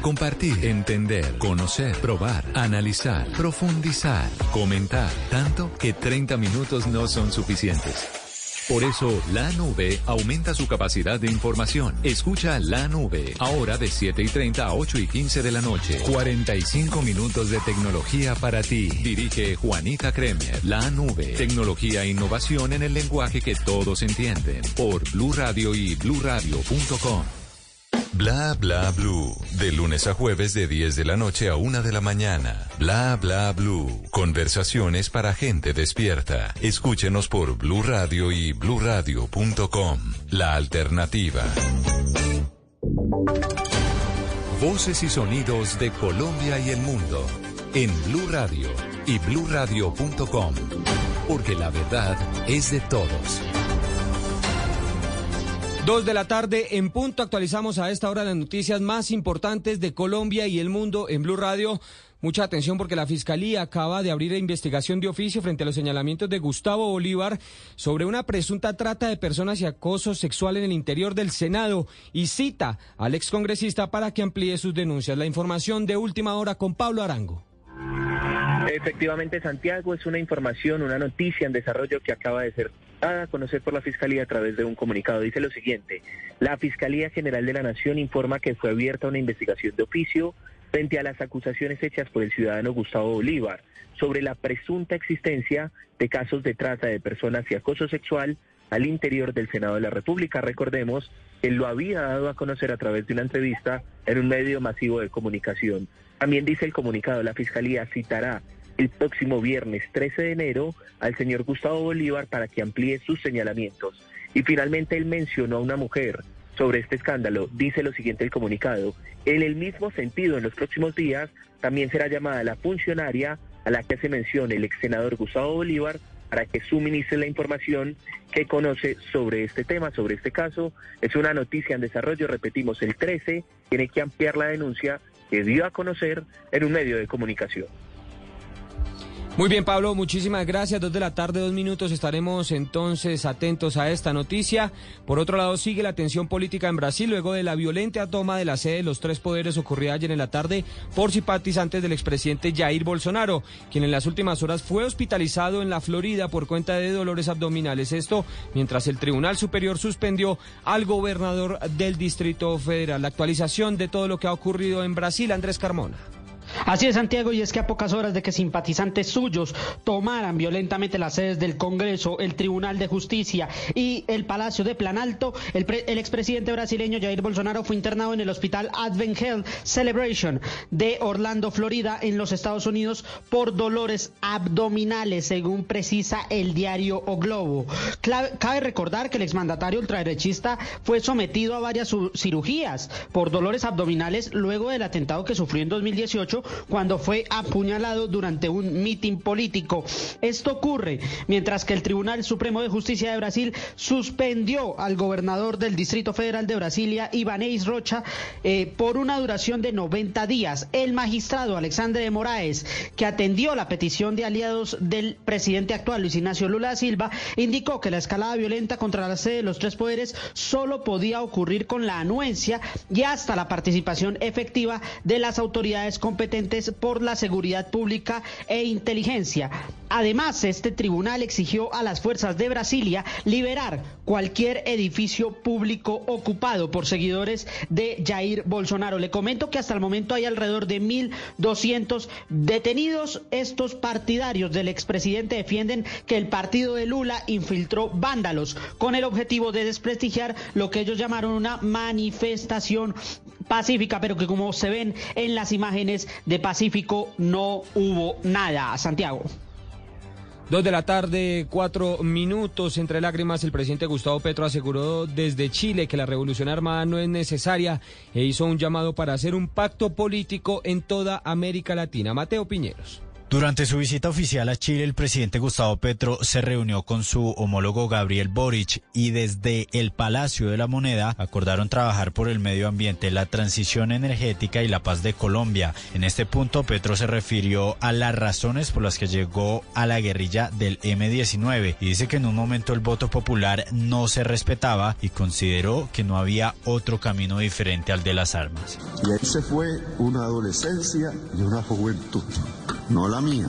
Compartir, entender, conocer, probar, analizar, profundizar, comentar, tanto que 30 minutos no son suficientes. Por eso, la nube aumenta su capacidad de información. Escucha la nube, ahora de 7 y 30 a 8 y 15 de la noche. 45 minutos de tecnología para ti. Dirige Juanita Kremer. La nube, tecnología e innovación en el lenguaje que todos entienden. Por Blue Radio y bluradio.com. Bla bla blue. De lunes a jueves de 10 de la noche a 1 de la mañana. Bla bla blue. Conversaciones para gente despierta. Escúchenos por Blue Radio y bluradio.com. La alternativa. Voces y sonidos de Colombia y el mundo en Blue Radio y bluradio.com. Porque la verdad es de todos. Dos de la tarde en punto actualizamos a esta hora las noticias más importantes de Colombia y el mundo en Blue Radio. Mucha atención porque la Fiscalía acaba de abrir investigación de oficio frente a los señalamientos de Gustavo Bolívar sobre una presunta trata de personas y acoso sexual en el interior del Senado y cita al excongresista para que amplíe sus denuncias. La información de última hora con Pablo Arango. Efectivamente, Santiago, es una información, una noticia en desarrollo que acaba de ser a conocer por la Fiscalía a través de un comunicado. Dice lo siguiente, la Fiscalía General de la Nación informa que fue abierta una investigación de oficio frente a las acusaciones hechas por el ciudadano Gustavo Bolívar sobre la presunta existencia de casos de trata de personas y acoso sexual al interior del Senado de la República. Recordemos que lo había dado a conocer a través de una entrevista en un medio masivo de comunicación. También dice el comunicado, la Fiscalía citará el próximo viernes 13 de enero al señor Gustavo Bolívar para que amplíe sus señalamientos. Y finalmente él mencionó a una mujer sobre este escándalo. Dice lo siguiente el comunicado. En el mismo sentido, en los próximos días también será llamada la funcionaria a la que se menciona el ex senador Gustavo Bolívar para que suministre la información que conoce sobre este tema, sobre este caso. Es una noticia en desarrollo, repetimos, el 13 tiene que ampliar la denuncia que dio a conocer en un medio de comunicación. Muy bien, Pablo, muchísimas gracias. Dos de la tarde, dos minutos. Estaremos entonces atentos a esta noticia. Por otro lado, sigue la tensión política en Brasil luego de la violenta toma de la sede de los tres poderes ocurrida ayer en la tarde por simpatizantes del expresidente Jair Bolsonaro, quien en las últimas horas fue hospitalizado en la Florida por cuenta de dolores abdominales. Esto mientras el Tribunal Superior suspendió al gobernador del Distrito Federal. La actualización de todo lo que ha ocurrido en Brasil, Andrés Carmona. Así es, Santiago, y es que a pocas horas de que simpatizantes suyos tomaran violentamente las sedes del Congreso, el Tribunal de Justicia y el Palacio de Planalto, el, el expresidente brasileño Jair Bolsonaro fue internado en el hospital Advent Health Celebration de Orlando, Florida, en los Estados Unidos, por dolores abdominales, según precisa el diario O Globo. cabe recordar que el exmandatario ultraderechista fue sometido a varias cirugías por dolores abdominales luego del atentado que sufrió en 2018 cuando fue apuñalado durante un mitin político. Esto ocurre mientras que el Tribunal Supremo de Justicia de Brasil suspendió al gobernador del Distrito Federal de Brasilia, Ibanez Rocha, eh, por una duración de 90 días. El magistrado Alexandre de Moraes, que atendió la petición de aliados del presidente actual, Luis Ignacio Lula da Silva, indicó que la escalada violenta contra la sede de los tres poderes solo podía ocurrir con la anuencia y hasta la participación efectiva de las autoridades competentes por la seguridad pública e inteligencia. Además, este tribunal exigió a las fuerzas de Brasilia liberar cualquier edificio público ocupado por seguidores de Jair Bolsonaro. Le comento que hasta el momento hay alrededor de 1.200 detenidos. Estos partidarios del expresidente defienden que el partido de Lula infiltró vándalos con el objetivo de desprestigiar lo que ellos llamaron una manifestación pacífica, pero que como se ven en las imágenes de Pacífico no hubo nada. Santiago. Dos de la tarde, cuatro minutos. Entre lágrimas, el presidente Gustavo Petro aseguró desde Chile que la revolución armada no es necesaria e hizo un llamado para hacer un pacto político en toda América Latina. Mateo Piñeros. Durante su visita oficial a Chile, el presidente Gustavo Petro se reunió con su homólogo Gabriel Boric y desde el Palacio de la Moneda acordaron trabajar por el medio ambiente, la transición energética y la paz de Colombia. En este punto, Petro se refirió a las razones por las que llegó a la guerrilla del M-19 y dice que en un momento el voto popular no se respetaba y consideró que no había otro camino diferente al de las armas. Y ahí se fue una adolescencia y una juventud no la mía,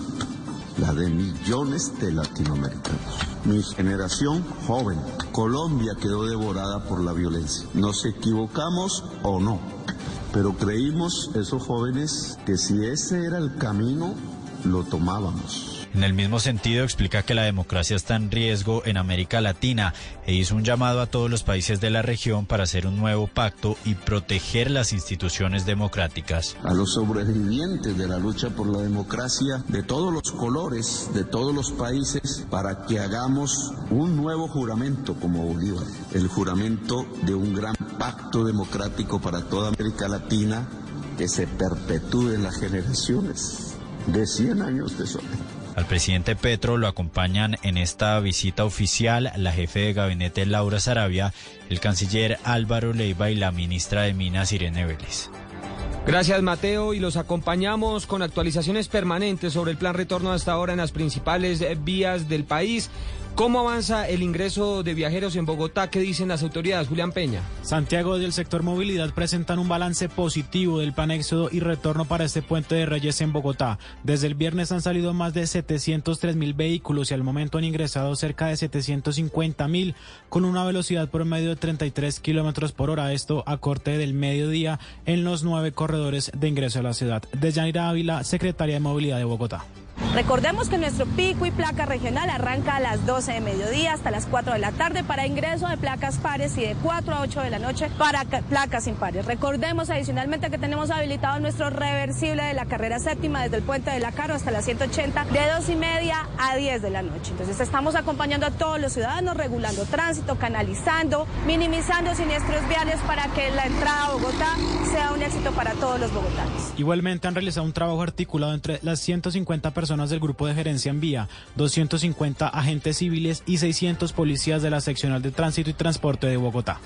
la de millones de latinoamericanos. Mi generación joven, Colombia quedó devorada por la violencia. ¿Nos equivocamos o no? Pero creímos, esos jóvenes, que si ese era el camino, lo tomábamos. En el mismo sentido, explica que la democracia está en riesgo en América Latina e hizo un llamado a todos los países de la región para hacer un nuevo pacto y proteger las instituciones democráticas. A los sobrevivientes de la lucha por la democracia de todos los colores, de todos los países, para que hagamos un nuevo juramento como Bolívar, el juramento de un gran pacto democrático para toda América Latina que se perpetúe en las generaciones de 100 años de soledad. Al presidente Petro lo acompañan en esta visita oficial la jefe de gabinete Laura Sarabia, el canciller Álvaro Leiva y la ministra de Minas Irene Vélez. Gracias Mateo y los acompañamos con actualizaciones permanentes sobre el plan retorno hasta ahora en las principales vías del país. ¿Cómo avanza el ingreso de viajeros en Bogotá? ¿Qué dicen las autoridades? Julián Peña. Santiago del sector movilidad presentan un balance positivo del plan éxodo y retorno para este puente de Reyes en Bogotá. Desde el viernes han salido más de 703 mil vehículos y al momento han ingresado cerca de 750 mil con una velocidad promedio de 33 kilómetros por hora. Esto a corte del mediodía en los nueve corredores de ingreso a la ciudad. De Yanira Ávila, secretaria de Movilidad de Bogotá. Recordemos que nuestro pico y placa regional arranca a las 12 de mediodía hasta las 4 de la tarde para ingreso de placas pares y de 4 a 8 de la noche para placas impares. Recordemos adicionalmente que tenemos habilitado nuestro reversible de la carrera séptima desde el puente de la Caro hasta la 180 de 2 y media a 10 de la noche. Entonces estamos acompañando a todos los ciudadanos, regulando tránsito, canalizando, minimizando siniestros viales para que la entrada a Bogotá sea un éxito para todos los bogotanos. Igualmente han realizado un trabajo articulado entre las 150 personas personas del grupo de gerencia en vía, 250 agentes civiles y 600 policías de la seccional de tránsito y transporte de Bogotá.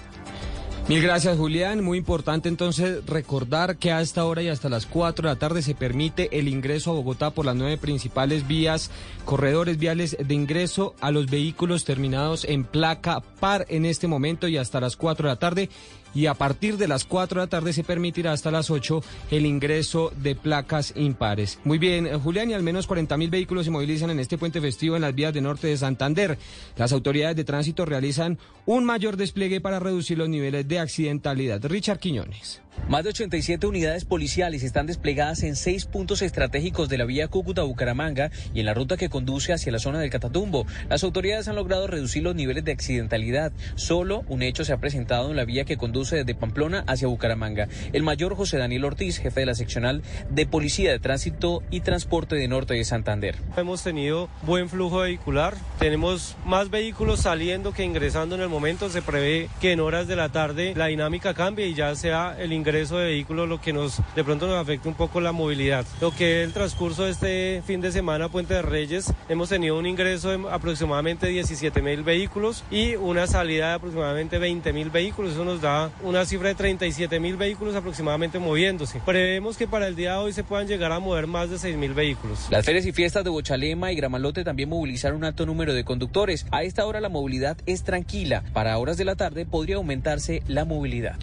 Mil gracias, Julián. Muy importante entonces recordar que a esta hora y hasta las 4 de la tarde se permite el ingreso a Bogotá por las nueve principales vías, corredores viales de ingreso a los vehículos terminados en placa par en este momento y hasta las 4 de la tarde y a partir de las 4 de la tarde se permitirá hasta las 8 el ingreso de placas impares. Muy bien, eh, Julián, y al menos 40 mil vehículos se movilizan en este puente festivo en las vías de norte de Santander. Las autoridades de tránsito realizan un mayor despliegue para reducir los niveles de accidentalidad. Richard Quiñones. Más de 87 unidades policiales están desplegadas en seis puntos estratégicos de la vía Cúcuta-Bucaramanga y en la ruta que conduce hacia la zona del Catatumbo. Las autoridades han logrado reducir los niveles de accidentalidad. Solo un hecho se ha presentado en la vía que conduce desde Pamplona hacia Bucaramanga. El mayor José Daniel Ortiz, jefe de la seccional de Policía de Tránsito y Transporte de Norte de Santander. Hemos tenido buen flujo vehicular. Tenemos más vehículos saliendo que ingresando en el momento. Se prevé que en horas de la tarde la dinámica cambie y ya sea el ingreso ingreso de vehículos, lo que nos de pronto nos afecta un poco la movilidad. Lo que el transcurso de este fin de semana, Puente de Reyes, hemos tenido un ingreso de aproximadamente 17 mil vehículos y una salida de aproximadamente 20 mil vehículos. Eso nos da una cifra de 37 mil vehículos aproximadamente moviéndose. Prevemos que para el día de hoy se puedan llegar a mover más de 6 mil vehículos. Las ferias y fiestas de Bochalema y Gramalote también movilizaron un alto número de conductores. A esta hora la movilidad es tranquila. Para horas de la tarde podría aumentarse la movilidad.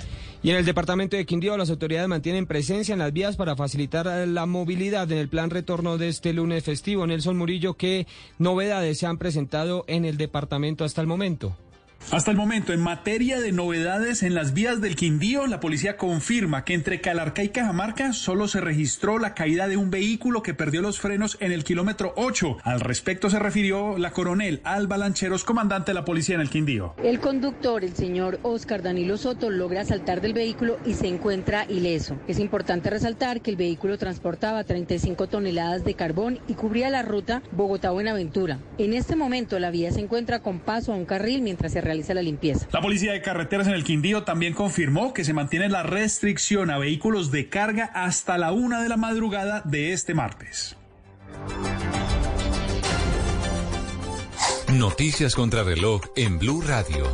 Y en el departamento de Quindío las autoridades mantienen presencia en las vías para facilitar la movilidad en el plan retorno de este lunes festivo. Nelson Murillo, ¿qué novedades se han presentado en el departamento hasta el momento? Hasta el momento, en materia de novedades en las vías del Quindío, la policía confirma que entre Calarca y Cajamarca solo se registró la caída de un vehículo que perdió los frenos en el kilómetro 8. Al respecto se refirió la coronel Alba Lancheros, comandante de la policía en el Quindío. El conductor, el señor Oscar Danilo Soto, logra saltar del vehículo y se encuentra ileso. Es importante resaltar que el vehículo transportaba 35 toneladas de carbón y cubría la ruta Bogotá-Buenaventura. En este momento la vía se encuentra con paso a un carril mientras se realiza la Policía de Carreteras en el Quindío también confirmó que se mantiene la restricción a vehículos de carga hasta la una de la madrugada de este martes. Noticias contra reloj en Blue Radio.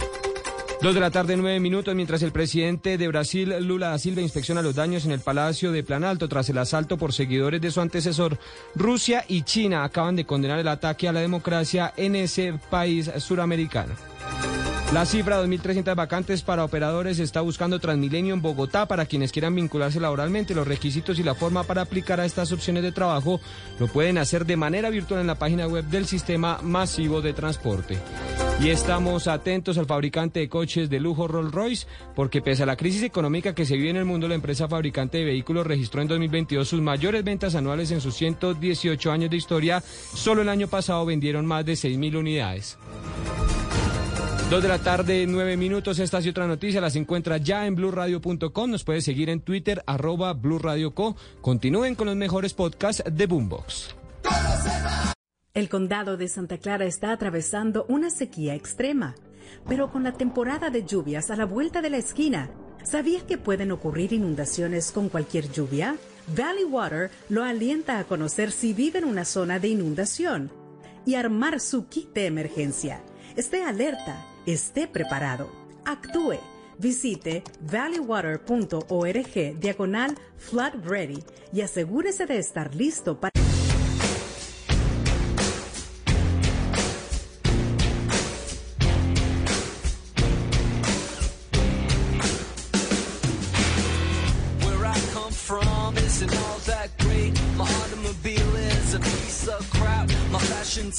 Dos de la tarde, nueve minutos, mientras el presidente de Brasil, Lula da Silva, inspecciona los daños en el Palacio de Planalto tras el asalto por seguidores de su antecesor. Rusia y China acaban de condenar el ataque a la democracia en ese país suramericano. La cifra 2.300 vacantes para operadores está buscando Transmilenio en Bogotá para quienes quieran vincularse laboralmente. Los requisitos y la forma para aplicar a estas opciones de trabajo lo pueden hacer de manera virtual en la página web del Sistema Masivo de Transporte. Y estamos atentos al fabricante de coches de lujo Rolls Royce, porque pese a la crisis económica que se vive en el mundo, la empresa fabricante de vehículos registró en 2022 sus mayores ventas anuales en sus 118 años de historia. Solo el año pasado vendieron más de 6.000 unidades. Dos de la tarde, nueve minutos. Estas y otras noticias las encuentra ya en blurradio.com. Nos puede seguir en Twitter, arroba blurradioco. Continúen con los mejores podcasts de Boombox. El condado de Santa Clara está atravesando una sequía extrema, pero con la temporada de lluvias a la vuelta de la esquina, ¿sabías que pueden ocurrir inundaciones con cualquier lluvia? Valley Water lo alienta a conocer si vive en una zona de inundación y armar su kit de emergencia. Esté alerta esté preparado. Actúe. Visite valleywater.org diagonal flood ready y asegúrese de estar listo para...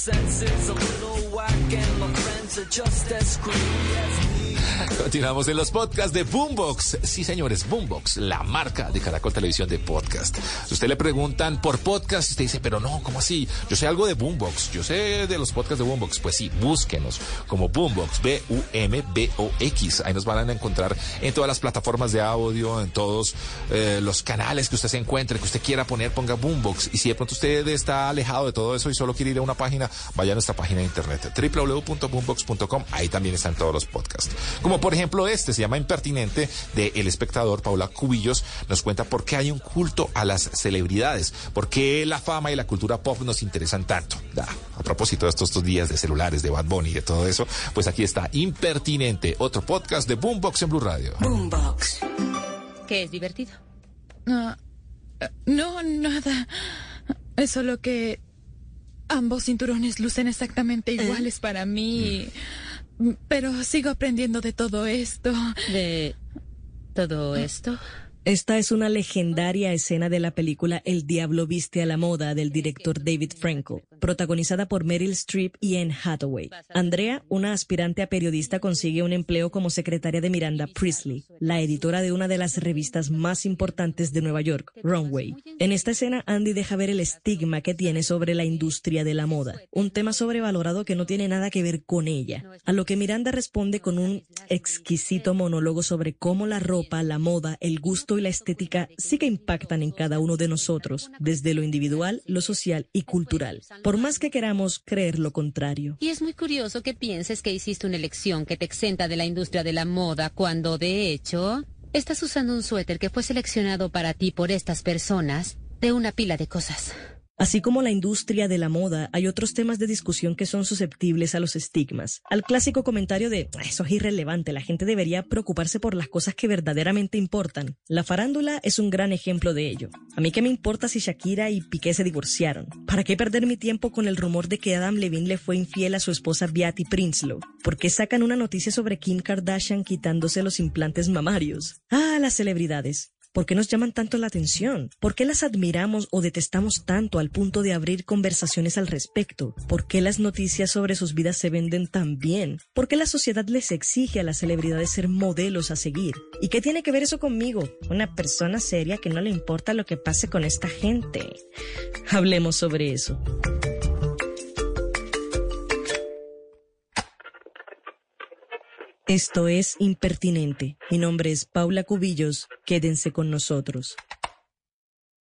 Sense is a little whack, and my friends are just as screwy as me. Continuamos en los podcasts de Boombox. Sí, señores, Boombox, la marca de Caracol Televisión de podcast. Si usted le preguntan por podcast, usted dice, pero no, ¿cómo así? Yo sé algo de Boombox, yo sé de los podcasts de Boombox. Pues sí, búsquenos como Boombox, B-U-M-B-O-X. Ahí nos van a encontrar en todas las plataformas de audio, en todos eh, los canales que usted se encuentre, que usted quiera poner, ponga Boombox. Y si de pronto usted está alejado de todo eso y solo quiere ir a una página, vaya a nuestra página de internet, www.boombox.com. Ahí también están todos los podcasts. Como por ejemplo este, se llama Impertinente, de El Espectador, Paula Cubillos, nos cuenta por qué hay un culto a las celebridades, por qué la fama y la cultura pop nos interesan tanto. Da, a propósito de estos, estos días de celulares, de Bad Bunny y de todo eso, pues aquí está Impertinente, otro podcast de Boombox en Blue Radio. Boombox. ¿Qué es divertido? No, no, nada. Es solo que ambos cinturones lucen exactamente iguales para mí. Pero sigo aprendiendo de todo esto. ¿De todo esto? Esta es una legendaria escena de la película El Diablo Viste a la Moda del director David Frankel, protagonizada por Meryl Streep y Anne Hathaway. Andrea, una aspirante a periodista, consigue un empleo como secretaria de Miranda Priestley, la editora de una de las revistas más importantes de Nueva York, Runway. En esta escena, Andy deja ver el estigma que tiene sobre la industria de la moda, un tema sobrevalorado que no tiene nada que ver con ella, a lo que Miranda responde con un exquisito monólogo sobre cómo la ropa, la moda, el gusto y la estética sí que impactan en cada uno de nosotros, desde lo individual, lo social y cultural, más que queramos creer lo contrario. Y es muy curioso que pienses que hiciste una elección que te exenta de la industria de la moda cuando, de hecho, estás usando un suéter que fue seleccionado para ti por estas personas de una pila de cosas. Así como la industria de la moda, hay otros temas de discusión que son susceptibles a los estigmas. Al clásico comentario de eso es irrelevante, la gente debería preocuparse por las cosas que verdaderamente importan. La farándula es un gran ejemplo de ello. A mí qué me importa si Shakira y Piqué se divorciaron. ¿Para qué perder mi tiempo con el rumor de que Adam Levine le fue infiel a su esposa Beatty Prinslow? ¿Por qué sacan una noticia sobre Kim Kardashian quitándose los implantes mamarios? Ah, las celebridades. ¿Por qué nos llaman tanto la atención? ¿Por qué las admiramos o detestamos tanto al punto de abrir conversaciones al respecto? ¿Por qué las noticias sobre sus vidas se venden tan bien? ¿Por qué la sociedad les exige a las celebridades ser modelos a seguir? ¿Y qué tiene que ver eso conmigo? Una persona seria que no le importa lo que pase con esta gente. Hablemos sobre eso. Esto es Impertinente. Mi nombre es Paula Cubillos. Quédense con nosotros.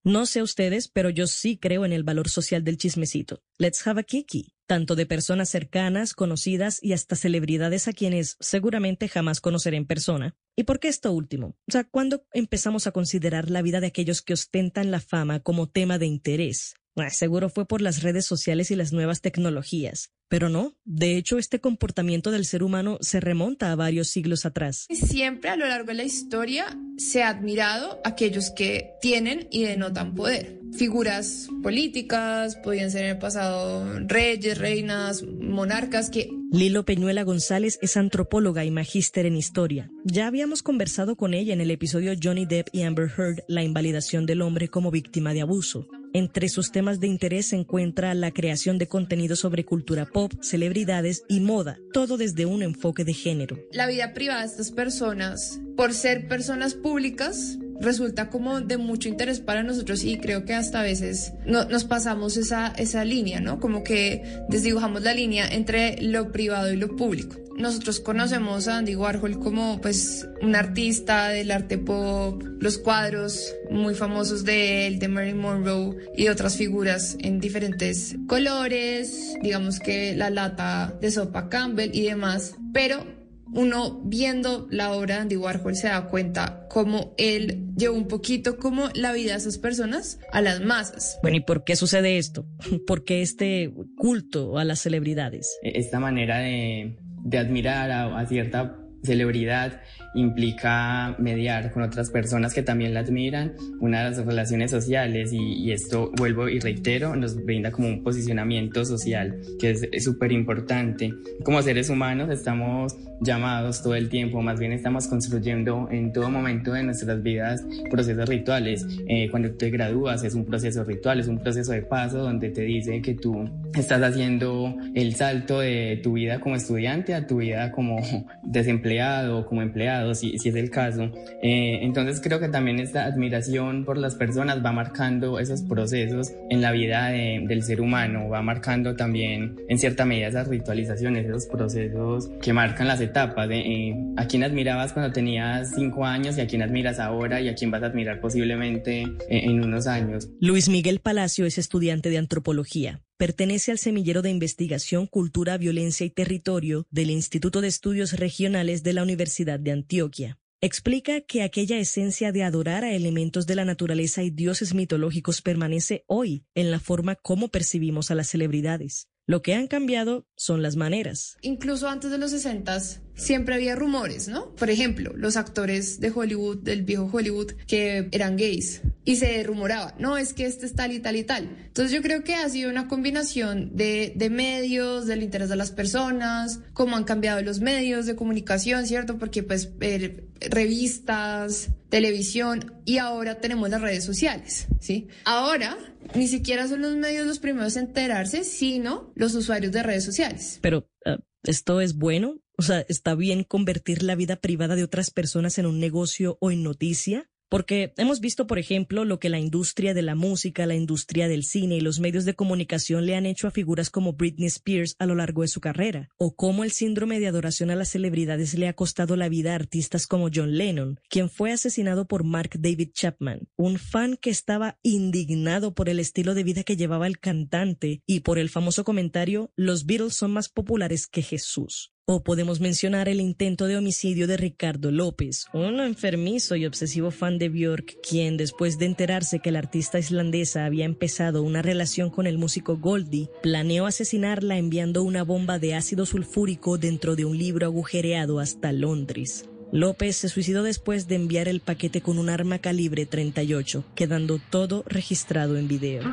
No sé ustedes, pero yo sí creo en el valor social del chismecito. Let's have a kiki. Tanto de personas cercanas, conocidas y hasta celebridades a quienes seguramente jamás conoceré en persona. ¿Y por qué esto último? O sea, ¿cuándo empezamos a considerar la vida de aquellos que ostentan la fama como tema de interés? Ah, seguro fue por las redes sociales y las nuevas tecnologías. Pero no, de hecho este comportamiento del ser humano se remonta a varios siglos atrás. Siempre a lo largo de la historia se ha admirado a aquellos que tienen y denotan poder. Figuras políticas, podían ser en el pasado reyes, reinas, monarcas que Lilo Peñuela González es antropóloga y magíster en historia. Ya habíamos conversado con ella en el episodio Johnny Depp y Amber Heard, la invalidación del hombre como víctima de abuso. Entre sus temas de interés se encuentra la creación de contenido sobre cultura pop, celebridades y moda, todo desde un enfoque de género. La vida privada de estas personas, por ser personas públicas, resulta como de mucho interés para nosotros y creo que hasta a veces no, nos pasamos esa, esa línea, ¿no? Como que desdibujamos la línea entre lo privado y lo público. Nosotros conocemos a Andy Warhol como pues un artista del arte pop, los cuadros muy famosos de él, de Mary Monroe y otras figuras en diferentes colores, digamos que la lata de sopa Campbell y demás, pero uno viendo la obra de Andy Warhol se da cuenta cómo él llevó un poquito como la vida de esas personas a las masas. Bueno, ¿y por qué sucede esto? ¿Por qué este culto a las celebridades? Esta manera de, de admirar a, a cierta celebridad implica mediar con otras personas que también la admiran, una de las relaciones sociales y, y esto vuelvo y reitero, nos brinda como un posicionamiento social que es súper importante. Como seres humanos estamos llamados todo el tiempo, más bien estamos construyendo en todo momento de nuestras vidas procesos rituales. Eh, cuando te gradúas es un proceso ritual, es un proceso de paso donde te dice que tú estás haciendo el salto de tu vida como estudiante a tu vida como desempleado, como empleado, si, es el caso. Eh, entonces creo que también esta admiración por las personas va marcando esos procesos en la vida de, del ser humano, va marcando también en cierta medida esas ritualizaciones, esos procesos que marcan las etapas de eh, a quién admirabas cuando tenías cinco años y a quién admiras ahora y a quién vas a admirar posiblemente en, en unos años. Luis Miguel Palacio es estudiante de antropología. Pertenece al semillero de investigación Cultura, Violencia y Territorio del Instituto de Estudios Regionales de la Universidad de Antioquia. Explica que aquella esencia de adorar a elementos de la naturaleza y dioses mitológicos permanece hoy en la forma como percibimos a las celebridades. Lo que han cambiado son las maneras. Incluso antes de los 60 siempre había rumores, ¿no? Por ejemplo, los actores de Hollywood, del viejo Hollywood, que eran gays. Y se rumoraba, no, es que este es tal y tal y tal. Entonces yo creo que ha sido una combinación de, medios, del interés de las personas, cómo han cambiado los medios de comunicación, ¿cierto? Porque pues eh, revistas, televisión y ahora tenemos las redes sociales, ¿sí? Ahora ni siquiera son los medios los primeros en enterarse, sino los usuarios de redes sociales. Pero, uh, ¿esto es bueno? O sea, ¿está bien convertir la vida privada de otras personas en un negocio o en noticia? Porque hemos visto, por ejemplo, lo que la industria de la música, la industria del cine y los medios de comunicación le han hecho a figuras como Britney Spears a lo largo de su carrera, o cómo el síndrome de adoración a las celebridades le ha costado la vida a artistas como John Lennon, quien fue asesinado por Mark David Chapman, un fan que estaba indignado por el estilo de vida que llevaba el cantante y por el famoso comentario los Beatles son más populares que Jesús. O podemos mencionar el intento de homicidio de Ricardo López, un enfermizo y obsesivo fan de Björk, quien después de enterarse que la artista islandesa había empezado una relación con el músico Goldie, planeó asesinarla enviando una bomba de ácido sulfúrico dentro de un libro agujereado hasta Londres. López se suicidó después de enviar el paquete con un arma calibre 38, quedando todo registrado en video.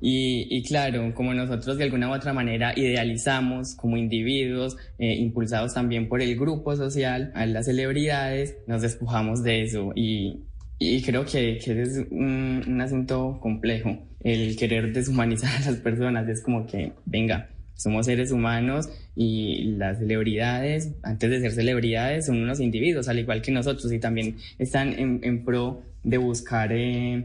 Y, y, claro, como nosotros de alguna u otra manera idealizamos como individuos, eh, impulsados también por el grupo social, a las celebridades, nos despojamos de eso. Y, y creo que, que es un, un, asunto complejo. El querer deshumanizar a las personas es como que, venga, somos seres humanos y las celebridades, antes de ser celebridades, son unos individuos, al igual que nosotros, y también están en, en pro de buscar eh,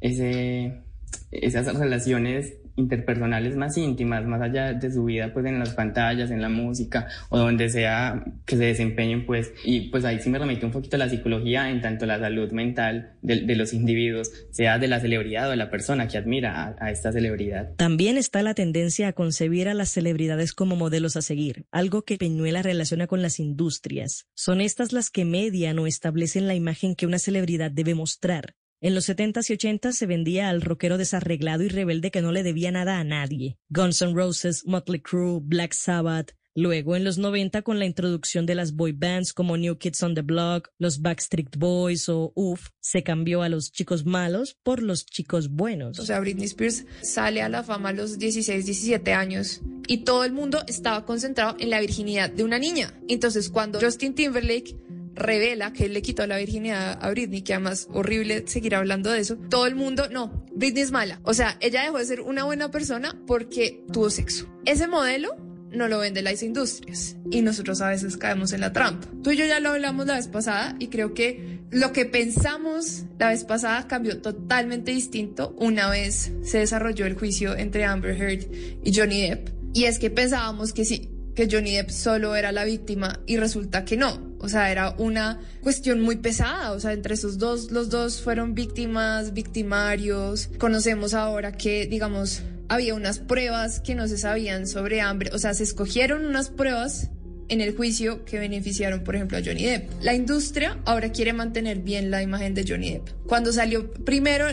ese esas relaciones interpersonales más íntimas, más allá de su vida, pues en las pantallas, en la música o donde sea que se desempeñen, pues, y pues ahí sí me remite un poquito a la psicología en tanto la salud mental de, los individuos, sea de la celebridad o de la persona que admira a, a esta celebridad. También está la tendencia a concebir a las celebridades como modelos a seguir, algo que Peñuela relaciona con las industrias. Son estas las que median o establecen la imagen que una celebridad debe mostrar. En los 70s y 80s se vendía al rockero desarreglado y rebelde que no le debía nada a nadie. Guns N' Roses, Motley Crue, Black Sabbath, Luego, en los 90, con la introducción de las boy bands como New Kids on the Block, los Backstreet Boys o UF, se cambió a los chicos malos por los chicos buenos. O sea, Britney Spears sale a la fama a los 16, 17 años y todo el mundo estaba concentrado en la virginidad de una niña. Entonces, cuando Justin Timberlake revela que él le quitó la virginidad a Britney, que además horrible seguir hablando de eso, todo el mundo, no, Britney es mala. O sea, ella dejó de ser una buena persona porque tuvo sexo. Ese modelo no lo vende las industrias y nosotros a veces caemos en la trampa. Tú y yo ya lo hablamos la vez pasada y creo que lo que pensamos la vez pasada cambió totalmente distinto una vez se desarrolló el juicio entre Amber Heard y Johnny Depp. Y es que pensábamos que sí, que Johnny Depp solo era la víctima y resulta que no. O sea, era una cuestión muy pesada. O sea, entre esos dos, los dos fueron víctimas, victimarios. Conocemos ahora que, digamos, había unas pruebas que no se sabían sobre hambre, o sea, se escogieron unas pruebas en el juicio que beneficiaron, por ejemplo, a Johnny Depp. La industria ahora quiere mantener bien la imagen de Johnny Depp. Cuando salió primero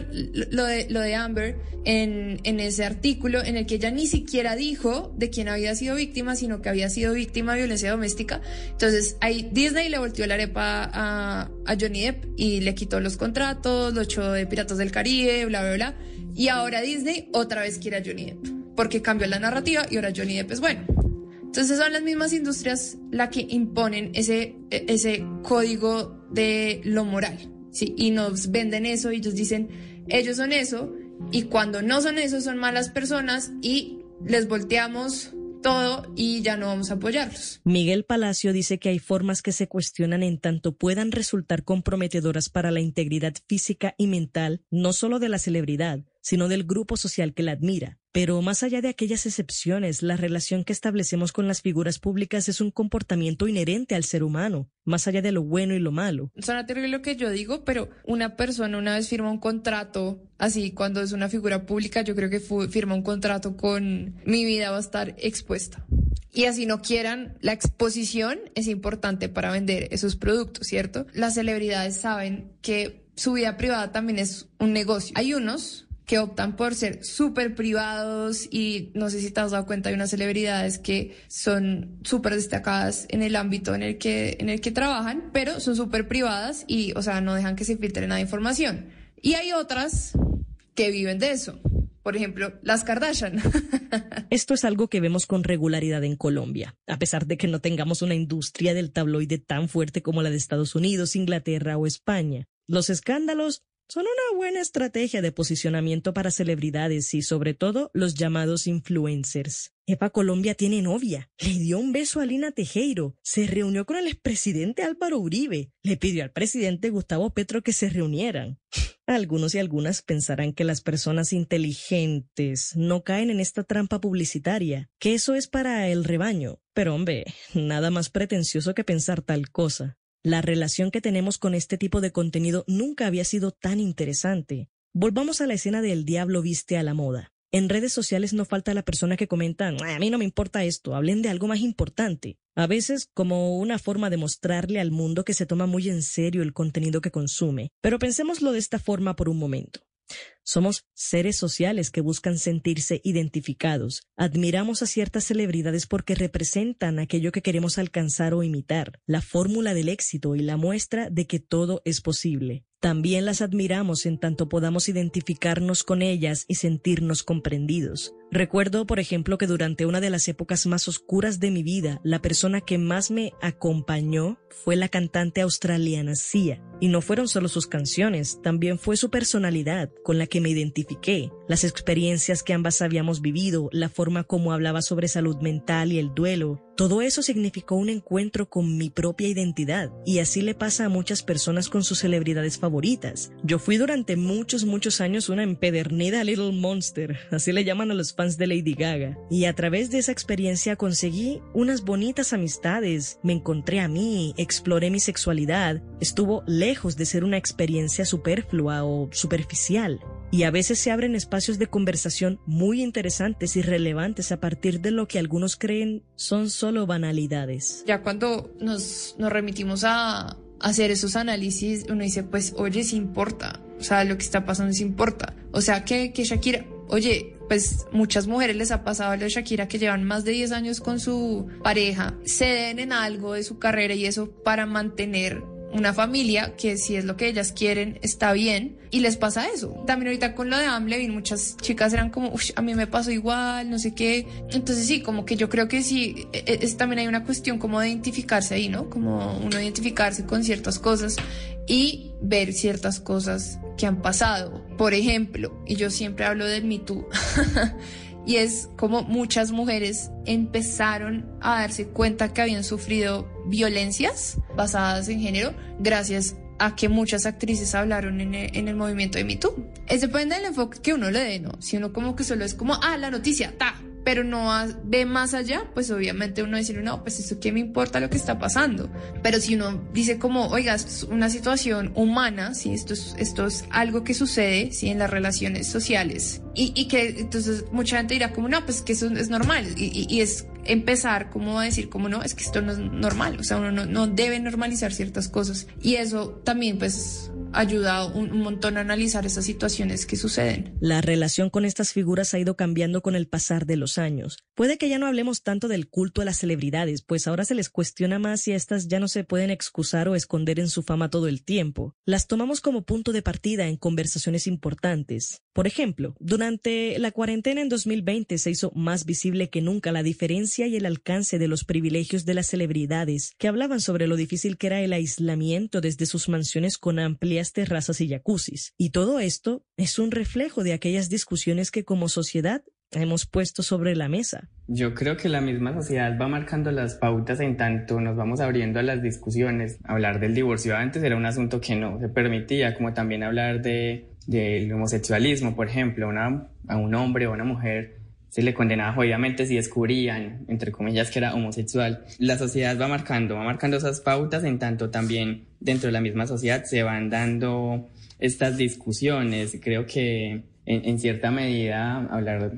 lo de, Amber en, en ese artículo en el que ella ni siquiera dijo de quién había sido víctima, sino que había sido víctima de violencia doméstica, entonces ahí Disney le volteó la arepa a, a Johnny Depp y le quitó los contratos, lo echó de Piratas del Caribe, bla, bla, bla. Y ahora Disney otra vez quiere a Johnny Depp, porque cambió la narrativa y ahora Johnny Depp es bueno. Entonces son las mismas industrias las que imponen ese, ese código de lo moral, ¿sí? Y nos venden eso y ellos dicen, ellos son eso, y cuando no son eso son malas personas y les volteamos todo y ya no vamos a apoyarlos. Miguel Palacio dice que hay formas que se cuestionan en tanto puedan resultar comprometedoras para la integridad física y mental, no solo de la celebridad, sino del grupo social que la admira. Pero más allá de aquellas excepciones, la relación que establecemos con las figuras públicas es un comportamiento inherente al ser humano, más allá de lo bueno y lo malo. Suena terrible lo que yo digo, pero una persona una vez firma un contrato, así cuando es una figura pública, yo creo que firma un contrato con mi vida va a estar expuesta. Y así no quieran, la exposición es importante para vender esos productos, ¿cierto? Las celebridades saben que su vida privada también es un negocio. Hay unos que optan por ser súper privados y no sé si te has dado cuenta, hay unas celebridades que son súper destacadas en el ámbito en el que, en el que trabajan, pero son súper privadas y, o sea, no dejan que se filtre nada de información. Y hay otras que viven de eso. Por ejemplo, las Kardashian. Esto es algo que vemos con regularidad en Colombia, a pesar de que no tengamos una industria del tabloide tan fuerte como la de Estados Unidos, Inglaterra o España. Los escándalos son una buena estrategia de posicionamiento para celebridades y sobre todo los llamados influencers. Epa Colombia tiene novia, le dio un beso a Lina Tejero, se reunió con el expresidente Álvaro Uribe, le pidió al presidente Gustavo Petro que se reunieran. Algunos y algunas pensarán que las personas inteligentes no caen en esta trampa publicitaria, que eso es para el rebaño. Pero hombre, nada más pretencioso que pensar tal cosa. La relación que tenemos con este tipo de contenido nunca había sido tan interesante. Volvamos a la escena del diablo viste a la moda. En redes sociales no falta la persona que comenta, a mí no me importa esto, hablen de algo más importante. A veces como una forma de mostrarle al mundo que se toma muy en serio el contenido que consume. Pero pensémoslo de esta forma por un momento. Somos seres sociales que buscan sentirse identificados. Admiramos a ciertas celebridades porque representan aquello que queremos alcanzar o imitar, la fórmula del éxito y la muestra de que todo es posible. También las admiramos en tanto podamos identificarnos con ellas y sentirnos comprendidos. Recuerdo, por ejemplo, que durante una de las épocas más oscuras de mi vida, la persona que más me acompañó fue la cantante australiana Sia. Y no fueron solo sus canciones, también fue su personalidad con la que me identifiqué, las experiencias que ambas habíamos vivido, la forma como hablaba sobre salud mental y el duelo, todo eso significó un encuentro con mi propia identidad y así le pasa a muchas personas con sus celebridades favoritas. Yo fui durante muchos, muchos años una empedernida Little Monster, así le llaman a los fans de Lady Gaga, y a través de esa experiencia conseguí unas bonitas amistades, me encontré a mí, exploré mi sexualidad, estuvo lejos de ser una experiencia superflua o superficial y a veces se abren espacios de conversación muy interesantes y relevantes a partir de lo que algunos creen son solo banalidades. Ya cuando nos, nos remitimos a hacer esos análisis, uno dice, pues, oye, sí importa. O sea, lo que está pasando sí importa. O sea, que, que Shakira, oye, pues muchas mujeres les ha pasado a de Shakira que llevan más de 10 años con su pareja, ceden en algo de su carrera y eso para mantener una familia que si es lo que ellas quieren está bien y les pasa eso. También ahorita con lo de Amlevin muchas chicas eran como, a mí me pasó igual, no sé qué. Entonces sí, como que yo creo que sí, e, e, es, también hay una cuestión como de identificarse ahí, ¿no? Como uno identificarse con ciertas cosas y ver ciertas cosas que han pasado. Por ejemplo, y yo siempre hablo del Me Too. y es como muchas mujeres empezaron a darse cuenta que habían sufrido violencias basadas en género gracias a que muchas actrices hablaron en el, movimiento de Me Too. Es depende del enfoque que uno le dé, ¿no? Si uno como que solo es como, ah, la noticia, ta, pero no ve más allá, pues obviamente uno dice, no, pues eso qué me importa lo que está pasando. Pero si uno dice como, oiga, es una situación humana, si esto es, esto es algo que sucede, si en las relaciones sociales, y, y, que entonces mucha gente dirá como, no, pues que eso es normal, y, y, es empezar como a decir como no, es que esto no es normal, o sea, uno no, no debe normalizar ciertas cosas. Y eso también pues ayudado un, montón a analizar esas situaciones que suceden. La relación con estas figuras ha ido cambiando con el pasar de los años. Puede que ya no hablemos tanto del culto a las celebridades, pues ahora se les cuestiona más si estas ya no se pueden excusar o esconder en su fama todo el tiempo. Las tomamos como punto de partida en conversaciones importantes. Por ejemplo, durante la cuarentena en 2020 se hizo más visible que nunca la diferencia y el alcance de los privilegios de las celebridades, que hablaban sobre lo difícil que era el aislamiento desde sus mansiones con amplia terrazas y jacuzzis. Y todo esto es un reflejo de aquellas discusiones que como sociedad hemos puesto sobre la mesa. Yo creo que la misma sociedad va marcando las pautas en tanto nos vamos abriendo a las discusiones. Hablar del divorcio antes era un asunto que no se permitía, como también hablar de, del homosexualismo, por ejemplo, una, a un hombre o una mujer se le condenaba obviamente si descubrían, entre comillas, que era homosexual. La sociedad va marcando, va marcando esas pautas, en tanto también dentro de la misma sociedad se van dando estas discusiones. Creo que en, cierta medida hablar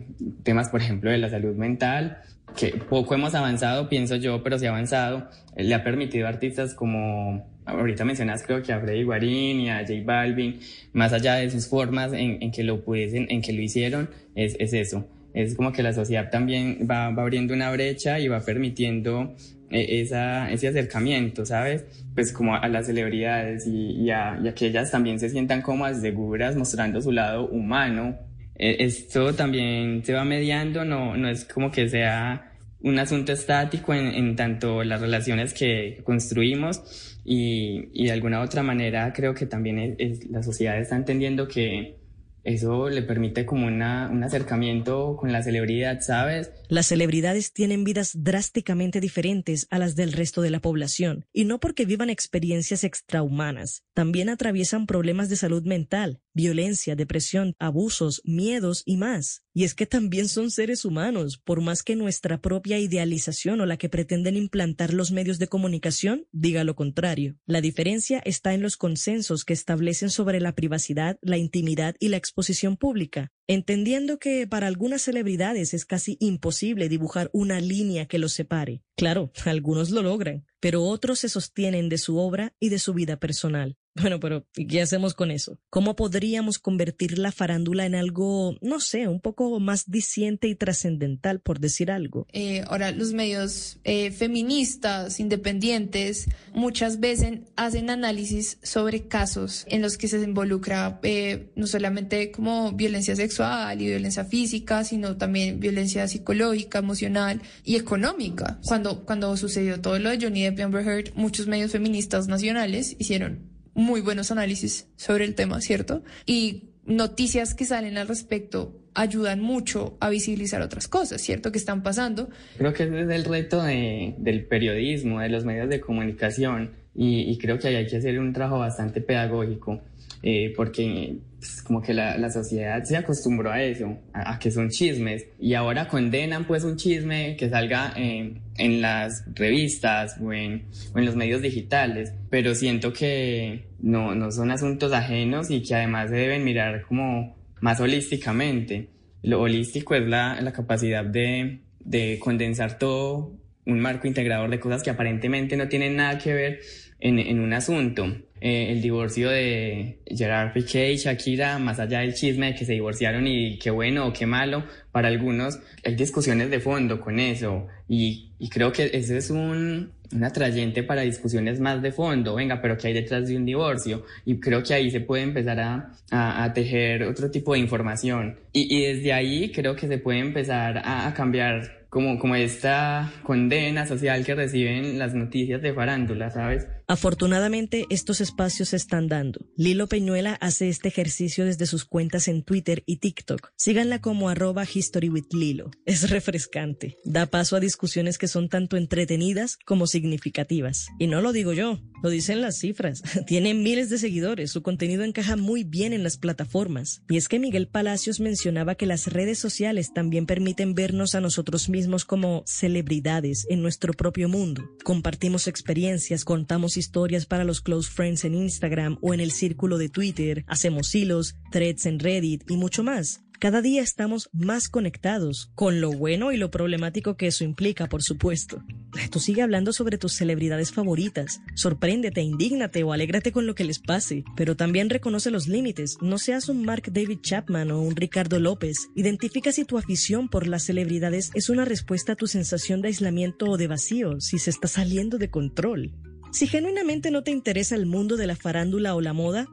temas, por ejemplo, de la salud mental, que poco hemos avanzado, pienso yo, pero sí avanzado, le ha permitido a artistas como ahorita mencionas creo que a Freddy Guarín y a J Balvin, más allá de sus formas en, que lo pudiesen, en que lo hicieron, es, es eso, es como que la sociedad también va, va abriendo una brecha y va permitiendo eh, esa, ese acercamiento, ¿sabes? Pues como a, las celebridades y, y, a, que ellas también se sientan como seguras mostrando su lado humano. Eh, esto también se va mediando, no, no es como que sea un asunto estático en, tanto las relaciones que construimos y, de alguna otra manera creo que también la sociedad está entendiendo que eso le permite como una, un acercamiento con la celebridad, ¿sabes? Las celebridades tienen vidas drásticamente diferentes a las del resto de la población, y no porque vivan experiencias extrahumanas, también atraviesan problemas de salud mental, violencia, depresión, abusos, miedos y más. Y es que también son seres humanos, por más que nuestra propia idealización o la que pretenden implantar los medios de comunicación diga lo contrario. La diferencia está en los consensos que establecen sobre la privacidad, la intimidad y la exposición pública, entendiendo que para algunas celebridades es casi imposible dibujar una línea que los separe. Claro, algunos lo logran, pero otros se sostienen de su obra y de su vida personal. Bueno, pero ¿qué hacemos con eso? ¿Cómo podríamos convertir la farándula en algo, no sé, un poco más diciente y trascendental, por decir algo? Eh, ahora, los medios eh, feministas, independientes, muchas veces hacen análisis sobre casos en los que se involucra eh, no solamente como violencia sexual y violencia física, sino también violencia psicológica, emocional y económica. Cuando, cuando sucedió todo lo de Johnny Depp y Amber Heard, muchos medios feministas nacionales hicieron muy buenos análisis sobre el tema, ¿cierto? Y noticias que salen al respecto ayudan mucho a visibilizar otras cosas, ¿cierto? Que están pasando. Creo que ese es el reto de, del periodismo, de los medios de comunicación, y, y creo que hay que hacer un trabajo bastante pedagógico eh, porque pues, como que la, la, sociedad se acostumbró a eso, a, que son chismes, y ahora condenan pues un chisme que salga en, en las revistas o en, o en, los medios digitales, pero siento que no, no son asuntos ajenos y que además se deben mirar como más holísticamente. Lo holístico es la, la capacidad de, de condensar todo un marco integrador de cosas que aparentemente no tienen nada que ver en, en un asunto. Eh, el divorcio de Gerard Piqué y Shakira, más allá del chisme de que se divorciaron y qué bueno o qué malo, para algunos hay discusiones de fondo con eso y, y creo que ese es un, un atrayente para discusiones más de fondo, venga, pero ¿qué hay detrás de un divorcio? Y creo que ahí se puede empezar a, a, a tejer otro tipo de información. Y, y, desde ahí creo que se puede empezar a, a cambiar como, como esta condena social que reciben las noticias de farándula, ¿sabes? Afortunadamente, estos espacios se están dando. Lilo Peñuela hace este ejercicio desde sus cuentas en Twitter y TikTok. Síganla como arroba historywithlilo. Es refrescante. Da paso a discusiones que son tanto entretenidas como significativas. Y no lo digo yo, lo dicen las cifras. Tiene miles de seguidores, su contenido encaja muy bien en las plataformas. Y es que Miguel Palacios mencionaba que las redes sociales también permiten vernos a nosotros mismos como celebridades en nuestro propio mundo. Compartimos experiencias, contamos historias para los close friends en Instagram o en el círculo de Twitter, hacemos hilos, threads en Reddit y mucho más. Cada día estamos más conectados, con lo bueno y lo problemático que eso implica, por supuesto. Tú sigue hablando sobre tus celebridades favoritas. Sorpréndete, indígnate o alégrate con lo que les pase, pero también reconoce los límites. No seas un Mark David Chapman o un Ricardo López. Identifica si tu afición por las celebridades es una respuesta a tu sensación de aislamiento o de vacío, si se está saliendo de control. Si genuinamente no te interesa el mundo de la farándula o la moda,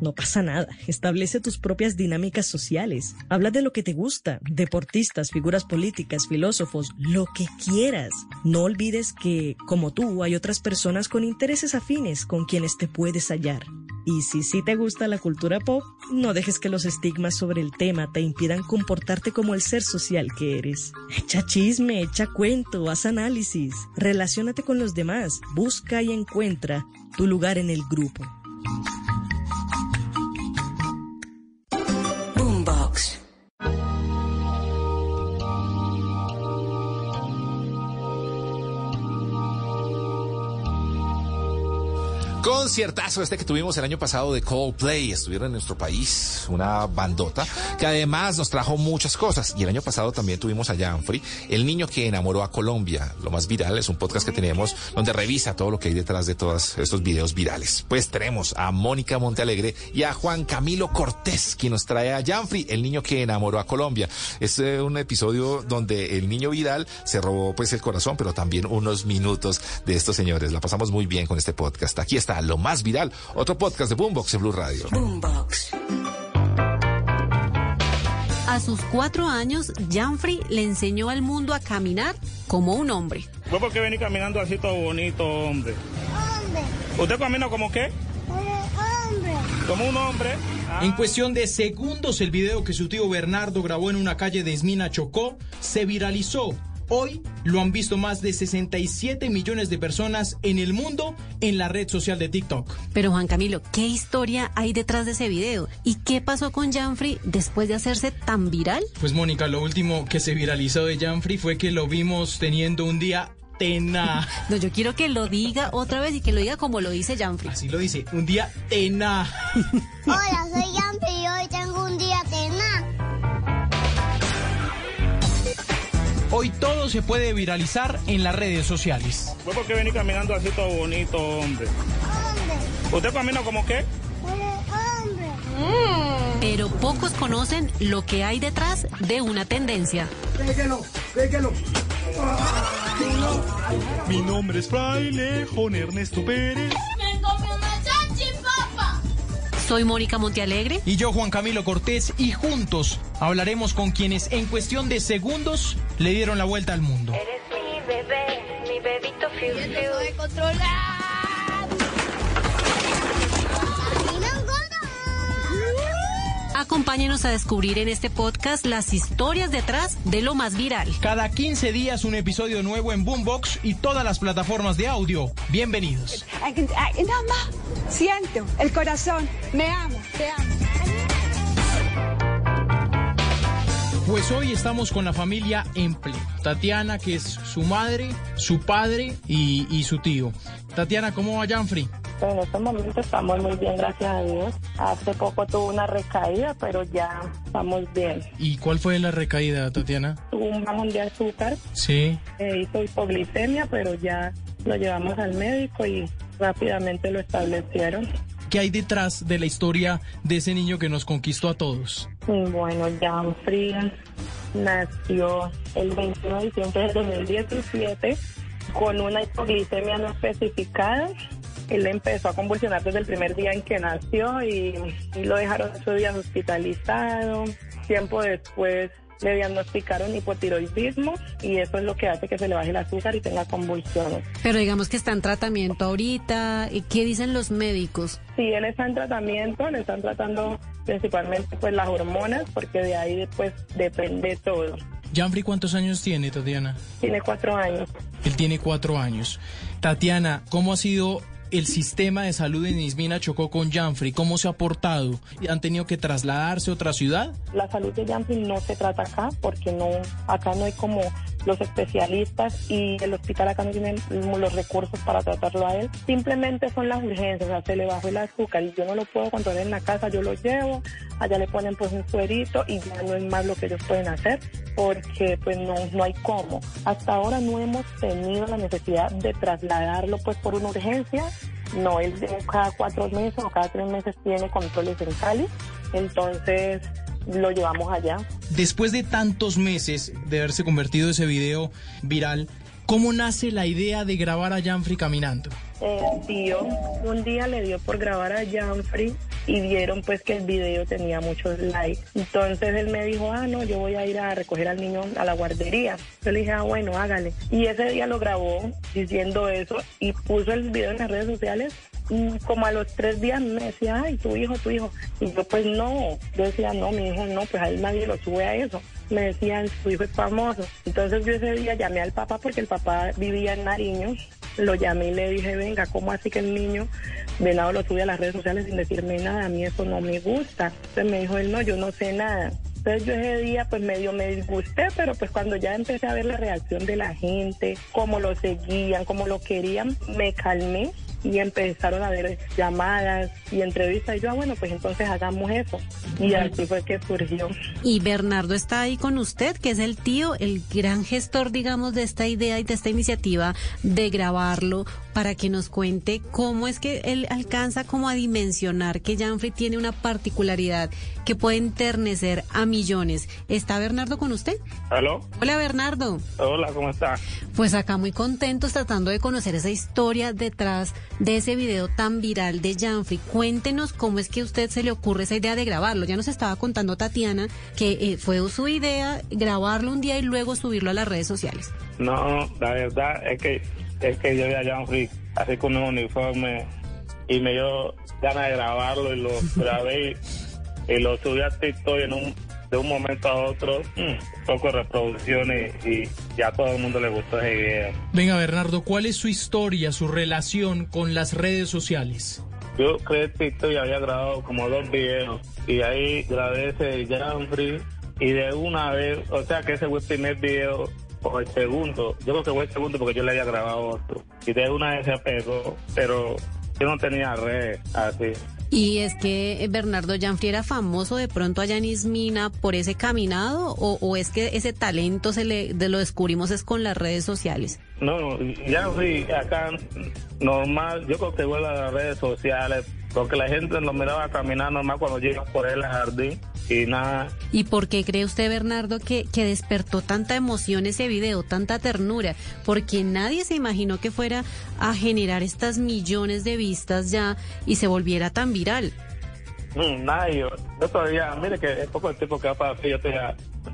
no pasa nada. Establece tus propias dinámicas sociales. Habla de lo que te gusta, deportistas, figuras políticas, filósofos, lo que quieras. No olvides que, como tú, hay otras personas con intereses afines con quienes te puedes hallar. Y si sí te gusta la cultura pop, no dejes que los estigmas sobre el tema te impidan comportarte como el ser social que eres. Echa chisme, echa cuento, haz análisis, relaciónate con los demás, busca y encuentra tu lugar en el grupo. Conciertazo este que tuvimos el año pasado de Coldplay. Estuvieron en nuestro país, una bandota que además nos trajo muchas cosas. Y el año pasado también tuvimos a Janfrey, el niño que enamoró a Colombia. Lo más viral es un podcast que tenemos donde revisa todo lo que hay detrás de todos estos videos virales. Pues tenemos a Mónica Montealegre y a Juan Camilo Cortés, quien nos trae a Janfrey, el niño que enamoró a Colombia. Es eh, un episodio donde el niño viral se robó pues el corazón, pero también unos minutos de estos señores. La pasamos muy bien con este podcast. Aquí está lo más viral. Otro podcast de Boombox en Blue Radio. Boombox. A sus cuatro años, Janfrey le enseñó al mundo a caminar como un hombre. ¿Vos por qué venís caminando así todo bonito, hombre? Hombre. ¿Usted camina como qué? Hombre. Como un hombre. Ah. En cuestión de segundos, el video que su tío Bernardo grabó en una calle de Esmina Chocó se viralizó Hoy lo han visto más de 67 millones de personas en el mundo en la red social de TikTok. Pero Juan Camilo, ¿qué historia hay detrás de ese video? ¿Y qué pasó con Janfrey después de hacerse tan viral? Pues Mónica, lo último que se viralizó de Janfrey fue que lo vimos teniendo un día tenaz. No, yo quiero que lo diga otra vez y que lo diga como lo dice Janfrey. Así lo dice, un día tenaz. Hola, soy Hoy todo se puede viralizar en las redes sociales. ¿Vos por qué venís caminando así todo bonito, hombre? Hombre. ¿Usted camina como qué? Hombre. Pero pocos conocen lo que hay detrás de una tendencia. Pégalo, pégalo. Mi nombre es Fraile Juan Ernesto Pérez. Soy Mónica Montealegre. Y yo, Juan Camilo Cortés, y juntos hablaremos con quienes en cuestión de segundos le dieron la vuelta al mundo. Eres mi bebé, mi bebito fiu fiu. Yo controlar. Acompáñenos a descubrir en este podcast las historias detrás de lo más viral. Cada 15 días un episodio nuevo en Boombox y todas las plataformas de audio. Bienvenidos. Nada más siento el corazón. Me amo, te amo. Pues hoy estamos con la familia Emple. Tatiana, que es su madre, su padre y, y su tío. Tatiana, ¿cómo va Janfrey? En este momento estamos muy bien, gracias a Dios. Hace poco tuvo una recaída, pero ya estamos bien. ¿Y cuál fue la recaída, Tatiana? Tuvo un bajón de azúcar, Sí. eh, hizo hipoglicemia, pero ya lo llevamos al médico y rápidamente lo establecieron. ¿Qué hay detrás de la historia de ese niño que nos conquistó a todos? Bueno, Frías nació el 21 de diciembre del 2017 con una hipoglicemia no especificada. Él empezó a convulsionar desde el primer día en que nació y, y lo dejaron ocho días hospitalizado. Tiempo después le diagnosticaron hipotiroidismo y eso es lo que hace que se le baje el azúcar y tenga convulsiones. Pero digamos que está en tratamiento ahorita. ¿y ¿Qué dicen los médicos? Sí, él está en tratamiento, le están tratando principalmente pues las hormonas porque de ahí pues depende todo. Janfrey, ¿cuántos años tiene, Tatiana? Tiene cuatro años. Él tiene cuatro años. Tatiana, ¿cómo ha sido el sistema de salud en Ismina Chocó con Janfrey? ¿Cómo se ha portado? ¿Han tenido que trasladarse a otra ciudad? La salud de Janfi no se trata acá porque no acá no hay como los especialistas y el hospital acá no tiene los recursos para tratarlo a él. Simplemente son las urgencias, o sea, se le bajó el azúcar y yo no lo puedo controlar en la casa, yo lo llevo, allá le ponen pues un suerito y ya no es más lo que ellos pueden hacer porque pues no, no hay cómo. Hasta ahora no hemos tenido la necesidad de trasladarlo pues por una urgencia. No, él cada cuatro meses o cada tres meses tiene controles en entonces lo llevamos allá. Después de tantos meses de haberse convertido ese video viral, ¿cómo nace la idea de grabar a Janfrey caminando? El tío un día le dio por grabar a Janfrey y vieron pues que el video tenía muchos likes. Entonces él me dijo, ah, no, yo voy a ir a recoger al niño a la guardería. Yo le dije, ah, bueno, hágale. Y ese día lo grabó diciendo eso y puso el video en las redes sociales. Y como a los tres días me decía, ay, tu hijo, tu hijo. Y yo pues no, yo decía, no, mi hijo no, pues ahí nadie lo sube a eso. Me decían, tu hijo es famoso. Entonces yo ese día llamé al papá porque el papá vivía en Nariño. Lo llamé y le dije, venga, ¿cómo así que el niño Venado lo sube a las redes sociales sin decirme nada? A mí eso no me gusta. Entonces me dijo él, no, yo no sé nada. Entonces yo ese día pues medio me disgusté, pero pues cuando ya empecé a ver la reacción de la gente, cómo lo seguían, cómo lo querían, me calmé y empezaron a ver llamadas y entrevistas. Y yo, ah, bueno, pues entonces hagamos eso. Y así fue que surgió. Y Bernardo está ahí con usted, que es el tío, el gran gestor, digamos, de esta idea y de esta iniciativa de grabarlo para que nos cuente cómo es que él alcanza como a dimensionar que Janfrey tiene una particularidad que puede enternecer a millones. ¿Está Bernardo con usted? ¿Aló? Hola Bernardo. Hola, ¿cómo está? Pues acá muy contentos tratando de conocer esa historia detrás de ese video tan viral de Janfrey. Cuéntenos cómo es que a usted se le ocurre esa idea de grabarlo. Ya nos estaba contando Tatiana que eh, fue su idea grabarlo un día y luego subirlo a las redes sociales. No, la verdad es que es que yo vi a Janfrey así con un uniforme y me dio ganas de grabarlo y lo grabé y, y lo subí a TikTok y en un, de un momento a otro, mm, poco de reproducciones y ya a todo el mundo le gustó ese video. Venga, Bernardo, ¿cuál es su historia, su relación con las redes sociales? Yo creé TikTok y había grabado como dos videos y ahí grabé ese Janfrey y de una vez, o sea que ese fue el primer video o el segundo, yo creo que fue el segundo porque yo le había grabado otro y de una vez se pegó, pero yo no tenía red así. Y es que eh, Bernardo Janfrey era famoso de pronto allá en Ismina por ese caminado o, o es que ese talento se le de lo descubrimos es con las redes sociales. No, Janfrey acá normal, yo creo que fue las redes sociales porque la gente lo miraba caminar normal cuando llega por el jardín y nada. ¿Y por qué cree usted, Bernardo, que, que despertó tanta emoción ese video, tanta ternura? Porque nadie se imaginó que fuera a generar estas millones de vistas ya y se volviera tan viral. Mm, nadie, yo, yo todavía, mire que es poco el tiempo que ha pasado, yo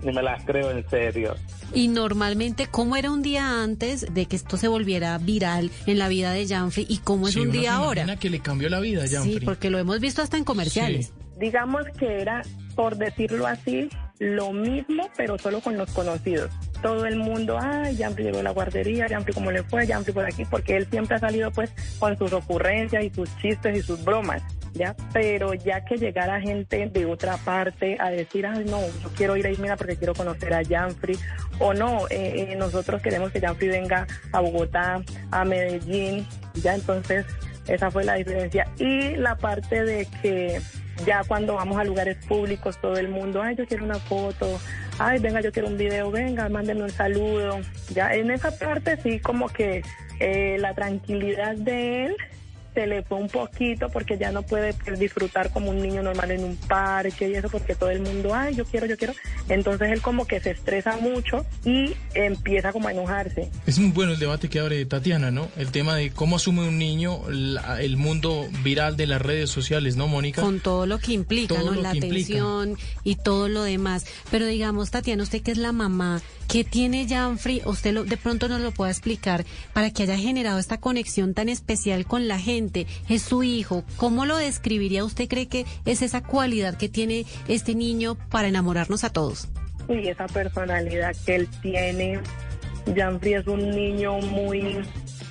ni me las creo en serio. Y normalmente, ¿cómo era un día antes de que esto se volviera viral en la vida de Janfrey y cómo es Sí, un se día ahora? que le cambió la vida a Janfrey. Sí, porque lo hemos visto hasta en comerciales. Digamos que era, por decirlo así, lo mismo, pero solo con los conocidos. Todo el mundo, ay, Janfrey llegó a la guardería, Janfrey cómo le fue, Janfrey por aquí, porque él siempre ha salido pues con sus ocurrencias y sus chistes y sus bromas, ¿ya? Pero ya que llegara gente de otra parte a decir, ay, no, yo quiero ir a Ismina porque quiero conocer a Janfrey, o no, eh, eh, nosotros queremos que Janfrey venga a Bogotá, a Medellín, ya entonces Esa fue la diferencia. Y la parte de que ya cuando vamos a lugares públicos, todo el mundo, ay, yo quiero una foto, ay, venga, yo quiero un video, venga, mándenme un saludo. Ya en esa parte sí como que eh, la tranquilidad de él se le fue un poquito porque ya no puede pues, disfrutar como un niño normal en un parque y eso porque todo el mundo, ay, yo quiero, yo quiero. Entonces él como que se estresa mucho y empieza como a enojarse. Es muy bueno el debate que abre Tatiana, ¿no? El tema de cómo asume un niño la- el mundo viral de las redes sociales, ¿no, Mónica? Con todo lo que implica, Todo ¿no? La implica. atención y todo lo demás. Pero digamos, Tatiana, usted que es la mamá, ¿qué tiene Janfrey? Usted lo, de pronto nos lo pueda explicar para que haya generado esta conexión tan especial con la gente. Es su hijo. ¿Cómo lo describiría? ¿Usted cree que es esa cualidad que tiene este niño para enamorarnos a todos? y esa personalidad que él tiene. Janfrey es un niño muy,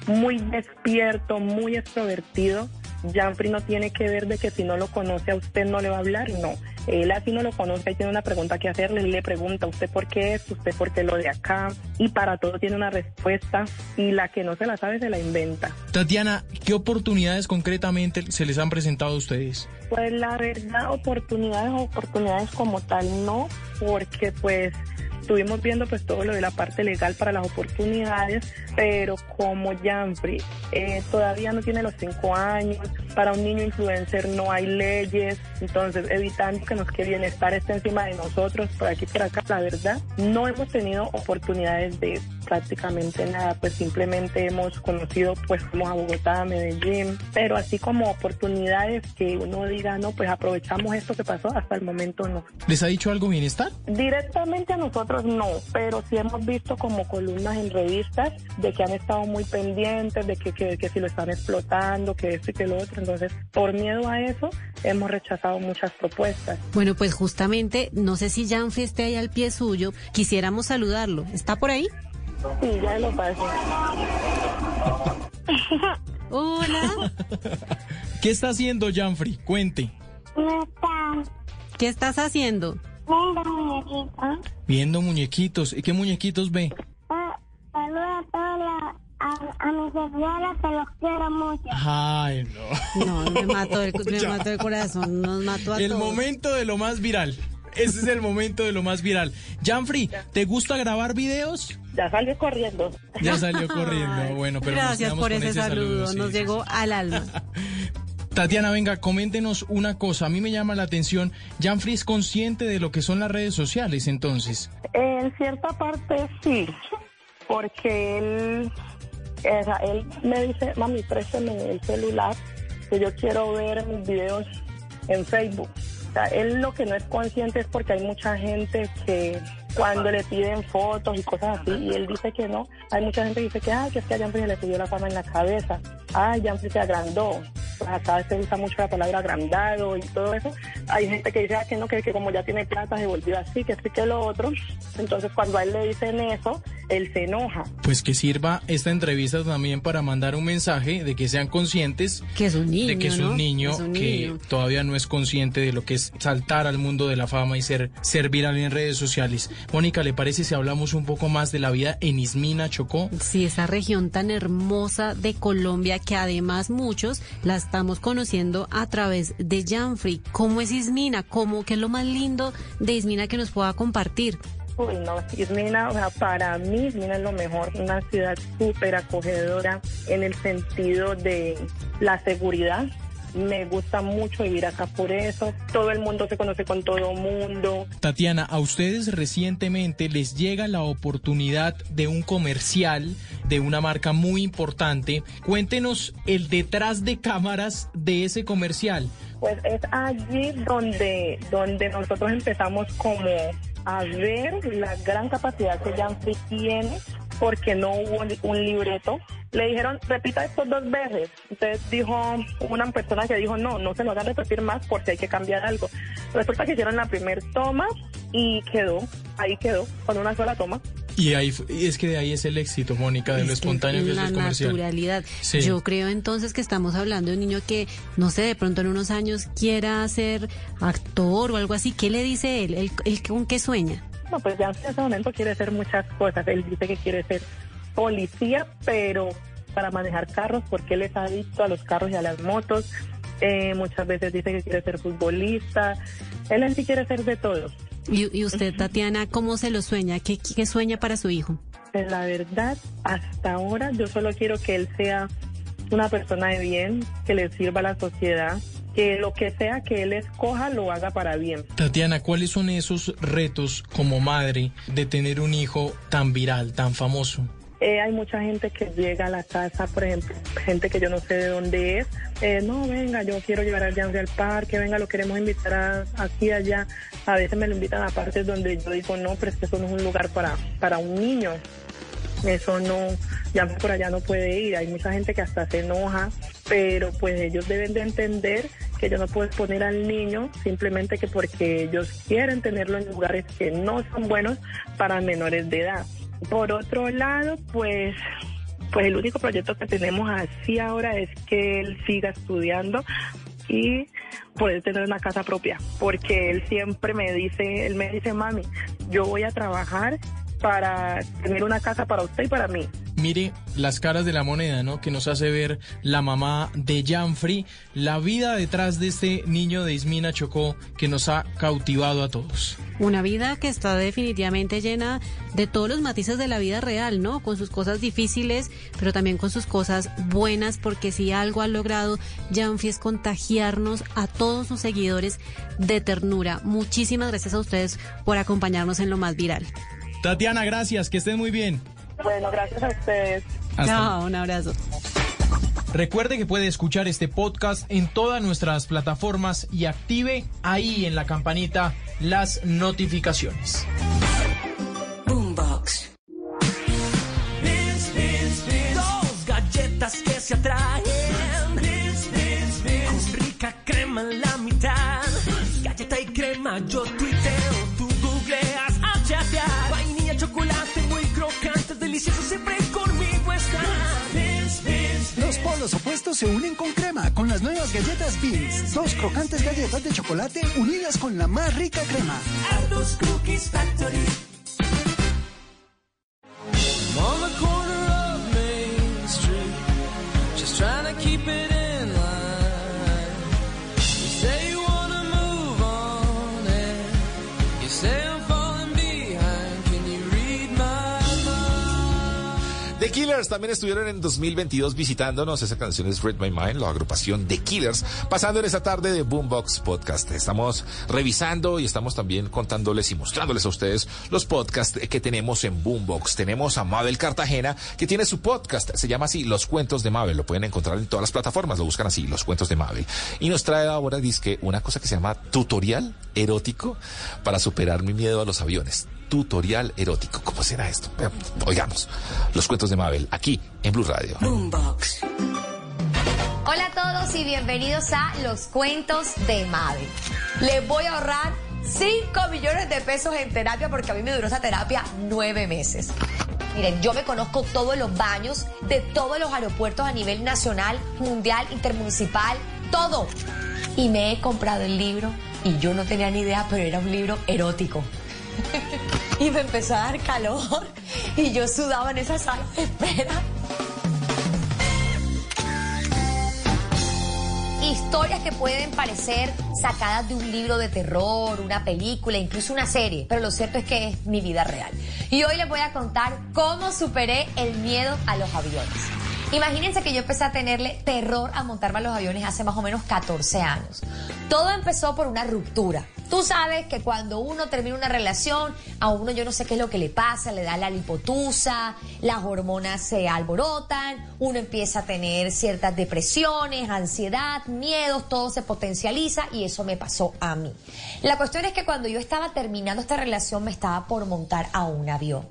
muy despierto, muy extrovertido. Janfrey no tiene que ver de que si no lo conoce a usted no le va a hablar, no. Él así no lo conoce y tiene una pregunta que hacerle, le pregunta usted por qué es, usted por qué lo de acá, y para todo tiene una respuesta, y la que no se la sabe se la inventa. Tatiana, ¿qué oportunidades concretamente se les han presentado a ustedes? Pues la verdad, oportunidades, oportunidades como tal no, porque pues estuvimos viendo pues todo lo de la parte legal para las oportunidades, pero como Janfrey eh, todavía no tiene los cinco años, para un niño influencer no hay leyes, entonces evitando que nos que bienestar esté encima de nosotros, por aquí por acá, la verdad, no hemos tenido oportunidades de prácticamente nada, pues simplemente hemos conocido pues fuimos a Bogotá, a Medellín, pero así como oportunidades que uno diga, no, pues aprovechamos esto que pasó, hasta el momento no. ¿Les ha dicho algo bienestar? Directamente a nosotros no, pero sí hemos visto como columnas en revistas de que han estado muy pendientes, de que, que, que si lo están explotando, que esto y que lo otro. Entonces, por miedo a eso, hemos rechazado muchas propuestas. Bueno, pues justamente, no sé si Janfrey esté ahí al pie suyo. Quisiéramos saludarlo. ¿Está por ahí? Sí, ya lo paso. Hola. ¿Qué está haciendo Janfrey? Cuente. ¿Qué estás haciendo? Viendo muñequitos. ¿Y qué muñequitos ve? Saluda a todos la- a, a mis seguidores, que los quiero mucho. Ay, no. No, me mató el, me mató el corazón, nos mató a El todos. momento de lo más viral. Ese es el momento de lo más viral. Janfrey, ¿te gusta grabar videos? Ya salió corriendo. Ya salió corriendo. Bueno, pero Gracias por con ese, saludo, sí, nos sí, llegó al alma. Tatiana, venga, coméntenos una cosa. A mí me llama la atención. Janfrey es consciente de lo que son las redes sociales, entonces. En cierta parte sí, porque él, sea, él me dice, mami, préstame el celular, que yo quiero ver mis videos en Facebook. O sea, él lo que no es consciente es porque hay mucha gente que cuando le piden fotos y cosas así, y él dice que no, hay mucha gente que dice que, ay, que es que a Janfrey le subió la fama en la cabeza, ay, Janfrey se agrandó. Pues acá se usa mucho la palabra agrandado y todo eso. Hay gente que dice ah, que no, que, que como ya tiene plata se volvió así, que así que lo otro. Entonces cuando a él le dicen eso, él se enoja. Pues que sirva esta entrevista también para mandar un mensaje de que sean conscientes Que es un niño, de que es ¿no? un niño Es un que niño. todavía no es consciente de lo que es saltar al mundo de la fama y ser, ser viral en redes sociales. Mónica, ¿le parece si hablamos un poco más de la vida en Ismina, Chocó? Sí, esa región tan hermosa de Colombia que además muchos la estamos conociendo a través de Janfrey. ¿Cómo es Ismina? ¿Cómo, ¿Qué es lo más lindo de Ismina que nos pueda compartir? Uy, no, Ismina, o sea, para mí Ismina es lo mejor, una ciudad súper acogedora en el sentido de la seguridad. Me gusta mucho vivir acá por eso. Todo el mundo se conoce con todo el mundo. Tatiana, a ustedes recientemente les llega la oportunidad de un comercial de una marca muy importante. Cuéntenos el detrás de cámaras de ese comercial. Pues es allí donde, donde nosotros empezamos como a ver la gran capacidad que Janfrey tiene porque no hubo un libreto. Le dijeron, repita esto dos veces. Entonces dijo una persona que dijo, no, no se lo hagan repetir más porque hay que cambiar algo. Resulta que hicieron la primera toma y quedó, ahí quedó, con una sola toma. Y ahí y es que de ahí es el éxito, Mónica, de lo Es que espontáneo que es la el comercial. naturalidad. Sí. Yo creo entonces que estamos hablando de un niño que, no sé, de pronto en unos años quiera ser actor o algo así. ¿Qué le dice él? ¿Él, él con qué sueña? No, pues ya en ese momento quiere hacer muchas cosas. Él dice que quiere ser policía, pero para manejar carros porque él es adicto a los carros y a las motos. Eh, muchas veces dice que quiere ser futbolista. Él en sí quiere ser de todo. Y, y usted, Tatiana, ¿cómo se lo sueña? ¿Qué, ¿Qué sueña para su hijo? Pues la verdad, hasta ahora yo solo quiero que él sea una persona de bien, que le sirva a la sociedad, que lo que sea que él escoja lo haga para bien. Tatiana, ¿cuáles son esos retos como madre de tener un hijo tan viral, tan famoso? Eh, hay mucha gente que llega a la casa, por ejemplo, gente que yo no sé de dónde es. Eh, no, venga, yo quiero llevar a Jancy al parque, venga, lo queremos invitar a, aquí, allá. A veces me lo invitan a partes donde yo digo, no, pero es que eso no es un lugar para, para un niño. Eso no, ya por allá no puede ir. Hay mucha gente que hasta se enoja, pero pues ellos deben de entender que yo no puedo exponer al niño simplemente que porque ellos quieren tenerlo en lugares que no son buenos para menores de edad. Por otro lado, pues pues el único proyecto que tenemos así ahora es que él siga estudiando y poder tener una casa propia, porque él siempre me dice, él me dice, mami, yo voy a trabajar para tener una casa para usted y para mí. Mire las caras de la moneda, ¿no? Que nos hace ver la mamá de Janfrey, la vida detrás de este niño de Ismina Chocó que nos ha cautivado a todos. Una vida que está definitivamente llena de todos los matices de la vida real, ¿no? Con sus cosas difíciles, pero también con sus cosas buenas, porque si algo ha logrado Janfi es contagiarnos a todos sus seguidores de ternura. Muchísimas gracias a ustedes por acompañarnos en lo más viral. Tatiana, gracias, que estén muy bien. Bueno, gracias a ustedes. Chao, un abrazo. Recuerde que puede escuchar este podcast en todas nuestras plataformas y active ahí en la campanita las notificaciones. Boombox. Dos galletas que se atraen. Con rica crema en la mitad. Galleta y crema, yo tuiteo, delicioso, siempre conmigo están. Los polos opuestos se unen con crema con las nuevas galletas Beans. Dos crocantes galletas de chocolate unidas con la más rica crema. Cookies Factory. También estuvieron en 2022 visitándonos. Esa canción es Read My Mind, la agrupación The Killers, pasando en esta tarde de Boombox Podcast. Estamos revisando y estamos también contándoles y mostrándoles a ustedes los podcasts que tenemos en Boombox. Tenemos a Mabel Cartagena, que tiene su podcast, se llama así Los Cuentos de Mabel. Lo pueden encontrar en todas las plataformas, lo buscan así, Los Cuentos de Mabel. Y nos trae ahora, dice una cosa que se llama tutorial erótico para superar mi miedo a los aviones tutorial erótico. ¿Cómo será esto? Eh, Oigamos, los cuentos de Mabel, aquí en Blue Radio. Boombox. Hola a todos y bienvenidos a Los Cuentos de Mabel. Les voy a ahorrar 5 millones de pesos en terapia porque a mí me duró esa terapia nueve meses. Miren, yo me conozco todos los baños de todos los aeropuertos a nivel nacional, mundial, intermunicipal, todo. Y me he comprado el libro y yo no tenía ni idea, pero era un libro erótico. y me empezó a dar calor y yo sudaba en esa sala de espera. Historias que pueden parecer sacadas de un libro de terror, una película, incluso una serie, pero lo cierto es que es mi vida real. Y hoy les voy a contar cómo superé el miedo a los aviones. Imagínense que yo empecé a tenerle terror a montarme a los aviones hace más o menos 14 años. Todo empezó por una ruptura. Tú sabes que cuando uno termina una relación, a uno yo no sé qué es lo que le pasa, le da la lipotusa, las hormonas se alborotan, uno empieza a tener ciertas depresiones, ansiedad, miedos, todo se potencializa y eso me pasó a mí. La cuestión es que cuando yo estaba terminando esta relación me estaba por montar a un avión.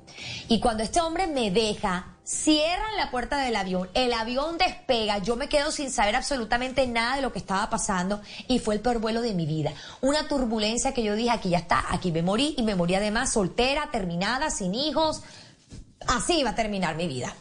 Y cuando este hombre me deja, cierran la puerta del avión, el avión despega, yo me quedo sin saber absolutamente nada de lo que estaba pasando y fue el peor vuelo de mi vida. Una turbulencia que yo dije, aquí ya está, aquí me morí y me morí además soltera, terminada, sin hijos. Así iba a terminar mi vida.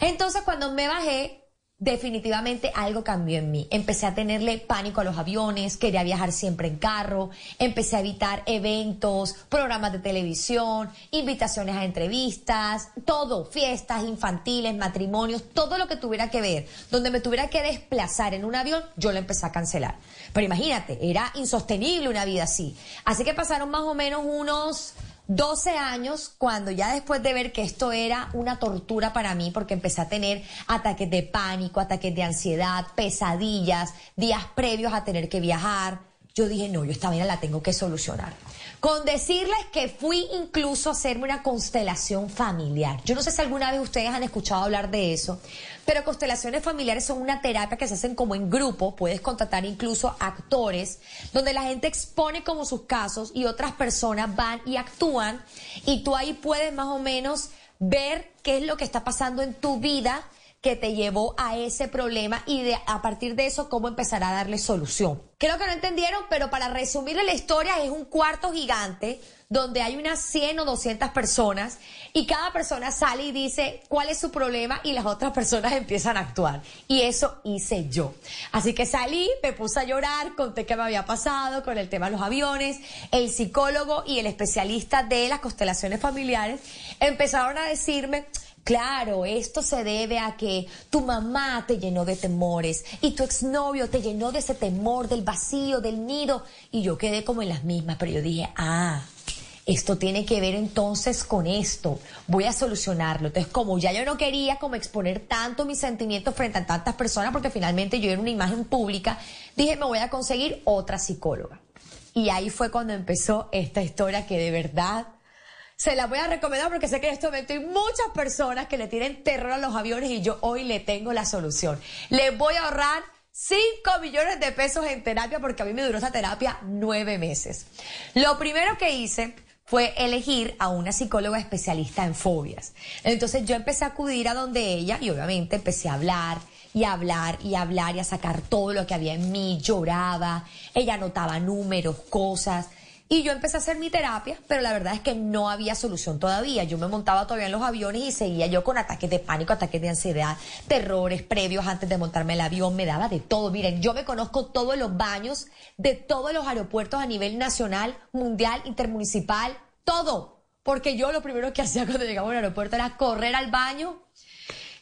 Entonces cuando me bajé, definitivamente algo cambió en mí. Empecé a tenerle pánico a los aviones, quería viajar siempre en carro, empecé a evitar eventos, programas de televisión, invitaciones a entrevistas, todo, fiestas infantiles, matrimonios, todo lo que tuviera que ver, donde me tuviera que desplazar en un avión, yo lo empecé a cancelar. Pero imagínate, era insostenible una vida así. Así que pasaron más o menos unos 12 años cuando ya después de ver que esto era una tortura para mí porque empecé a tener ataques de pánico, ataques de ansiedad, pesadillas, días previos a tener que viajar, yo dije, no, yo esta vida la tengo que solucionar. Con decirles que fui incluso a hacerme una constelación familiar. Yo no sé si alguna vez ustedes han escuchado hablar de eso, pero constelaciones familiares son una terapia que se hacen como en grupo, puedes contratar incluso actores, donde la gente expone como sus casos y otras personas van y actúan y tú ahí puedes más o menos ver qué es lo que está pasando en tu vida que te llevó a ese problema y de, a partir de eso cómo empezar a darle solución. Creo que no entendieron, pero para resumirle la historia es un cuarto gigante donde hay unas 100 o 200 personas y cada persona sale y dice cuál es su problema y las otras personas empiezan a actuar. Y eso hice yo. Así que salí, me puse a llorar, conté qué me había pasado con el tema de los aviones, el psicólogo y el especialista de las constelaciones familiares empezaron a decirme, Claro, esto se debe a que tu mamá te llenó de temores y tu exnovio te llenó de ese temor del vacío, del nido. Y yo quedé como en las mismas, pero yo dije, ah, esto tiene que ver entonces con esto, voy a solucionarlo. Entonces, como ya yo no quería como exponer tanto mis sentimientos frente a tantas personas, porque finalmente yo era una imagen pública, dije, me voy a conseguir otra psicóloga. Y ahí fue cuando empezó esta historia que de verdad se la voy a recomendar porque sé que en este momento hay muchas personas que le tienen terror a los aviones y yo hoy le tengo la solución. Le voy a ahorrar 5 millones de pesos en terapia porque a mí me duró esa terapia nueve meses. Lo primero que hice fue elegir a una psicóloga especialista en fobias. Entonces yo empecé a acudir a donde ella y obviamente empecé a hablar y a hablar y a hablar y a sacar todo lo que había en mí, lloraba, ella anotaba números, cosas. Y yo empecé a hacer mi terapia, pero la verdad es que no había solución todavía. Yo me montaba todavía en los aviones y seguía yo con ataques de pánico, ataques de ansiedad, terrores previos antes de montarme el avión, me daba de todo. Miren, yo me conozco todos los baños de todos los aeropuertos a nivel nacional, mundial, intermunicipal, todo. Porque yo lo primero que hacía cuando llegaba al aeropuerto era correr al baño.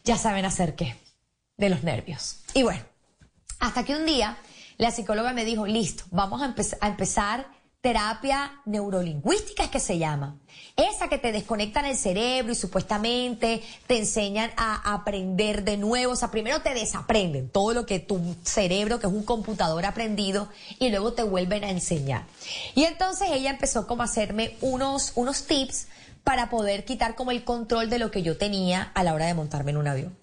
Ya saben hacer qué, de los nervios. Y bueno, hasta que un día la psicóloga me dijo, listo, vamos a, a empezar terapia neurolingüística es que se llama. Esa que te desconectan el cerebro y supuestamente te enseñan a aprender de nuevo. O sea, primero te desaprenden todo lo que tu cerebro, que es un computador aprendido, y luego te vuelven a enseñar. Y entonces ella empezó como a hacerme unos, unos tips para poder quitar como el control de lo que yo tenía a la hora de montarme en un avión.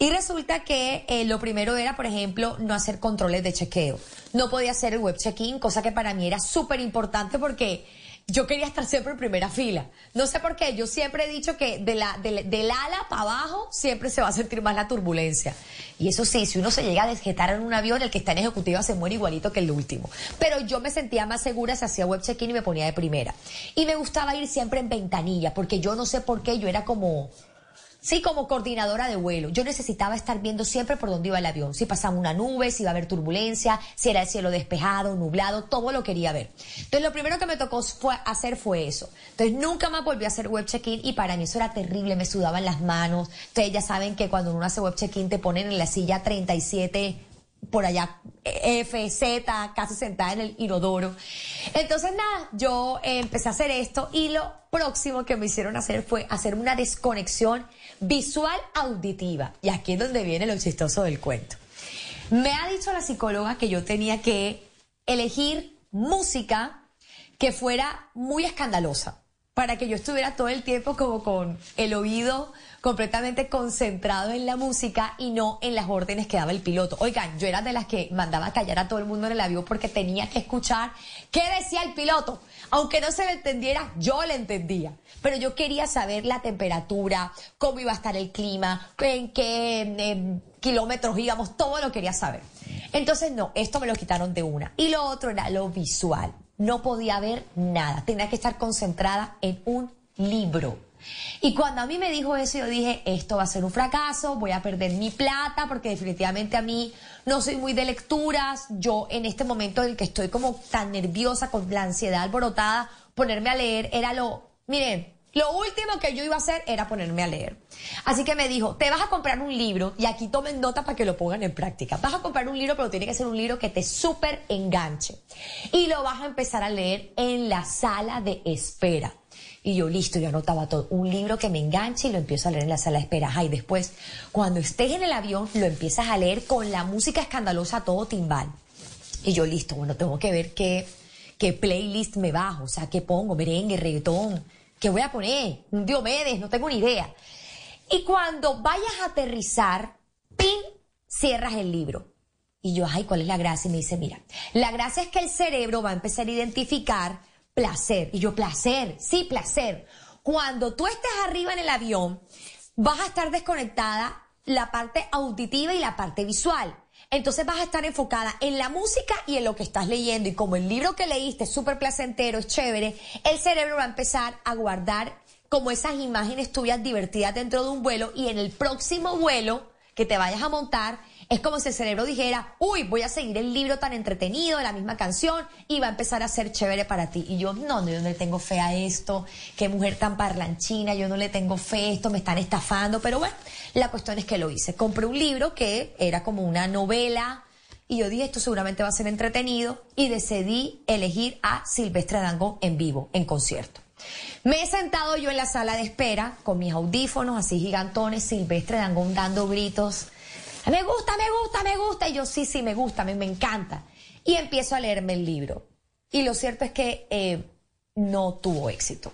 Y resulta que eh, lo primero era, por ejemplo, no hacer controles de chequeo. No podía hacer el web check-in, cosa que para mí era súper importante porque yo quería estar siempre en primera fila. No sé por qué, yo siempre he dicho que de la, del ala para abajo siempre se va a sentir más la turbulencia. Y eso sí, si uno se llega a desjetar en un avión, el que está en ejecutiva se muere igualito que el último. Pero yo me sentía más segura si hacía web check-in y me ponía de primera. Y me gustaba ir siempre en ventanilla, porque yo no sé por qué, yo era como Sí, como coordinadora de vuelo. Yo necesitaba estar viendo siempre por dónde iba el avión. Si pasaba una nube, si iba a haber turbulencia, si era el cielo despejado, nublado, todo lo quería ver. Entonces lo primero que me tocó fue hacer fue eso. Entonces nunca más volví a hacer web check-in y para mí eso era terrible, me sudaban las manos. Ustedes ya saben que cuando uno hace web check-in te ponen en la silla 37 por allá F, Z, casi sentada en el inodoro. Entonces, nada, yo eh, empecé a hacer esto y lo próximo que me hicieron hacer fue hacer una desconexión visual auditiva. Y aquí es donde viene lo chistoso del cuento. Me ha dicho la psicóloga que yo tenía que elegir música que fuera muy escandalosa para que yo estuviera todo el tiempo como con el oído completamente concentrado en la música y no en las órdenes que daba el piloto. Oigan, yo era de las que mandaba callar a todo el mundo en el avión porque tenía que escuchar qué decía el piloto. Aunque no se le entendiera, yo le entendía. Pero yo quería saber la temperatura, cómo iba a estar el clima, en qué kilómetros íbamos, todo lo quería saber. Entonces, no, esto me lo quitaron de una. Y lo otro era lo visual no podía ver nada, tenía que estar concentrada en un libro. Y cuando a mí me dijo eso, yo dije, esto va a ser un fracaso, voy a perder mi plata, porque definitivamente a mí no soy muy de lecturas. Yo en este momento en el que estoy como tan nerviosa, con la ansiedad alborotada, ponerme a leer era lo, miren, lo último que yo iba a hacer era ponerme a leer. Así que me dijo, te vas a comprar un libro y aquí tomen nota para que lo pongan en práctica. Vas a comprar un libro, pero tiene que ser un libro que te súper enganche. Y lo vas a empezar a leer en la sala de espera. Y yo, listo, yo anotaba todo. Un libro que me enganche y lo empiezo a leer en la sala de espera. y después, cuando estés en el avión, lo empiezas a leer con la música escandalosa todo timbal. Y yo, listo, bueno, tengo que ver qué, qué playlist me bajo, o sea, qué pongo, merengue, reggaetón ¿Qué voy a poner? Diomedes, no tengo ni idea. Y cuando vayas a aterrizar, pin, cierras el libro. Y yo, ay, ¿cuál es la gracia? Y me dice, mira, la gracia es que el cerebro va a empezar a identificar placer. Y yo, placer, sí, placer. Cuando tú estés arriba en el avión, vas a estar desconectada la parte auditiva y la parte visual. Entonces vas a estar enfocada en la música y en lo que estás leyendo. Y como el libro que leíste es súper placentero, es chévere, el cerebro va a empezar a guardar como esas imágenes tuyas divertidas dentro de un vuelo y en el próximo vuelo que te vayas a montar, es como si el cerebro dijera, uy, voy a seguir el libro tan entretenido, la misma canción, y va a empezar a ser chévere para ti. Y yo, no, no, yo no le tengo fe a esto, qué mujer tan parlanchina, yo no le tengo fe a esto, me están estafando, pero bueno, la cuestión es que lo hice. Compré un libro que era como una novela, y yo dije, esto seguramente va a ser entretenido, y decidí elegir a Silvestre Dangón en vivo, en concierto. Me he sentado yo en la sala de espera con mis audífonos así gigantones, Silvestre Dangón dando gritos me gusta, me gusta, me gusta. Y yo, sí, sí, me gusta, me, me encanta. Y empiezo a leerme el libro. Y lo cierto es que eh, no tuvo éxito.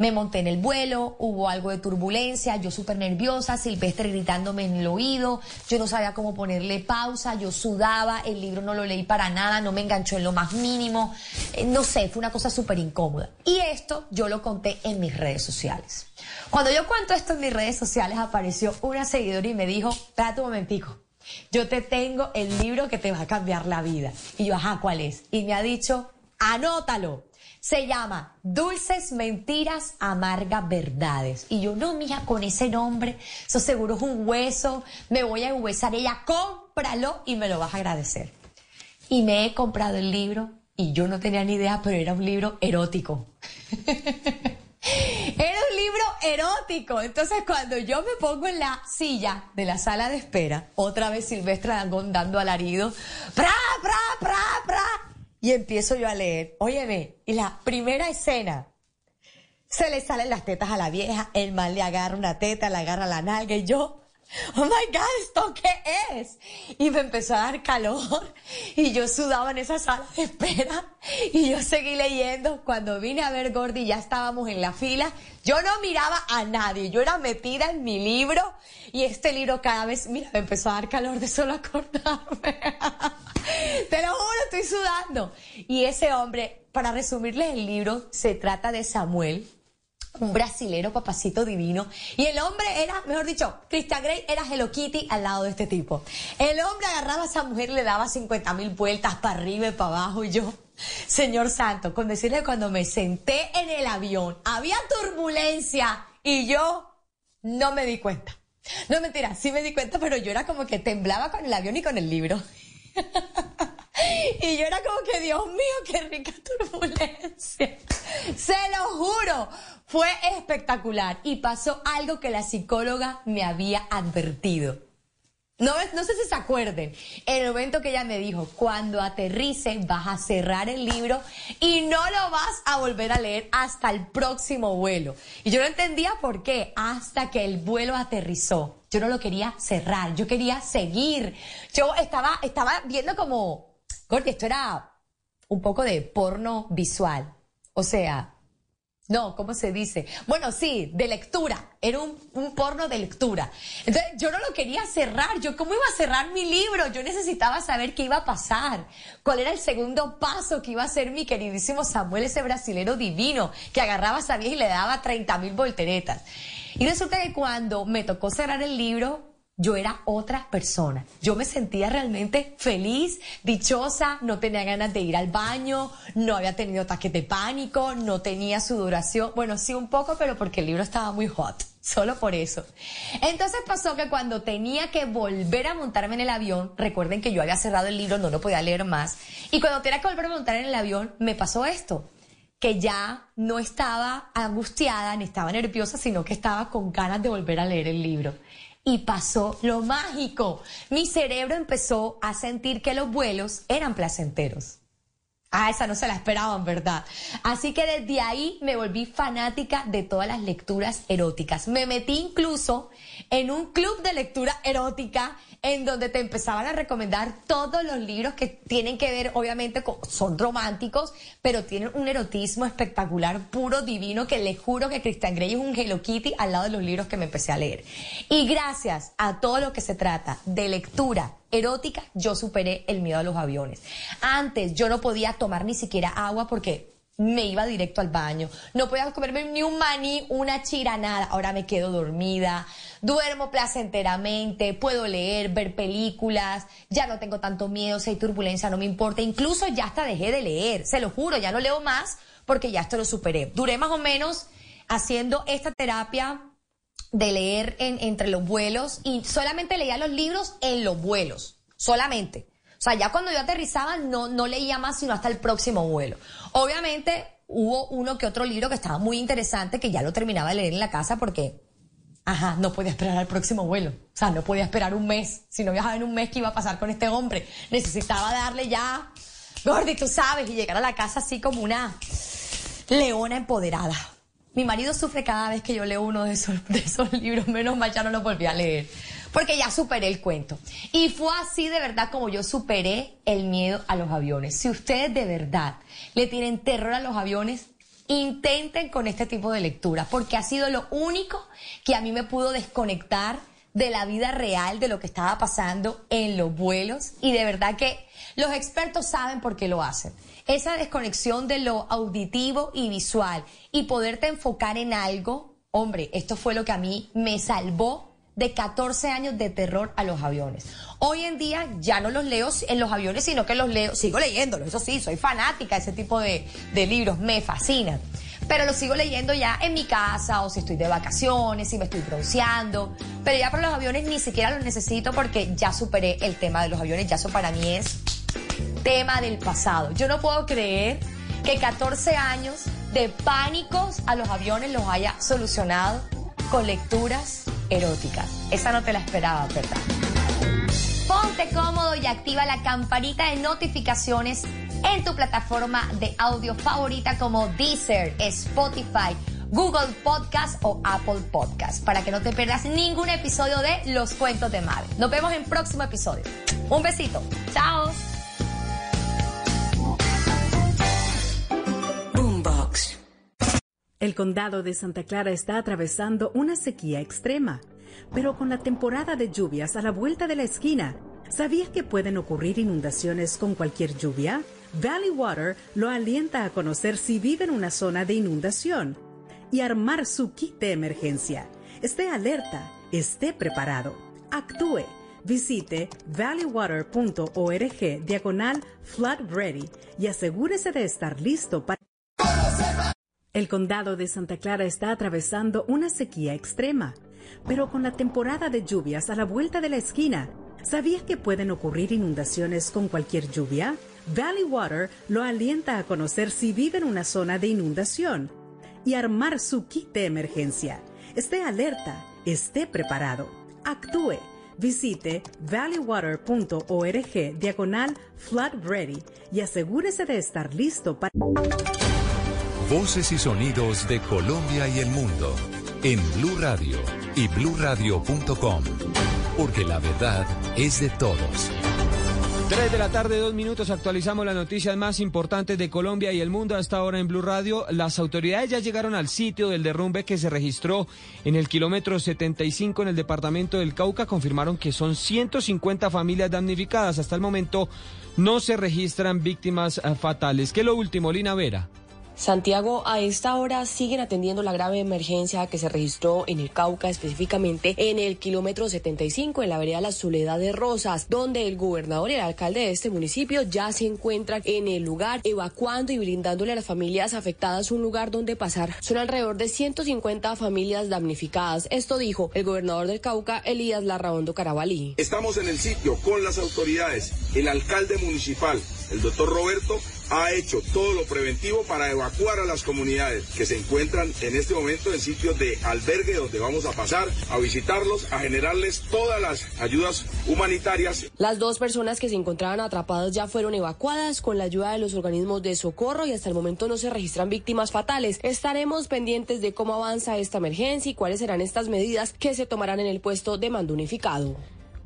Me monté en el vuelo, hubo algo de turbulencia, yo súper nerviosa, Silvestre gritándome en el oído, yo no sabía cómo ponerle pausa, yo sudaba, el libro no lo leí para nada, no me enganchó en lo más mínimo, eh, no sé, fue una cosa súper incómoda. Y esto yo lo conté en mis redes sociales. Cuando yo cuento esto en mis redes sociales apareció una seguidora y me dijo, espérate un momentico, yo te tengo el libro que te va a cambiar la vida. Y yo, ajá, ¿cuál es? Y me ha dicho, anótalo. Se llama Dulces Mentiras, Amargas Verdades. Y yo, no, mija, con ese nombre, eso seguro es un hueso, me voy a huesar. Ella, cómpralo y me lo vas a agradecer. Y me he comprado el libro y yo no tenía ni idea, pero era un libro erótico. Era un libro erótico. Entonces, cuando yo me pongo en la silla de la sala de espera, otra vez Silvestre Dangón dando alarido, ¡pra, pra, pra, pra! Y empiezo yo a leer. Óyeme, y la primera escena, se le salen las tetas a la vieja, el mal le agarra una teta, le agarra la nalga y yo, oh my God, ¿esto qué es? Y me empezó a dar calor y yo sudaba en esa sala de espera y yo seguí leyendo. Cuando vine a ver Gordy ya estábamos en la fila, yo no miraba a nadie, yo era metida en mi libro y este libro cada vez, mira, me empezó a dar calor de solo acordarme. Te lo juro, estoy sudando. Y ese hombre, para resumirles el libro, se trata de Samuel, un brasilero papacito divino. Y el hombre era, mejor dicho, Christian Grey era Hello Kitty al lado de este tipo. El hombre agarraba a esa mujer le daba 50 mil vueltas para arriba y para abajo. Y yo, Señor Santo, con decirle cuando me senté en el avión, había turbulencia y yo no me di cuenta. No mentira, sí me di cuenta, pero yo era como que temblaba con el avión y con el libro. Y yo era como que, Dios mío, qué rica turbulencia. Se lo juro, fue espectacular. Y pasó algo que la psicóloga me había advertido. No, sé si se acuerden, en el momento que ella me dijo, cuando aterrice vas a cerrar el libro y no lo vas a volver a leer hasta el próximo vuelo. Y yo no entendía por qué, hasta que el vuelo aterrizó. Yo no lo quería cerrar, yo quería seguir. Yo estaba, estaba viendo como porque esto era un poco de porno visual. O sea, no, ¿cómo se dice? Bueno, sí, de lectura. Era un, un, porno de lectura. Entonces, yo no lo quería cerrar. Yo, ¿cómo iba a cerrar mi libro? Yo necesitaba saber qué iba a pasar. ¿Cuál era el segundo paso que iba a hacer mi queridísimo Samuel, ese brasilero divino, que agarraba a esa vieja y le daba 30 mil volteretas? Y resulta que cuando me tocó cerrar el libro, yo era otra persona. Yo me sentía realmente feliz, dichosa, no tenía ganas de ir al baño, no había tenido ataques de pánico, no tenía sudoración. Bueno, sí un poco, pero porque el libro estaba muy hot. Solo por eso. Entonces pasó que cuando tenía que volver a montarme en el avión, recuerden que yo había cerrado el libro, no lo podía leer más, y cuando tenía que volver a montar en el avión, me pasó esto, que ya no estaba angustiada ni estaba nerviosa, sino que estaba con ganas de volver a leer el libro y pasó lo mágico. Mi cerebro empezó a sentir que los vuelos eran placenteros. Ah, esa no se la esperaban, ¿verdad? Así que desde ahí me volví fanática de todas las lecturas eróticas. Me metí incluso en un club de lectura erótica en donde te empezaban a recomendar todos los libros que tienen que ver, obviamente, con, son románticos, pero tienen un erotismo espectacular, puro, divino, que les juro que Christian Grey es un Hello Kitty al lado de los libros que me empecé a leer. Y gracias a todo lo que se trata de lectura erótica, yo superé el miedo a los aviones. Antes yo no podía tomar ni siquiera agua porque me iba directo al baño. No podía comerme ni un maní, una chira, nada. Ahora me quedo dormida, duermo placenteramente, puedo leer, ver películas, ya no tengo tanto miedo, si hay turbulencia no me importa. Incluso ya hasta dejé de leer, se lo juro, ya no leo más porque ya esto lo superé. Duré más o menos haciendo esta terapia de leer en, entre los vuelos y solamente leía los libros en los vuelos, solamente. O sea, ya cuando yo aterrizaba no, no leía más sino hasta el próximo vuelo. Obviamente hubo uno que otro libro que estaba muy interesante que ya lo terminaba de leer en la casa porque, ajá, no podía esperar al próximo vuelo. O sea, no podía esperar un mes. Si no viajaba en un mes, ¿qué iba a pasar con este hombre? Necesitaba darle ya, Gordy, tú sabes, y llegar a la casa así como una leona empoderada. Mi marido sufre cada vez que yo leo uno de esos, de esos libros, menos mal ya no lo volví a leer porque ya superé el cuento. Y fue así de verdad como yo superé el miedo a los aviones. Si ustedes de verdad le tienen terror a los aviones, intenten con este tipo de lectura, porque ha sido lo único que a mí me pudo desconectar de la vida real, de lo que estaba pasando en los vuelos. Y de verdad que los expertos saben por qué lo hacen. Esa desconexión de lo auditivo y visual y poderte enfocar en algo, hombre, esto fue lo que a mí me salvó de 14 años de terror a los aviones. Hoy en día ya no los leo en los aviones, sino que los leo, sigo leyéndolos, eso sí, soy fanática de ese tipo de, de libros, me fascinan. Pero los sigo leyendo ya en mi casa o si estoy de vacaciones, si me estoy bronceando. Pero ya para los aviones ni siquiera los necesito porque ya superé el tema de los aviones, ya eso para mí es tema del pasado. Yo no puedo creer que 14 años de pánicos a los aviones los haya solucionado con lecturas eróticas. Esa no te la esperaba, ¿verdad? Ponte cómodo y activa la campanita de notificaciones en tu plataforma de audio favorita como Deezer, Spotify, Google Podcast o Apple Podcast para que no te pierdas ningún episodio de Los Cuentos de Mave. Nos vemos en próximo episodio. Un besito. Chao. El condado de Santa Clara está atravesando una sequía extrema, pero con la temporada de lluvias a la vuelta de la esquina, ¿sabías que pueden ocurrir inundaciones con cualquier lluvia? Valley Water lo alienta a conocer si vive en una zona de inundación y armar su kit de emergencia. Esté alerta, esté preparado, actúe. Visite valleywater.org diagonal flood ready y asegúrese de estar listo para... El condado de Santa Clara está atravesando una sequía extrema, pero con la temporada de lluvias a la vuelta de la esquina, ¿sabías que pueden ocurrir inundaciones con cualquier lluvia? Valley Water lo alienta a conocer si vive en una zona de inundación y armar su kit de emergencia. Esté alerta, esté preparado, actúe. Visite valleywater.org diagonal flood ready y asegúrese de estar listo para... Voces y sonidos de Colombia y el mundo en Blue Radio y bluradio.com, porque la verdad es de todos. Tres de la tarde, dos minutos, actualizamos las noticias más importantes de Colombia y el mundo hasta ahora en Blue Radio. Las autoridades ya llegaron al sitio del derrumbe que se registró en el kilómetro 75 en el departamento del Cauca. Confirmaron que son 150 familias damnificadas. Hasta el momento no se registran víctimas eh, fatales. ¿Qué es lo último, Lina Vera? Santiago, a esta hora siguen atendiendo la grave emergencia que se registró en el Cauca, específicamente en el kilómetro 75, en la vereda La Soledad de Rosas, donde el gobernador y el alcalde de este municipio ya se encuentran en el lugar, evacuando y brindándole a las familias afectadas un lugar donde pasar. Son alrededor de 150 familias damnificadas. Esto dijo el gobernador del Cauca, Elías Larraondo Carabalí. Estamos en el sitio con las autoridades, el alcalde municipal, el doctor Roberto ha hecho todo lo preventivo para evacuar a las comunidades que se encuentran en este momento en sitios de albergue donde vamos a pasar a visitarlos, a generarles todas las ayudas humanitarias. Las dos personas que se encontraban atrapadas ya fueron evacuadas con la ayuda de los organismos de socorro y hasta el momento no se registran víctimas fatales. Estaremos pendientes de cómo avanza esta emergencia y cuáles serán estas medidas que se tomarán en el puesto de mando unificado.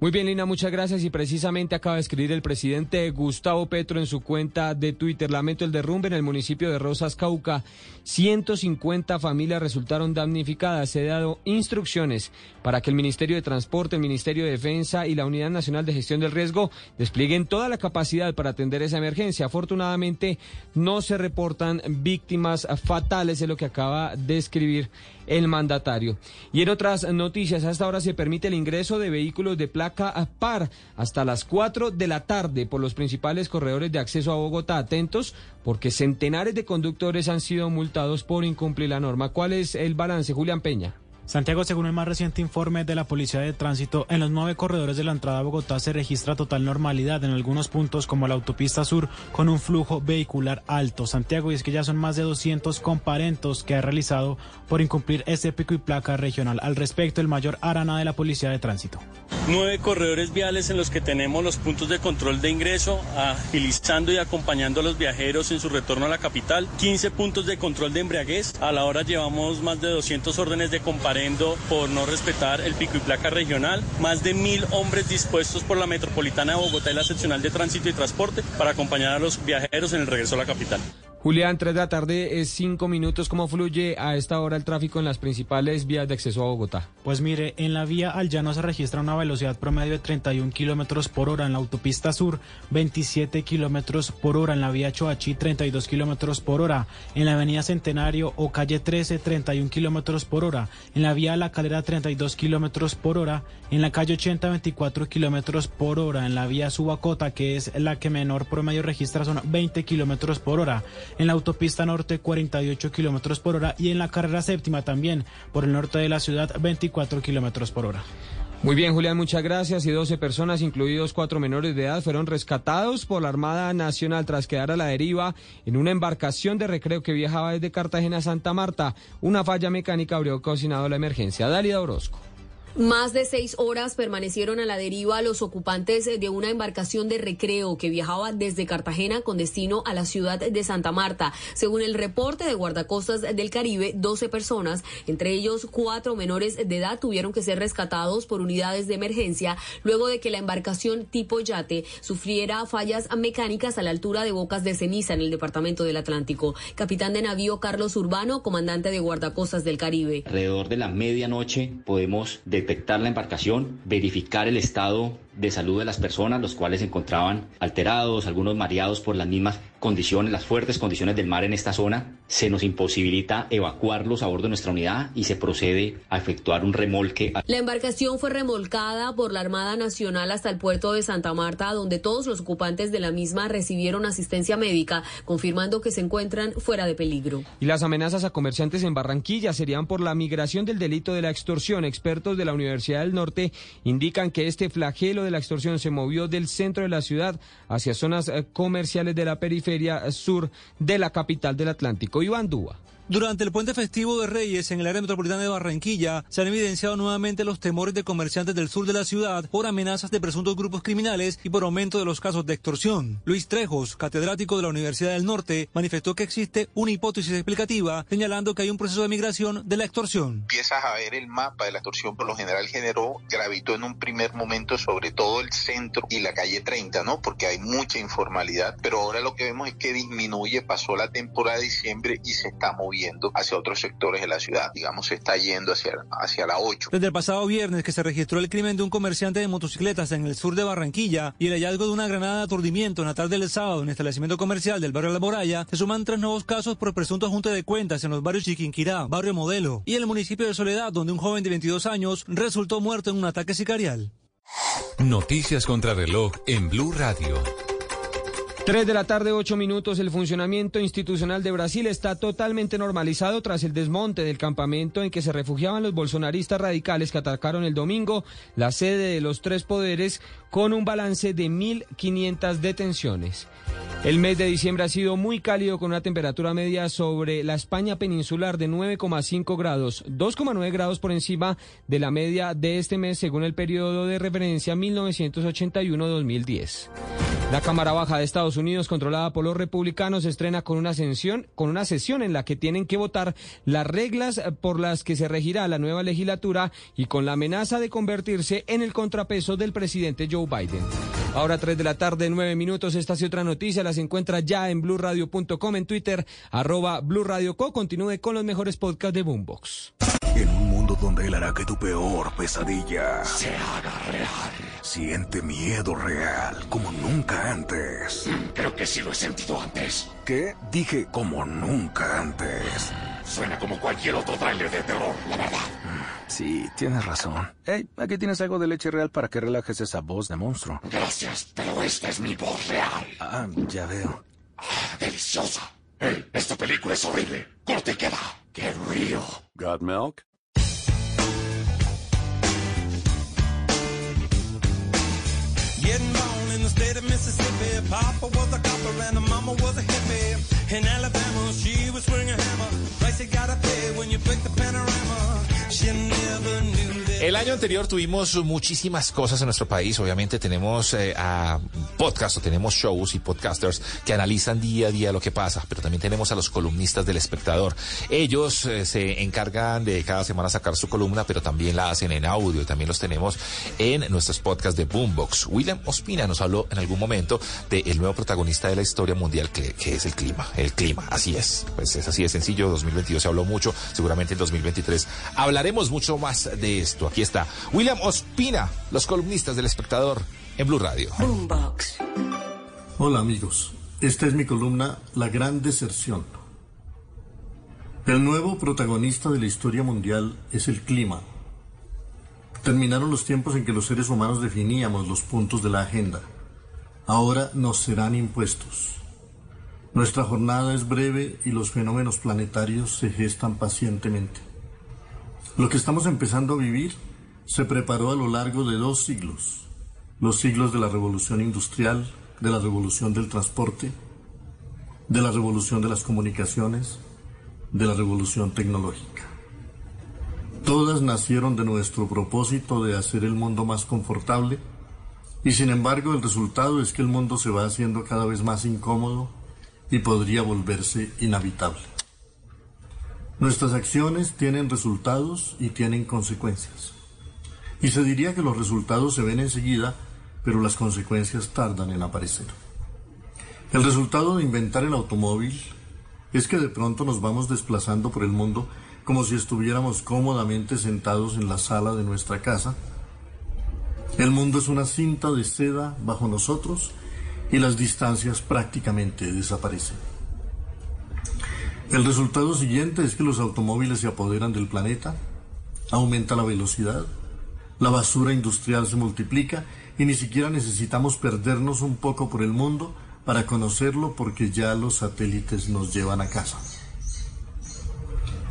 Muy bien, Lina, muchas gracias. Y precisamente acaba de escribir el presidente Gustavo Petro en su cuenta de Twitter. Lamento el derrumbe en el municipio de Rosas, Cauca. 150 familias resultaron damnificadas. He dado instrucciones para que el Ministerio de Transporte, el Ministerio de Defensa y la Unidad Nacional de Gestión del Riesgo desplieguen toda la capacidad para atender esa emergencia. Afortunadamente, no se reportan víctimas fatales, es lo que acaba de escribir el mandatario. Y en otras noticias, hasta ahora se permite el ingreso de vehículos de placa par hasta las 4 de la tarde por los principales corredores de acceso a Bogotá. Atentos, porque centenares de conductores han sido multados por incumplir la norma. ¿Cuál es el balance, Julián Peña? Santiago, según el más reciente informe de la Policía de Tránsito, en los nueve corredores de la entrada a Bogotá se registra total normalidad en algunos puntos como la autopista sur con un flujo vehicular alto. Santiago, y es que ya son más de 200 comparentos que ha realizado por incumplir este pico y placa regional. Al respecto, el mayor Arana de la Policía de Tránsito. Nueve corredores viales en los que tenemos los puntos de control de ingreso, agilizando y acompañando a los viajeros en su retorno a la capital. 15 puntos de control de embriaguez. A la hora llevamos más de 200 órdenes de comparación por no respetar el pico y placa regional. Más de mil hombres dispuestos por la Metropolitana de Bogotá y la Seccional de Tránsito y Transporte para acompañar a los viajeros en el regreso a la capital. Julián, 3 de la tarde es 5 minutos. ¿Cómo fluye a esta hora el tráfico en las principales vías de acceso a Bogotá? Pues mire, en la vía al llano se registra una velocidad promedio de 31 kilómetros por hora. En la autopista sur, 27 kilómetros por hora. En la vía Choachí, 32 kilómetros por hora. En la avenida Centenario o calle 13, 31 kilómetros por hora. En la vía La Calera, 32 kilómetros por hora. En la calle 80, 24 kilómetros por hora. En la vía Subacota, que es la que menor promedio registra, son 20 kilómetros por hora en la autopista norte 48 kilómetros por hora y en la carrera séptima también por el norte de la ciudad 24 kilómetros por hora. Muy bien, Julián, muchas gracias. Y 12 personas, incluidos cuatro menores de edad, fueron rescatados por la Armada Nacional tras quedar a la deriva en una embarcación de recreo que viajaba desde Cartagena a Santa Marta. Una falla mecánica habría ocasionado la emergencia. Dálida Orozco. Más de seis horas permanecieron a la deriva los ocupantes de una embarcación de recreo que viajaba desde Cartagena con destino a la ciudad de Santa Marta. Según el reporte de guardacostas del Caribe, 12 personas, entre ellos cuatro menores de edad, tuvieron que ser rescatados por unidades de emergencia luego de que la embarcación tipo yate sufriera fallas mecánicas a la altura de Bocas de Ceniza en el departamento del Atlántico. Capitán de navío Carlos Urbano, comandante de guardacostas del Caribe. Alrededor de la medianoche podemos detectar la embarcación, verificar el estado de salud de las personas, los cuales se encontraban alterados, algunos mareados por las mismas condiciones, las fuertes condiciones del mar en esta zona. Se nos imposibilita evacuarlos a bordo de nuestra unidad y se procede a efectuar un remolque. La embarcación fue remolcada por la Armada Nacional hasta el puerto de Santa Marta, donde todos los ocupantes de la misma recibieron asistencia médica, confirmando que se encuentran fuera de peligro. Y las amenazas a comerciantes en Barranquilla serían por la migración del delito de la extorsión. Expertos de la Universidad del Norte indican que este flagelo de la extorsión se movió del centro de la ciudad hacia zonas eh, comerciales de la periferia sur de la capital del Atlántico. Iván Dúa. Durante el puente festivo de Reyes en el área metropolitana de Barranquilla se han evidenciado nuevamente los temores de comerciantes del sur de la ciudad por amenazas de presuntos grupos criminales y por aumento de los casos de extorsión. Luis Trejos, catedrático de la Universidad del Norte, manifestó que existe una hipótesis explicativa señalando que hay un proceso de migración de la extorsión. Empiezas a ver el mapa de la extorsión, por lo general generó, gravitó en un primer momento sobre todo el centro y la calle 30, ¿no? Porque hay mucha informalidad, pero ahora lo que vemos es que disminuye, pasó la temporada de diciembre y se está moviendo moviendo hacia otros sectores de la ciudad. Digamos, se está yendo hacia, hacia la 8. Desde el pasado viernes que se registró el crimen de un comerciante de motocicletas en el sur de Barranquilla y el hallazgo de una granada de aturdimiento en la tarde del sábado en el establecimiento comercial del barrio La Moralla, se suman tres nuevos casos por presunto junte de cuentas en los barrios Chiquinquirá, barrio Modelo y el municipio de Soledad, donde un joven de 22 años resultó muerto en un ataque sicarial. Noticias contra reloj en Blue Radio. 3 de la tarde, 8 minutos. El funcionamiento institucional de Brasil está totalmente normalizado tras el desmonte del campamento en que se refugiaban los bolsonaristas radicales que atacaron el domingo la sede de los tres poderes con un balance de 1.500 detenciones. El mes de diciembre ha sido muy cálido con una temperatura media sobre la España peninsular de 9,5 grados, 2,9 grados por encima de la media de este mes según el periodo de referencia 1981-2010. La Cámara Baja de Estados Unidos, controlada por los republicanos, estrena con una, sesión, con una sesión en la que tienen que votar las reglas por las que se regirá la nueva legislatura y con la amenaza de convertirse en el contrapeso del presidente Joe Biden. Ahora 3 de la tarde, 9 minutos. Esta y otra noticia las encuentra ya en blurradio.com, en Twitter, arroba blurradioco. Continúe con los mejores podcasts de Boombox. En un mundo donde él hará que tu peor pesadilla se haga real. Siente miedo real como nunca antes. Creo que sí lo he sentido antes. ¿Qué? Dije como nunca antes. Suena como cualquier otro tráiler de terror, la verdad. Sí, tienes razón. Hey, aquí tienes algo de leche real para que relajes esa voz de monstruo. Gracias, pero esta es mi voz real. Ah, ya veo. Ah, deliciosa. Hey, esta película es horrible. Corte y queda. Qué real. Got milk? Getting born in the state of Mississippi. Papa was a copper and mama was a hippie. In Alabama, she was swinging a hammer. Price you gotta pay when you break the panorama. She never knew that. El año anterior tuvimos muchísimas cosas en nuestro país. Obviamente tenemos eh, podcast o tenemos shows y podcasters que analizan día a día lo que pasa, pero también tenemos a los columnistas del espectador. Ellos eh, se encargan de cada semana sacar su columna, pero también la hacen en audio y también los tenemos en nuestros podcasts de Boombox. William Ospina nos habló en algún momento del nuevo protagonista de la historia mundial que es el clima. El clima, así es. Pues es así de sencillo. 2022 se habló mucho, seguramente en 2023 hablaremos mucho más de esto. Aquí está William Ospina, los columnistas del espectador en Blue Radio. Boombox. Hola amigos, esta es mi columna La Gran Deserción. El nuevo protagonista de la historia mundial es el clima. Terminaron los tiempos en que los seres humanos definíamos los puntos de la agenda. Ahora nos serán impuestos. Nuestra jornada es breve y los fenómenos planetarios se gestan pacientemente. Lo que estamos empezando a vivir se preparó a lo largo de dos siglos, los siglos de la revolución industrial, de la revolución del transporte, de la revolución de las comunicaciones, de la revolución tecnológica. Todas nacieron de nuestro propósito de hacer el mundo más confortable y sin embargo el resultado es que el mundo se va haciendo cada vez más incómodo y podría volverse inhabitable. Nuestras acciones tienen resultados y tienen consecuencias. Y se diría que los resultados se ven enseguida, pero las consecuencias tardan en aparecer. El resultado de inventar el automóvil es que de pronto nos vamos desplazando por el mundo como si estuviéramos cómodamente sentados en la sala de nuestra casa. El mundo es una cinta de seda bajo nosotros y las distancias prácticamente desaparecen. El resultado siguiente es que los automóviles se apoderan del planeta, aumenta la velocidad, la basura industrial se multiplica y ni siquiera necesitamos perdernos un poco por el mundo para conocerlo porque ya los satélites nos llevan a casa.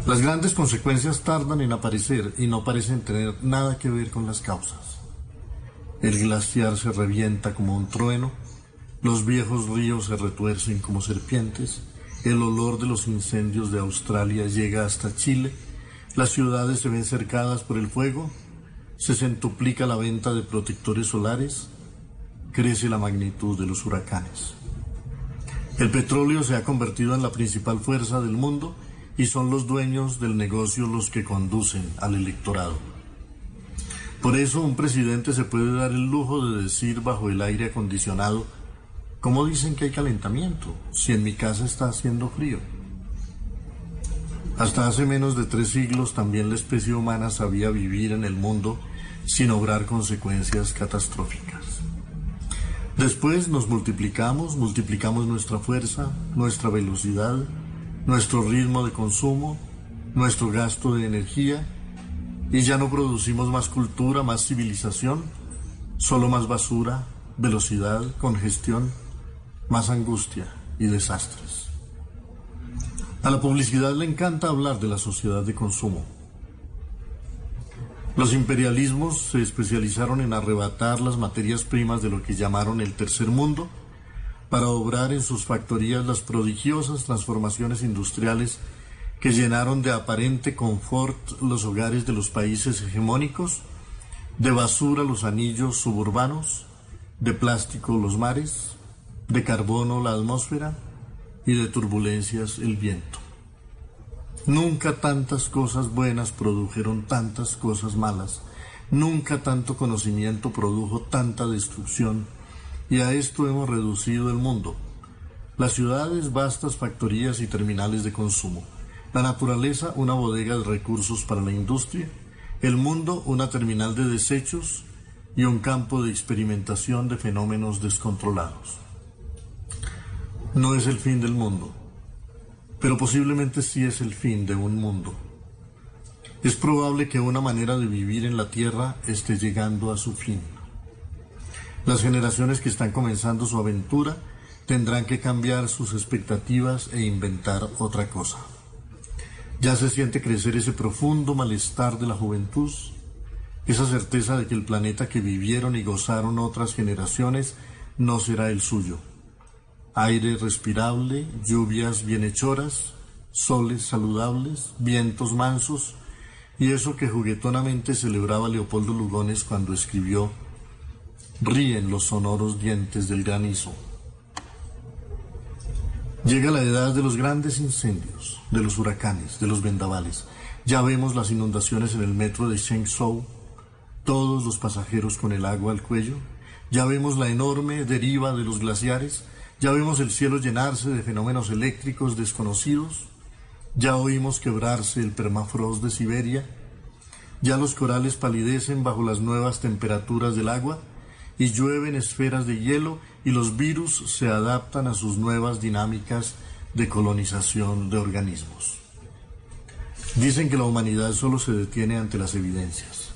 Las grandes consecuencias tardan en aparecer y no parecen tener nada que ver con las causas. El glaciar se revienta como un trueno, los viejos ríos se retuercen como serpientes, el olor de los incendios de Australia llega hasta Chile, las ciudades se ven cercadas por el fuego, se centuplica la venta de protectores solares, crece la magnitud de los huracanes. El petróleo se ha convertido en la principal fuerza del mundo y son los dueños del negocio los que conducen al electorado. Por eso un presidente se puede dar el lujo de decir bajo el aire acondicionado, ¿cómo dicen que hay calentamiento si en mi casa está haciendo frío? Hasta hace menos de tres siglos también la especie humana sabía vivir en el mundo sin obrar consecuencias catastróficas. Después nos multiplicamos, multiplicamos nuestra fuerza, nuestra velocidad, nuestro ritmo de consumo, nuestro gasto de energía y ya no producimos más cultura, más civilización, solo más basura, velocidad, congestión, más angustia y desastres. A la publicidad le encanta hablar de la sociedad de consumo. Los imperialismos se especializaron en arrebatar las materias primas de lo que llamaron el tercer mundo para obrar en sus factorías las prodigiosas transformaciones industriales que llenaron de aparente confort los hogares de los países hegemónicos, de basura los anillos suburbanos, de plástico los mares, de carbono la atmósfera y de turbulencias el viento. Nunca tantas cosas buenas produjeron tantas cosas malas, nunca tanto conocimiento produjo tanta destrucción, y a esto hemos reducido el mundo. Las ciudades, vastas factorías y terminales de consumo. La naturaleza, una bodega de recursos para la industria. El mundo, una terminal de desechos y un campo de experimentación de fenómenos descontrolados. No es el fin del mundo, pero posiblemente sí es el fin de un mundo. Es probable que una manera de vivir en la Tierra esté llegando a su fin. Las generaciones que están comenzando su aventura tendrán que cambiar sus expectativas e inventar otra cosa. Ya se siente crecer ese profundo malestar de la juventud, esa certeza de que el planeta que vivieron y gozaron otras generaciones no será el suyo. Aire respirable, lluvias bienhechoras, soles saludables, vientos mansos, y eso que juguetonamente celebraba Leopoldo Lugones cuando escribió Ríen los sonoros dientes del granizo. Llega la edad de los grandes incendios, de los huracanes, de los vendavales. Ya vemos las inundaciones en el metro de Shenzhou, todos los pasajeros con el agua al cuello. Ya vemos la enorme deriva de los glaciares. Ya vemos el cielo llenarse de fenómenos eléctricos desconocidos. Ya oímos quebrarse el permafrost de Siberia. Ya los corales palidecen bajo las nuevas temperaturas del agua y llueven esferas de hielo y los virus se adaptan a sus nuevas dinámicas de colonización de organismos. Dicen que la humanidad solo se detiene ante las evidencias.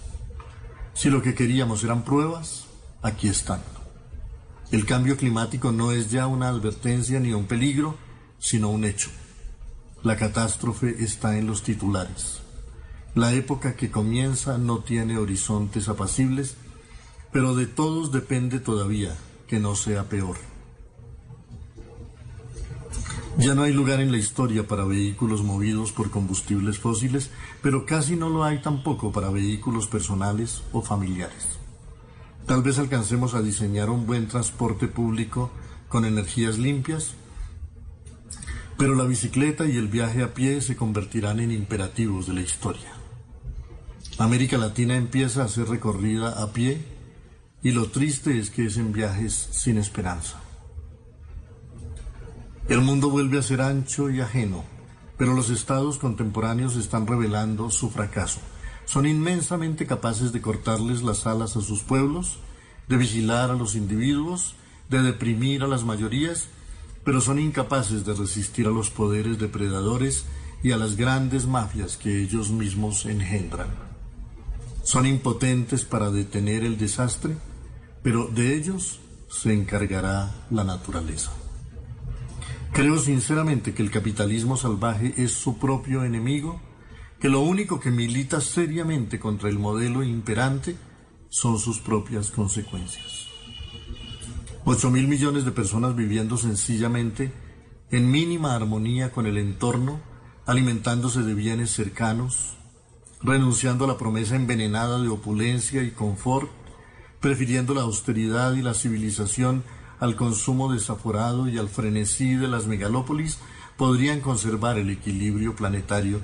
Si lo que queríamos eran pruebas, aquí están. El cambio climático no es ya una advertencia ni un peligro, sino un hecho. La catástrofe está en los titulares. La época que comienza no tiene horizontes apacibles, pero de todos depende todavía que no sea peor. Ya no hay lugar en la historia para vehículos movidos por combustibles fósiles, pero casi no lo hay tampoco para vehículos personales o familiares. Tal vez alcancemos a diseñar un buen transporte público con energías limpias, pero la bicicleta y el viaje a pie se convertirán en imperativos de la historia. América Latina empieza a ser recorrida a pie y lo triste es que es en viajes sin esperanza. El mundo vuelve a ser ancho y ajeno, pero los estados contemporáneos están revelando su fracaso. Son inmensamente capaces de cortarles las alas a sus pueblos, de vigilar a los individuos, de deprimir a las mayorías, pero son incapaces de resistir a los poderes depredadores y a las grandes mafias que ellos mismos engendran. Son impotentes para detener el desastre, pero de ellos se encargará la naturaleza. Creo sinceramente que el capitalismo salvaje es su propio enemigo, que lo único que milita seriamente contra el modelo imperante son sus propias consecuencias. Ocho mil millones de personas viviendo sencillamente en mínima armonía con el entorno, alimentándose de bienes cercanos, renunciando a la promesa envenenada de opulencia y confort, prefiriendo la austeridad y la civilización al consumo desaforado y al frenesí de las megalópolis, podrían conservar el equilibrio planetario,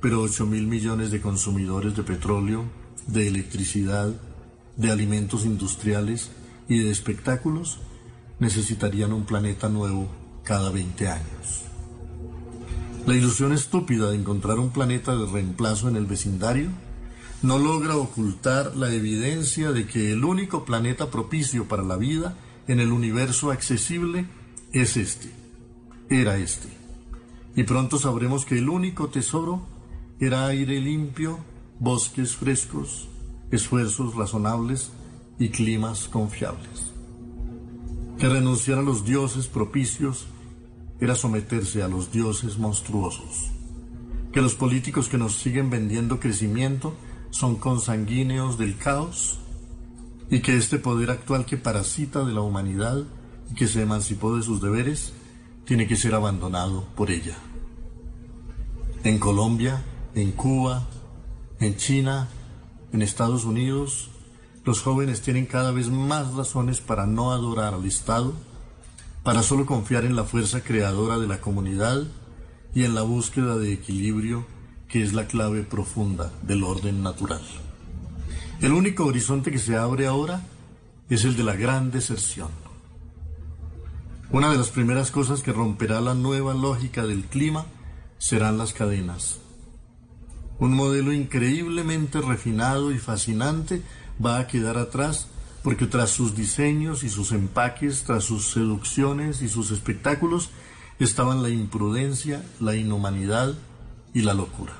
pero 8 mil millones de consumidores de petróleo, de electricidad, de alimentos industriales y de espectáculos necesitarían un planeta nuevo cada 20 años. La ilusión estúpida de encontrar un planeta de reemplazo en el vecindario no logra ocultar la evidencia de que el único planeta propicio para la vida en el universo accesible es este, era este. Y pronto sabremos que el único tesoro era aire limpio, bosques frescos, esfuerzos razonables y climas confiables. Que renunciar a los dioses propicios era someterse a los dioses monstruosos. Que los políticos que nos siguen vendiendo crecimiento son consanguíneos del caos y que este poder actual que parasita de la humanidad y que se emancipó de sus deberes tiene que ser abandonado por ella. En Colombia, en Cuba, en China, en Estados Unidos, los jóvenes tienen cada vez más razones para no adorar al Estado, para solo confiar en la fuerza creadora de la comunidad y en la búsqueda de equilibrio que es la clave profunda del orden natural. El único horizonte que se abre ahora es el de la gran deserción. Una de las primeras cosas que romperá la nueva lógica del clima serán las cadenas. Un modelo increíblemente refinado y fascinante va a quedar atrás porque tras sus diseños y sus empaques, tras sus seducciones y sus espectáculos, estaban la imprudencia, la inhumanidad y la locura.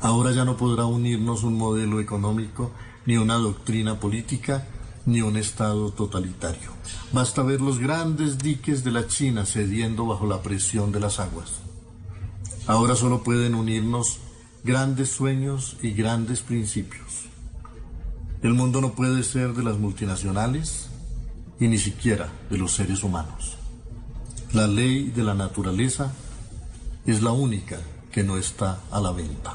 Ahora ya no podrá unirnos un modelo económico, ni una doctrina política, ni un Estado totalitario. Basta ver los grandes diques de la China cediendo bajo la presión de las aguas. Ahora solo pueden unirnos grandes sueños y grandes principios. El mundo no puede ser de las multinacionales y ni siquiera de los seres humanos. La ley de la naturaleza es la única que no está a la venta.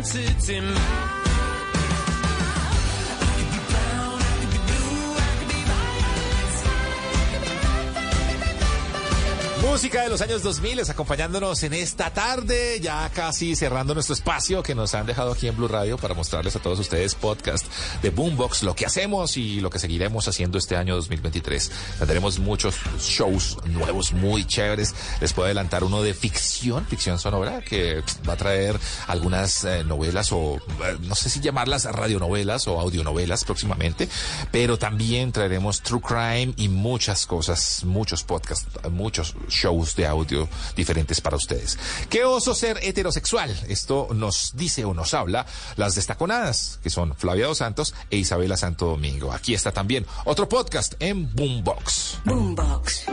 Mm, I've Música de los años 2000 acompañándonos en esta tarde, ya casi cerrando nuestro espacio que nos han dejado aquí en Blue Radio para mostrarles a todos ustedes podcast de Boombox, lo que hacemos y lo que seguiremos haciendo este año 2023. Tendremos muchos shows nuevos muy chéveres. Les puedo adelantar uno de ficción, ficción sonora, que va a traer algunas eh, novelas o eh, no sé si llamarlas radionovelas o audionovelas próximamente, pero también traeremos True Crime y muchas cosas, muchos podcasts, muchos shows de audio diferentes para ustedes. ¿Qué oso ser heterosexual? Esto nos dice o nos habla las destaconadas, que son Flavia Dos Santos e Isabela Santo Domingo. Aquí está también otro podcast en Boombox. Boombox.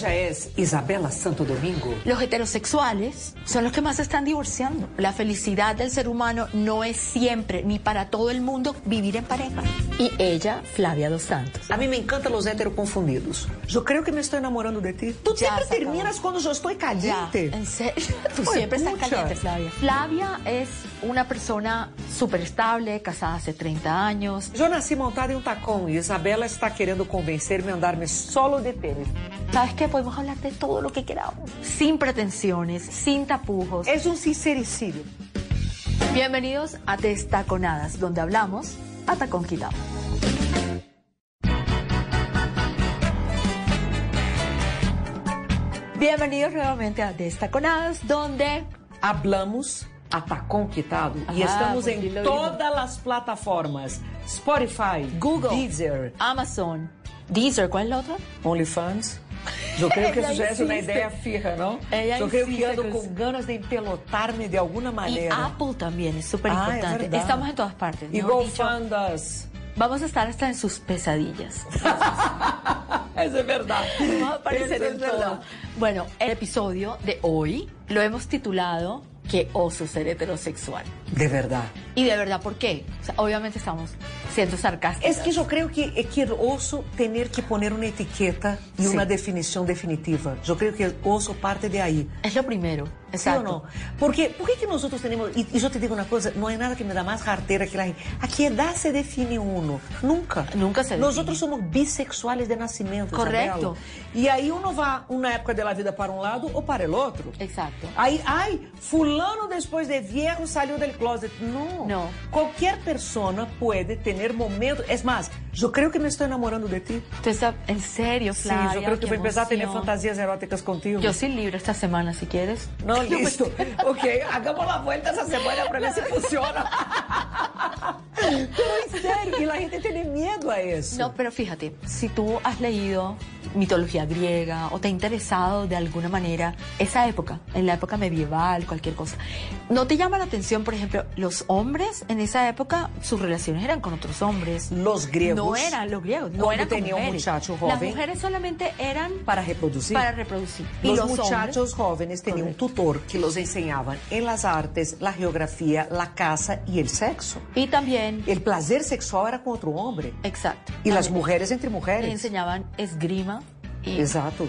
Ella es Isabela Santo Domingo. Los heterosexuales son los que más se están divorciando. La felicidad del ser humano no es siempre, ni para todo el mundo, vivir en pareja. Y ella, Flavia Dos Santos. A mí me encantan los heteroconfundidos. Yo creo que me estoy enamorando de ti. Tú Ya siempre acabó. terminas cuando yo estoy Ya, caliente. en serio. Tú Oye, siempre estás caliente, Flavia. Flavia es una persona súper estable, casada hace 30 años. Yo nací montada em um tacón e Isabela está querendo convencer-me a andarme solo de tênis. ¿Sabes qué? Podemos hablar de todo lo que queramos. Sin pretensiones, sin tapujos. Es un sincericidio. Bienvenidos a Destaconadas, donde hablamos a tacón quitado. Bienvenidos nuevamente a Destaconadas, donde Hablamos a tacón quitado Ajá, estamos lo todas as plataformas: Spotify, Google, Deezer, Amazon, Deezer, ¿cuál es la otra? OnlyFans. Eu creio que isso já é uma ideia fija, não? Ela Eu creio que ando com ganas de empelotar-me de alguma maneira. Apple también es súper Ah, es importante. verdad. Estamos en todas partes. E golfandas. Vamos a estar hasta en sus pesadillas. Isso é verdade. Vamos a aparecer Eso es en todo. verdad. Bueno, el episodio de hoy lo hemos titulado ¿Qué oso ser heterosexual? De verdad. Y de verdad, ¿por qué? O sea, obviamente estamos siendo sarcásticos. Es que yo creo que es que oso tener que poner una etiqueta y Sí. una definición definitiva. Yo creo que el oso parte de ahí. Es lo primero. ¿Sí Exacto. o no? Porque, ¿por qué que nosotros tenemos, y, y yo te digo una cosa, no hay nada que me da más jartera que la gente. ¿A qué edad se define uno? Nunca. Nunca se define. Nosotros somos bisexuales de nacimiento. Correcto. Isabela. Y ahí uno va una época de la vida para un lado o para el otro. Exacto. Aí, ai, fulano después de viejo salió del closet. No. No. Cualquier persona puede tener momentos. Es más, yo creo que me estoy enamorando de ti. Tú estás, en serio, Sí, Flavia. yo creo que qué voy a empezar a tener fantasías eróticas contigo. Yo soy libre esta semana, si quieres. No, listo. ok, hagamos la vuelta esa semana para ver si funciona. Pero en serio, y la gente tiene miedo a eso. No, pero fíjate, si tú has leído mitología griega o te ha interesado de alguna manera esa época, en la época medieval, cualquier cosa, ¿no te llama la atención, por ejemplo, los hombres en esa época, sus relaciones eran con otros hombres? Los griegos. No eran los griegos, no eran con tenía un mujeres. muchacho Las joven. mujeres solamente eran Para reproducir. para reproducir. Los, hombres- muchachos jóvenes tenían un tutor que los enseñaban en las artes, la geografía, la caza y el sexo. Y también... El placer sexual era con otro hombre. Exacto. Y las mujeres entre mujeres. Le enseñaban esgrima y Exato.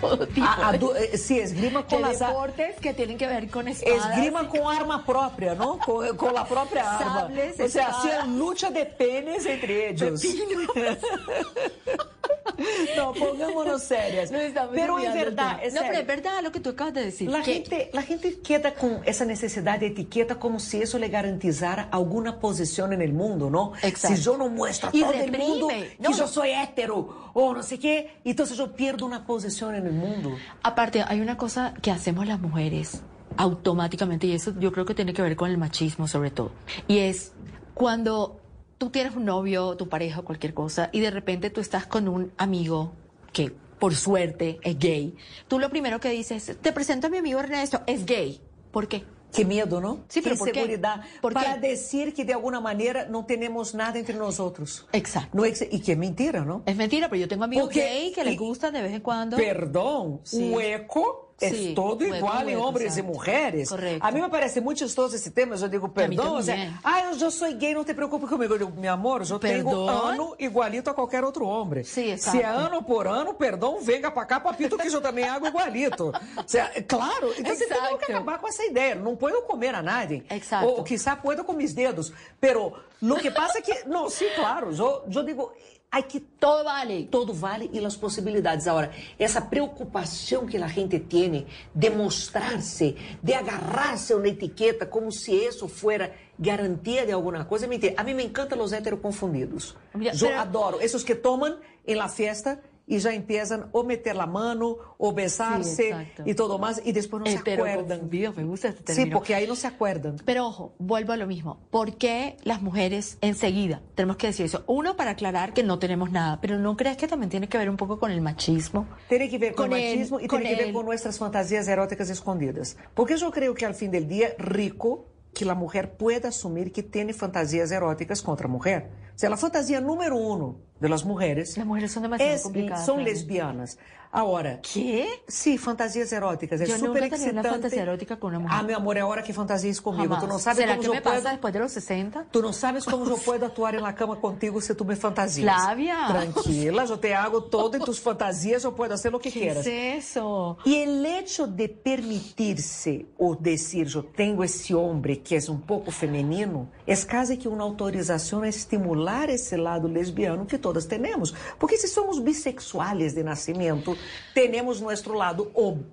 Todo tipo A- a de- eh, sí, esgrima de con las a- deportes que tienen que ver con espadas. Esgrima con arma propia, ¿no? Con, con la propia arma. Sables, o sea, espadas. hacían lucha de penes entre ellos. no, pongámonos serias. Estamos Pero es verdad, es No, pero es verdad lo que tú acabas de decir. La que- gente, la gente queda con esa necesidad de etiqueta como si eso le garantizara alguna posición en el mundo, ¿no? Exacto. Si yo no muestro a todo el reprime. mundo No, que yo no. soy hétero o no sé qué, entonces yo pierdo una posición en el mundo. Aparte, hay una cosa que hacemos las mujeres automáticamente, y eso yo creo que tiene que ver con el machismo sobre todo, y es cuando tú tienes un novio, tu pareja, cualquier cosa, y de repente tú estás con un amigo que por suerte es gay, tú lo primero que dices, te presento a mi amigo Ernesto, es gay. ¿Por qué? Qué miedo, ¿no? Sí, pero qué ¿por qué? seguridad. ¿Por para qué? decir que de alguna manera no tenemos nada entre nosotros. Exacto. No ex- y que es mentira, ¿no? Es mentira, pero yo tengo amigos Porque- gay que les y- gustan de vez en cuando. Perdón, Sí. hueco es Sí, todo hueco, igual en y exacto. mujeres. Correcto. A mí me parece muy chistoso esse tema. Eu digo, perdão, o sea, también. ah, eu já sou gay, não te preocupes comigo. Eu digo, meu amor, eu tenho ano igualito a qualquer outro homem. Sí, exacto. Se é ano por ano, perdão, venga pra cá, papito, que eu também hago igualito. O sea, claro, então você tem que acabar com essa ideia. Não puedo comer a nadie. Exacto. Ou quizá puedo com mis dedos. Pero lo que pasa é que, não, sim, claro, eu, eu digo, hay que Todo vale. todo vale y las posibilidades. Ahora, esa preocupación que la gente tiene de mostrarse, de agarrarse a una etiqueta como si eso fuera garantía de alguna cosa, mentira. A mí me encantan los heteros confundidos. Mira, Yo adoro esos que toman en la fiesta y ya empiezan o meter la mano o besarse Sí, y todo más y después no se Hetero acuerdan. confundido, me gusta este Sí, término. porque ahí no se acuerdan. Pero ojo, vuelvo a lo mismo. ¿Por qué las mujeres enseguida tenemos que decir eso? Uno, para aclarar que no tenemos nada, pero ¿no crees que también tiene que ver un poco con el machismo? Tiene que ver con, Con el machismo y tiene que ver el- con nuestras fantasías eróticas escondidas. Porque yo creo que al fin del día, rico que la mujer pueda asumir que tiene fantasías eróticas contra mujer. Sea, la fantasía número uno de las mujeres Las mujeres son demasiado es- complicadas. son Fran. lesbianas. Ahora, ¿Qué? sí, fantasías eróticas. Es Yo nunca súper tenido una excitante. fantasía erótica con una mujer. Ah, mi amor, ahora que fantasías conmigo. Jamás. Tú no sabes ¿Será cómo que yo me puedo... pasa después de los 60? Tú no sabes cómo yo puedo actuar en la cama contigo si tú me fantasías. Flavia. Tranquila, yo te hago todo en tus fantasías, yo puedo hacer lo que ¿Qué quieras. es eso? Y el hecho de permitirse o decir yo tengo ese hombre que es un poco femenino, es casi que una autorización a estimular ese lado lesbiano que todas tenemos. Porque si somos bisexuales de nacimiento, tenemos nuestro lado homo.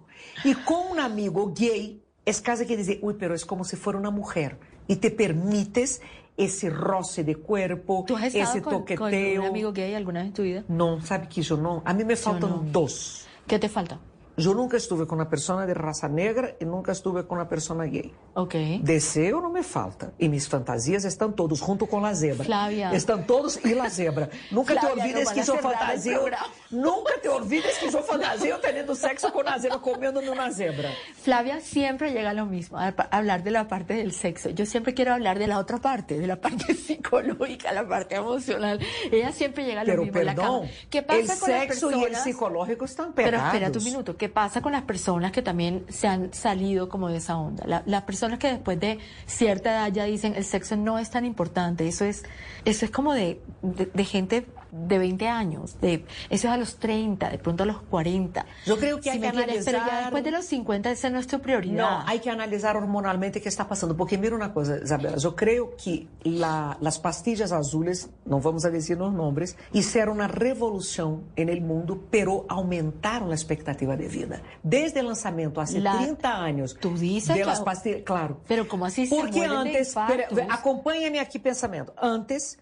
Y con un amigo gay, es casi que dizer, uy, pero es como si fuera una mujer. Y te permites ese roce de cuerpo, ¿Tú has estado ese con, toqueteo. con un amigo gay alguna vez en tu vida? No, sabe que yo no. A mí me faltan no. dos. ¿Qué te falta? Yo nunca estuve con una persona de raza negra y nunca estuve con una persona gay. Ok. Deseo no me falta. Y mis fantasías están todos junto con la zebra. Flavia. Están todos y la zebra. Nunca te Flavia, olvides nos que yo fantaseo. Nunca te olvides que yo fantaseo teniendo sexo con una zebra, comiéndome una zebra. Flavia siempre llega a lo mismo, a hablar de la parte del sexo. Yo siempre quiero hablar de la otra parte, de la parte psicológica, la parte emocional. Ella siempre llega a lo Pero mismo en la perdón, cama. ¿Qué pasa el con las sexo y el personas? psicológico están Pero pegados. espérate un minuto. Que pasa con las personas que también se han salido como de esa onda. La- las personas que después de cierta edad ya dicen el sexo no es tan importante. Eso es, eso es como de, de gente de 20 años. De, eso es a los 30, de pronto a los 40. Yo creo que Si hay que entiendes, Pero ya analizar- después de los 50 esa no es tu prioridad. Não, hay que analisar hormonalmente o que está passando. Porque mira uma coisa, Isabela, eu creio que la, las pastillas azules, não vamos a decir os nomes, hicieron uma revolução en el mundo, pero aumentaron a expectativa de vida. Desde el lançamento, há La- 30 anos, Tú dices de que- las pastillas, claro. Pero como así se Porque antes, espera, acompanha-me aqui pensamento. Antes,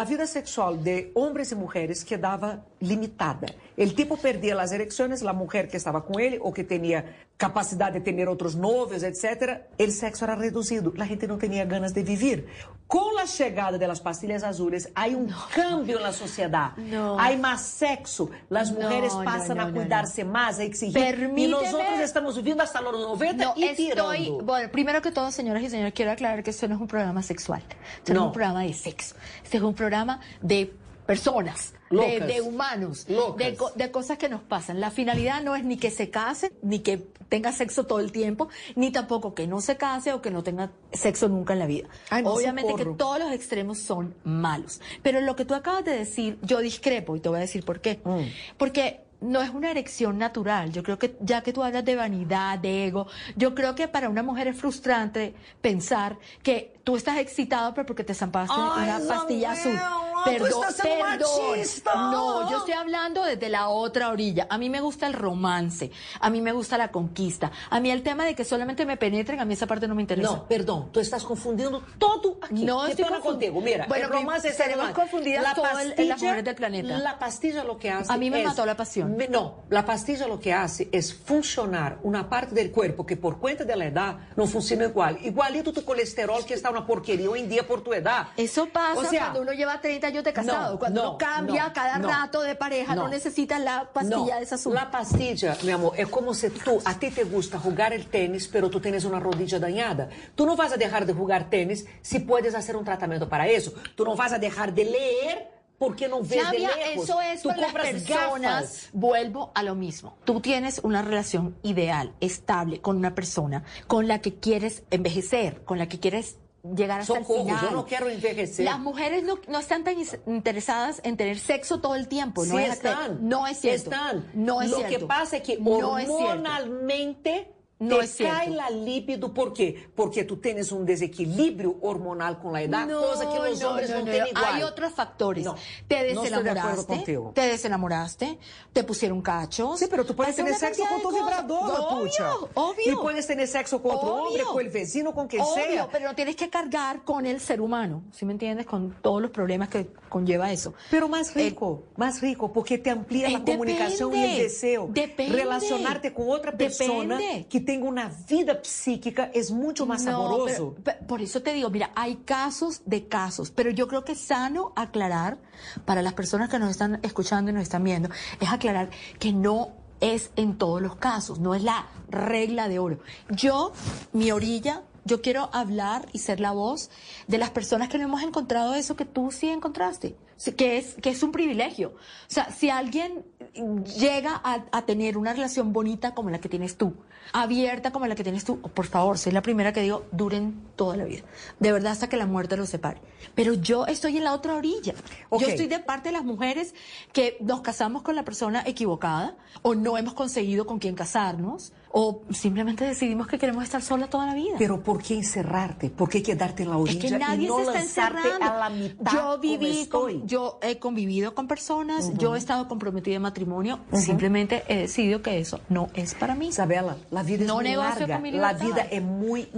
a vida sexual de homens e mulheres quedava limitada. El tipo perdia as erecções, a mulher que estava com ele ou que tinha capacidade de ter outros novios, etc. O sexo era reduzido. A gente não tinha ganas de viver. Com a chegada das pastilhas azules, há um cambio na sociedade. No. Há mais sexo. As No, mulheres no, passam no, a no, cuidar-se mais, a exigir. Permíteme- nós outros estamos vivendo hasta los 90 No, e estoy, tirando. bueno, primero que todo, señoras y señores, quiero aclarar que esto no es un programa sexual. Esto no, No. es un programa de sexo. Este es un programa de personas, de, de humanos, de, de cosas que nos pasan. La finalidad no es ni que se case, ni que tenga sexo todo el tiempo, ni tampoco que no se case o que no tenga sexo nunca en la vida. Ay, no, Obviamente que todos los extremos son malos. Pero lo que tú acabas de decir, yo discrepo y te voy a decir por qué. Mm. Porque no es una erección natural. Yo creo que ya que tú hablas de vanidad, de ego, yo creo que para una mujer es frustrante pensar que tú estás excitado pero porque te zampaste Ay, una pastilla azul. Tú estás machista. No, yo estoy hablando desde la otra orilla. A mí me gusta el romance, a mí me gusta la conquista, a mí el tema de que solamente me penetren, a mí esa parte no me interesa. Não, perdão, tu estás confundindo todo aqui. No estoy confundiendo. contigo. Mira, Bueno, el romance es confundidas La todas las pastilla- mujeres del planeta. La pastilla lo que hace A mí me es- mató la pasión. Me- no, la pastilla lo que hace es funcionar una parte del cuerpo que por cuenta de la edad no funciona igual. Igualito tu colesterol que está una porquería hoy en día por tu edad. Eso pasa O sea, cuando uno lleva 30 años de casado, no, cuando no, uno cambia no, cada rato de pareja, no, necesita la pastilla de esa azul. La pastilla, mi amor, é como se tu, a ti te gusta jugar el tenis, pero tu tienes una rodilla dañada. Tú no vas a dejar de jugar tenis si puedes hacer un tratamiento para eso. Tú no vas a dejar de leer porque no ves de Flavia, lejos. eso es Tú con las personas. gafas. Vuelvo a lo mismo. Tú tienes una relación ideal, estable, con una persona con la que quieres envejecer, con la que quieres llegar hasta Socorro, el final. yo no quiero envejecer. Las mujeres no, no están tan interesadas en tener sexo todo el tiempo. No Sí es están. No es cierto. Están. No es Lo cierto. que pasa es que No es cierto. hormonalmente No te es cierto. cae la libido. ¿Por qué? Porque tú tienes un desequilibrio hormonal con la edad, cosa que los no, hombres no, no, no. tienen igual. Hay otros factores. No, te no de desenamoraste, contigo. te desenamoraste, te pusieron cachos. Sí, pero tú puedes tener sexo con tu de cosas. vibrador, Obvio, pucha. obvio. Y puedes tener sexo con otro Obvio. hombre, con el vecino, con quien Obvio, sea. pero no tienes que cargar con el ser humano, ¿sí me entiendes? Con todos los problemas que conlleva eso. Pero más rico, más rico, porque te amplía Eh, la comunicación y el depende, deseo. depende. Relacionarte con otra persona Depende. que tenga una vida psíquica es mucho más No, pero- pe- por eso te digo, mira, hay casos de casos, pero yo creo que es sano aclarar para las personas que nos están escuchando y nos están viendo, es aclarar que no es en todos los casos, no es la regla de oro. Yo, mi orilla, yo quiero hablar y ser la voz de las personas que no hemos encontrado eso que tú sí encontraste, que es, que es un privilegio. O sea, si alguien llega a, a tener una relación bonita como la que tienes tú, abierta como la que tienes tú, por favor, soy la primera que digo, duren toda la vida. De verdad hasta que la muerte los separe. Pero yo estoy en la otra orilla. Ok. Yo estoy de parte de las mujeres que nos casamos con la persona equivocada o no hemos conseguido con quién casarnos o simplemente decidimos que queremos estar sola toda la vida. Pero ¿por qué encerrarte? ¿Por qué quedarte en la Es orilla que nadie y no se está lanzarte encerrando. a la mitad yo viví, estoy? con- yo he convivido con personas, Ujú. yo he estado comprometida en matrimonio, Ujú. simplemente he decidido que eso no es para mí. Isabela, la vida no es muy larga. con mi La vida es muy,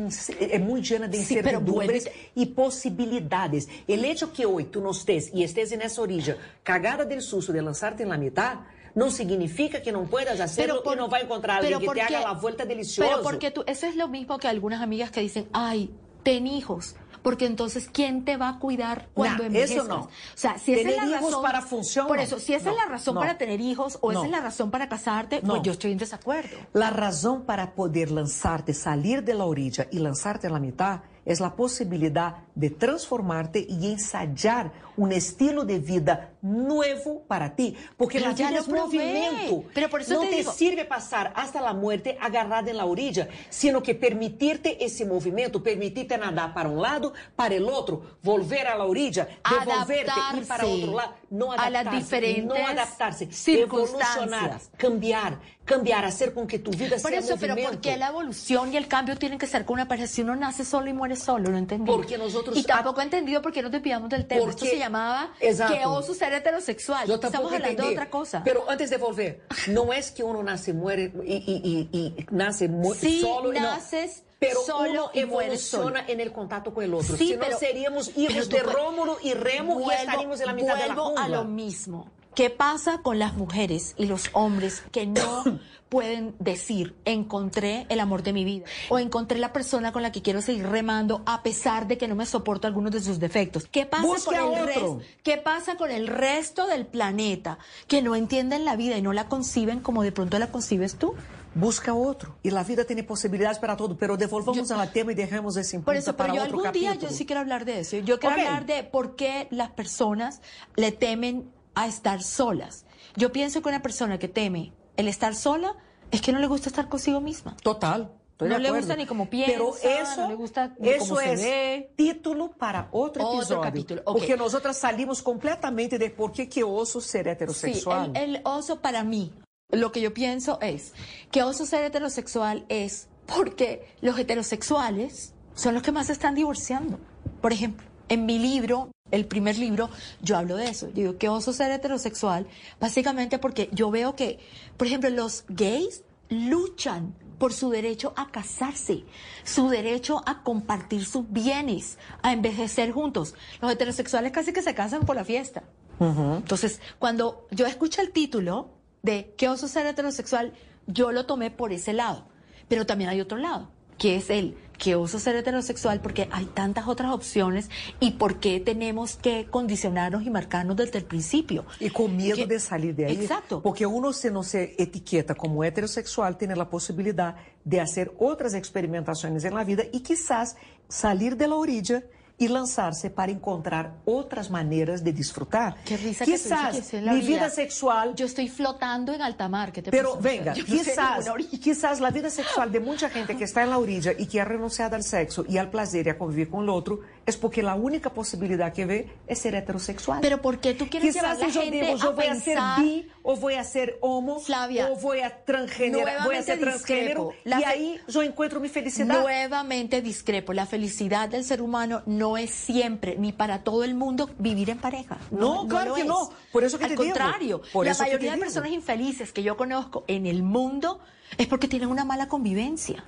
es muy llena de Sí, incertidumbres y posibilidades. El hecho que hoy tú no estés y estés en esa orilla, cagada del susto de lanzarte en la mitad, no significa que no puedas hacerlo por- y no va a encontrar a alguien que pero te haga la vuelta deliciosa. Pero porque tú, eso es lo mismo que algunas amigas que dicen, ay, ten hijos. Porque entonces, ¿quién te va a cuidar cuando envejezcas? eso no. O sea, si esa es la hijos razón... para función, Por eso, si esa es la razón no. para tener hijos o esa es la razón para casarte, pues yo estoy en desacuerdo. La razón para poder lanzarte, salir de la orilla y lanzarte a la mitad es la posibilidad de transformarte y ensayar un estilo de vida nuevo para ti. Porque Pero la vida es probé. movimiento. Pero por eso no te te digo- sirve pasar hasta la muerte agarrada en la orilla, sino que permitirte ese movimiento, permitirte nadar para un lado, para el otro, volver a la orilla, devolverte, ir para Adaptarse otro lado, no a las adaptarse, diferentes no adaptarse, evolucionar, cambiar, cambiar, hacer con que tu vida Por sea eso, pero movimiento. ¿por qué la evolución y el cambio tienen que ser con una pareja? Si uno nace solo y muere solo, no entendí. Porque nosotros- Y tampoco he entendido por qué no te pillamos del tema. Esto Porque- se llamaba Exacto. que oso ser heterosexual. Yo Estamos hablando de entendí. otra cosa. Pero antes de volver, no es que uno nace, muere y, y- y- y nace mu- Sí, solo. no. naces Pero solo uno y evoluciona solo. en el contacto con el otro. Sí, si no seríamos hijos de Rómulo y Remo y Vuelvo- estaríamos en la mitad de la vuelvo a jungla. lo mismo. ¿Qué pasa con las mujeres y los hombres que no pueden decir encontré el amor de mi vida o encontré la persona con la que quiero seguir remando a pesar de que no me soporto algunos de sus defectos? ¿Qué pasa Busque con el resto? ¿Qué pasa con el resto del planeta que no entienden la vida y no la conciben como de pronto la concibes tú? Busca otro. Y la vida tiene posibilidades para todo, pero devolvamos al tema y dejemos ese Por eso, para pero yo otro algún día yo sí quiero hablar de eso. Yo quiero hablar de por qué las personas le temen a estar solas. Yo pienso que una persona que teme el estar sola es que no le gusta estar consigo misma. Total. Estoy no de le gusta ni como piensa, Pero eso, no le gusta ni eso cómo se es ve. título para otro, Otro episodio. capítulo. Porque nosotras salimos completamente de por qué que oso ser heterosexual. Sí, el, el oso para mí, lo que yo pienso es que oso ser heterosexual es porque los heterosexuales son los que más se están divorciando. Por ejemplo, en mi libro, el primer libro, yo hablo de eso. Yo digo que oso ser heterosexual, básicamente porque yo veo que, por ejemplo, los gays luchan por su derecho a casarse, su derecho a compartir sus bienes, a envejecer juntos. Los heterosexuales casi que se casan por la fiesta. Entonces, cuando yo escucho el título de ¿Qué oso ser heterosexual? Yo lo tomé por ese lado. Pero también hay otro lado, que es el ¿Qué oso ser heterosexual? Porque hay tantas otras opciones y por qué tenemos que condicionarnos y marcarnos desde el principio. Y con miedo de salir de ahí. Exacto. Porque uno, si no se etiqueta como heterosexual, tiene la posibilidad de hacer otras experimentaciones en la vida y quizás salir de la orilla y lanzarse para encontrar otras maneras de disfrutar. Qué risa que tú quizás que la mi vida sexual Yo estoy flotando en alta mar. ¿qué te Pero venga, no quizás, quizás la vida sexual de mucha gente que está en la orilla y que ha renunciado al sexo y al placer y a convivir con el otro es porque la única posibilidad que ve es ser heterosexual. Pero ¿por qué tú quieres Quizás llevar la yo gente digo, yo a voy a ser pensar- bi o voy a ser homo Flavia, o voy a transgénero, voy a ser transgénero. La y ahí yo encuentro mi felicidad. Nuevamente discrepo. La felicidad del ser humano no es siempre, ni para todo el mundo, vivir en pareja. No, claro que es. no. Por eso que Al te digo. contrario, Por la mayoría de personas infelices que yo conozco en el mundo es porque tienen una mala convivencia.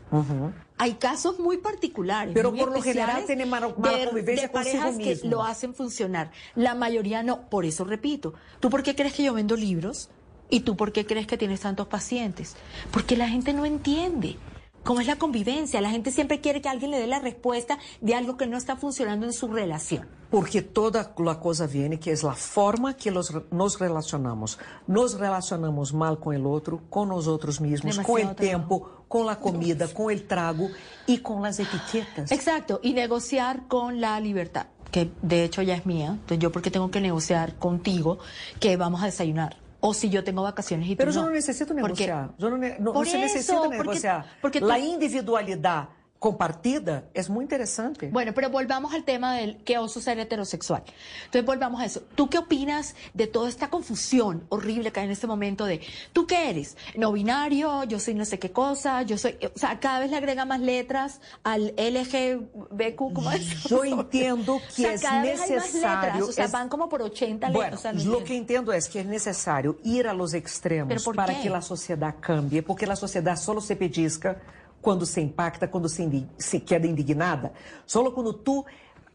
Hay casos muy particulares. Pero muy por lo general tienen mala- mala de- convivencia de parejas que mismo. lo hacen funcionar. La mayoría no. Por eso repito. ¿Tú por qué crees que yo vendo libros? ¿Y tú por qué crees que tienes tantos pacientes? Porque la gente no entiende. ¿Cómo es la convivencia? La gente siempre quiere que alguien le dé la respuesta de algo que no está funcionando en su relación. Porque toda la cosa viene que es la forma que los, nos relacionamos. Nos relacionamos mal con el otro, con nosotros mismos, con el Demasiado tiempo, con la comida, con el trago y con las etiquetas. Exacto, y negociar con la libertad, que de hecho ya es mía. Entonces, yo porque tengo que negociar contigo que vamos a desayunar. O si yo tengo vacaciones y tú Pero yo no. no necesito Porque- negociar. Yo no, no- Por no se eso, necesita porque- negociar. porque tú- la individualidad compartida es muy interesante. Bueno, pero volvamos al tema del que oso ser heterosexual. Entonces volvamos a eso. ¿Tú qué opinas de toda esta confusión horrible que hay en este momento de tú qué eres? No binario, yo soy no sé qué cosa, yo soy, o sea, cada vez le agrega más letras al LGBTQ, ¿cómo es? Yo entiendo que O sea, es cada vez hay más necesario, letras, o sea, es- van como por 80 Bueno, letras. o sea, no lo que entiendo es que es necesario ir a los ¿Pero extremos para qué? que la sociedad cambie, porque la sociedad solo se pellizca cuando se impacta, cuando se, se queda indignada. Solo cuando tú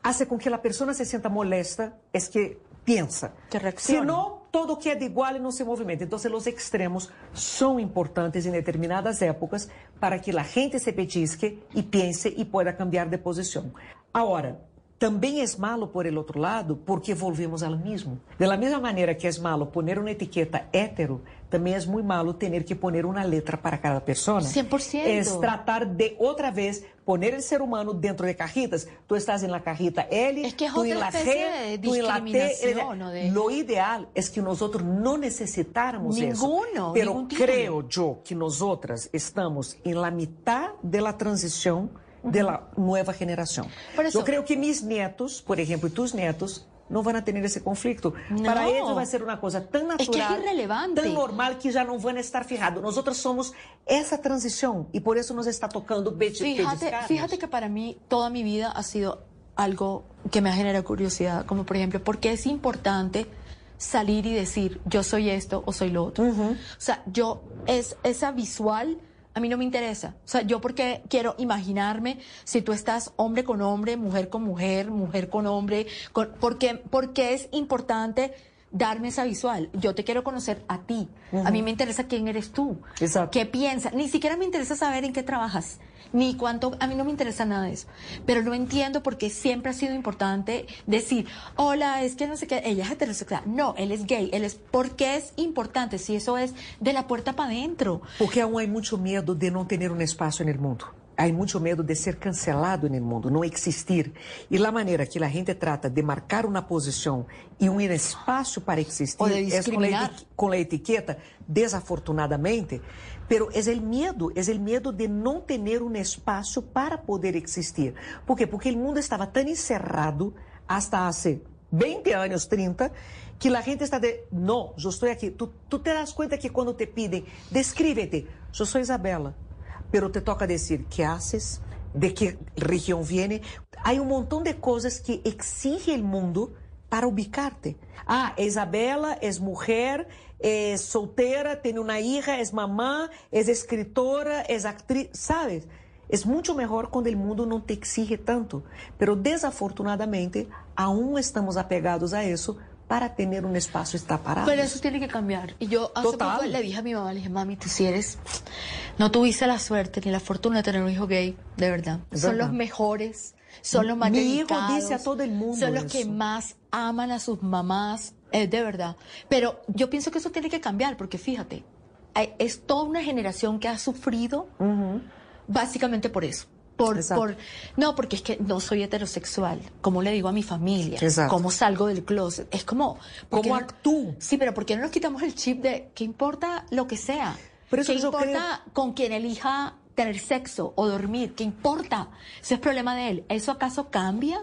haces con que la persona se sienta molesta, es que piensa. Que Si reacciona. no, todo queda igual y no se movimenta. Entonces, los extremos son importantes en determinadas épocas para que la gente se pellizque y piense y pueda cambiar de posición. Ahora, também é malo por el outro lado porque volvemos ao mesmo. De la mesma maneira que é malo poner uma etiqueta hétero, também é muito malo ter que poner uma letra para cada pessoa. 100%. É tratar de outra vez poner el ser humano dentro de cajitas. Tú estás en la cajita L, Es que es tú en otra la G, tú en la T. Lo ideal es que nosotros no necesitáramos eso. Ninguno, Pero ningún creo yo que nosotras estamos en la mitad de la transición de la nueva generación. Eso- Yo creo que mis nietos, por ejemplo, y tus nietos, no van a tener ese conflicto. No. Para ellos va a ser una cosa tan Es que es natural, irrelevante. tan normal que ya no van a estar fijados. Nosotros somos esa transición y por eso nos está tocando be- Fíjate, fíjate que para mí toda mi vida ha sido algo que me ha generado curiosidad, como por ejemplo, ¿por qué es importante salir y decir yo soy esto o soy lo otro? O sea, yo, es, esa visual a mí no me interesa. O sea, yo porque quiero imaginarme si tú estás hombre con hombre, mujer con mujer, mujer con hombre, con, porque, porque es importante darme esa visual. Yo te quiero conocer a ti. A mí me interesa quién eres tú. ¿Qué piensas? Ni siquiera me interesa saber en qué trabajas. Ni cuánto, a mí no me interesa nada de eso. Pero no entiendo por qué siempre ha sido importante decir, hola, es que no sé qué, ella es heterosexual. No, él es gay. Él es, ¿por qué es importante? Si eso es de la puerta para adentro. Porque aún hay mucho miedo de no tener un espacio en el mundo. Hay mucho miedo de ser cancelado en el mundo, no existir. Y la manera que la gente trata de marcar una posición y un espacio para existir O de es con la, discriminar. eti- con la etiqueta, desafortunadamente. Pero es el miedo, es el miedo de no tener un espacio para poder existir. ¿Por qué? Porque el mundo estaba tan encerrado hasta hace 20 años, 30, que la gente está de, no, yo estoy aquí. Tú, tú te das cuenta que cuando te piden, descríbete, yo soy Isabela, pero te toca decir qué haces, de qué región viene. Hay un montón de cosas que exige el mundo para ubicarte. Ah, Isabela, é mulher, é solteira, tem uma hija, é mamã, é escritora, é actriz, sabes? É muito melhor quando o mundo não te exige tanto. Pero desafortunadamente, aún estamos apegados a isso para ter um espaço estar parado. Pero eso tiene que cambiar. Y yo hace Total. poco le dije a mi mamá, le dije, mami, tú si eres, no tuviste la suerte ni la fortuna de tener un hijo gay, de verdad. Es son verdad. los mejores, son los más Mi hijo dice a todo el mundo Son los que más aman a sus mamás, es de verdad. Pero yo pienso que eso tiene que cambiar, porque fíjate, hay- es toda una generación que ha sufrido básicamente por eso. Por, Exacto. por, no, porque es que no soy heterosexual. ¿Cómo le digo a mi familia? Exacto. ¿Cómo salgo del closet? Es como... ¿por qué ¿Cómo no- actúo? Sí, pero ¿por qué no nos quitamos el chip de qué importa lo que sea? Pero eso ¿Qué yo importa con quien elija tener sexo o dormir? ¿Qué importa? Eso es problema de él. ¿Eso acaso cambia?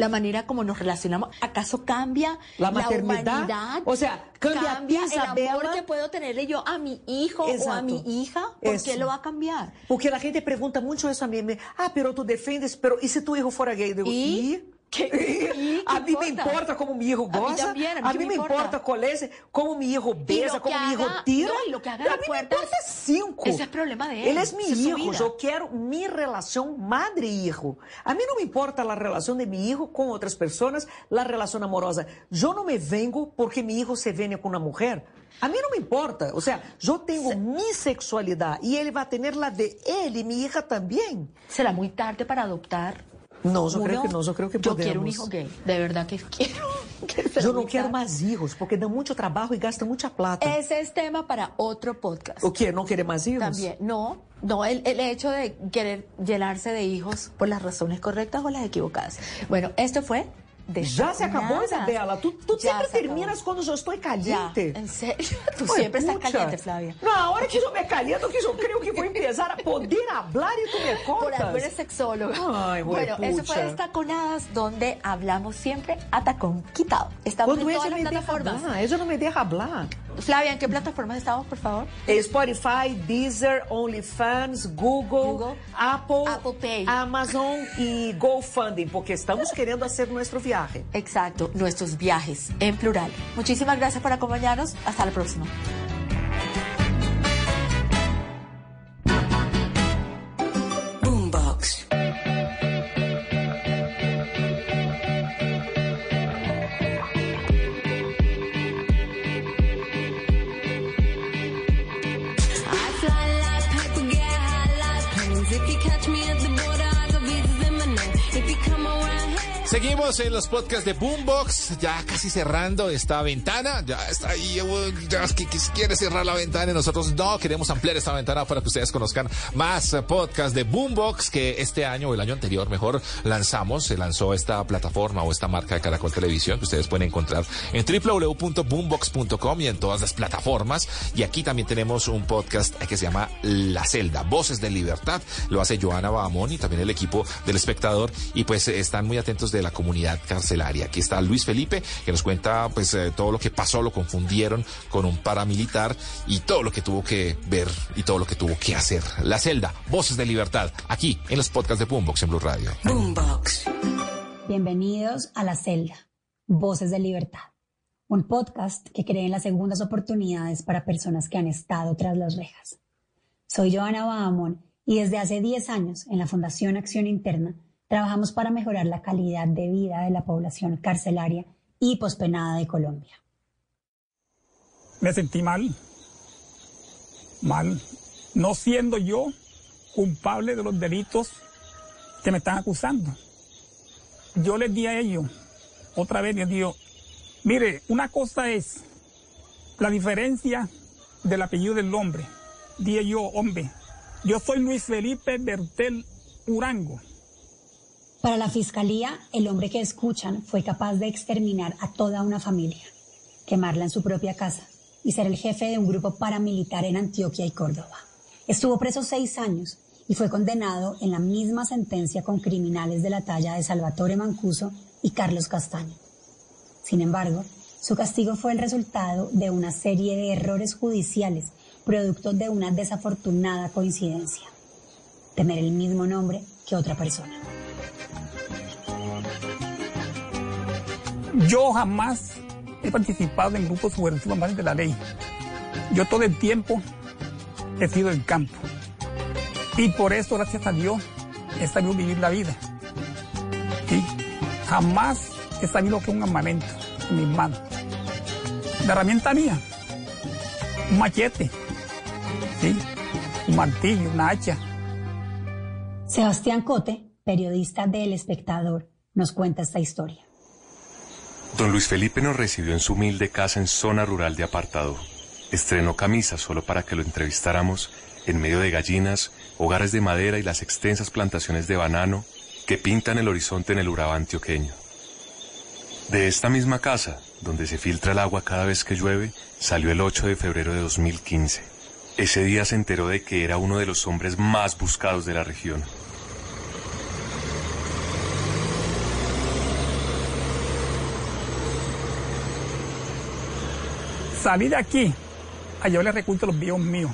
La manera como nos relacionamos, ¿acaso cambia La maternidad? humanidad? O sea, cambia a ti, el amor que puedo tenerle yo a mi hijo o a mi hija. ¿Por Eso. qué lo va a cambiar? Porque a gente pergunta muito isso a me- Ah, pero tu defendes, pero e se tu hijo fora gay? Digo, ¿Y? ¿Qué- y a mí me importa? como mi hijo A mí goza, también, a mí me importa. importa cuál es, como mi hijo besa, que mi hijo tira. no, y lo que haga a mí me importa cinco. ese es problema de él, Él es mi es hijo, yo quiero mi relación madre-hijo. A mí no me importa la relación de mi hijo con otras personas, la relación amorosa. Yo no me vengo porque mi hijo se viene con una mujer. A mí no me importa. O sea, yo tengo mi sexualidad y él va a tener la de él y mi hija también. ¿Será muy tarde para adoptar? No, yo creo que no, yo creo que Yo podemos. quiero un hijo gay, de verdad que quiero. Eu não quero mais hijos, porque dá muito trabalho e gasta muita plata. Ese es tema para otro podcast. O quê? Não querer mais hijos? También, no, no, el, el hecho de querer llenarse de hijos por las razones correctas o las equivocadas. Bueno, esto fue Já se acabou, Desafortunadas. Isabela? Tu, tu Já sempre se terminas quando eu estou caliente. Ya, en serio, tú Ué, siempre estás pucha. caliente, Flavia. Não, a hora que eu me caliento, que eu creio que vou empezar a poder hablar e tu me Por algo contas. eres sexóloga. Ay, bueno, eso fue huepucha. Destaconadas, donde hablamos siempre a tacón quitado. Estamos Quando en todas me las deja plataformas. hablar, ella não me deja hablar. Flavia, ¿en qué plataformas estamos, por favor? Spotify, Deezer, OnlyFans, Google, Google, Apple, Apple Pay. Amazon e GoFunding, porque estamos querendo hacer nuestro viaje. Exacto, nuestros viajes en plural. Muchísimas gracias por acompañarnos. Hasta la próxima. Seguimos en los podcasts de Boombox, ya casi cerrando esta ventana. Ya está ahí, ya es que, que quiere cerrar la ventana y nosotros no queremos ampliar esta ventana para que ustedes conozcan más podcasts de Boombox que este año o el año anterior mejor lanzamos. Se lanzó esta plataforma o esta marca de Caracol Televisión que ustedes pueden encontrar en www.boombox.com y en todas las plataformas. Y aquí también tenemos un podcast que se llama La Celda, Voces de Libertad. Lo hace Joana Bahamón y también el equipo del espectador. Y pues eh, están muy atentos de la comunidad carcelaria. Aquí está Luis Felipe, que nos cuenta pues eh, todo lo que pasó, lo confundieron con un paramilitar y todo lo que tuvo que ver y todo lo que tuvo que hacer. La celda, Voces de Libertad, aquí en los podcasts de Boombox en Blue Radio. Boombox. Bienvenidos a La Celda, Voces de Libertad, un podcast que cree en las segundas oportunidades para personas que han estado tras las rejas. Soy Joana Bahamón y desde hace 10 años en la Fundación Acción Interna trabajamos para mejorar la calidad de vida de la población carcelaria y pospenada de Colombia. Me sentí mal, mal, no siendo yo culpable de los delitos que me están acusando. Yo les di a ellos, otra vez les digo, mire, una cosa es la diferencia del apellido del hombre. Dije yo, hombre, yo soy Luis Felipe Bertel Urango. Para la fiscalía, el hombre que escuchan fue capaz de exterminar a toda una familia, quemarla en su propia casa y ser el jefe de un grupo paramilitar en Antioquia y Córdoba. Estuvo preso seis años y fue condenado en la misma sentencia con criminales de la talla de Salvatore Mancuso y Carlos Castaño. Sin embargo, su castigo fue el resultado de una serie de errores judiciales producto de una desafortunada coincidencia. Tener el mismo nombre que otra persona. Yo jamás he participado en grupos subversivos más de la ley. Yo todo el tiempo he sido del campo. Y por eso, gracias a Dios, he sabido vivir la vida. ¿Sí? Jamás he sabido que un armamento en mis manos. La herramienta mía, un machete, un martillo, una hacha. Sebastián Cote, periodista de El Espectador, nos cuenta esta historia. Don Luis Felipe nos recibió en su humilde casa en zona rural de apartado. Estrenó camisa solo para que lo entrevistáramos en medio de gallinas, hogares de madera y las extensas plantaciones de banano que pintan el horizonte en el Urabá antioqueño. De esta misma casa, donde se filtra el agua cada vez que llueve, salió el 8 de febrero de 2015. Ese día se enteró de que era uno de los hombres más buscados de la región. Salí de aquí a llevarle recursos a los viejos míos.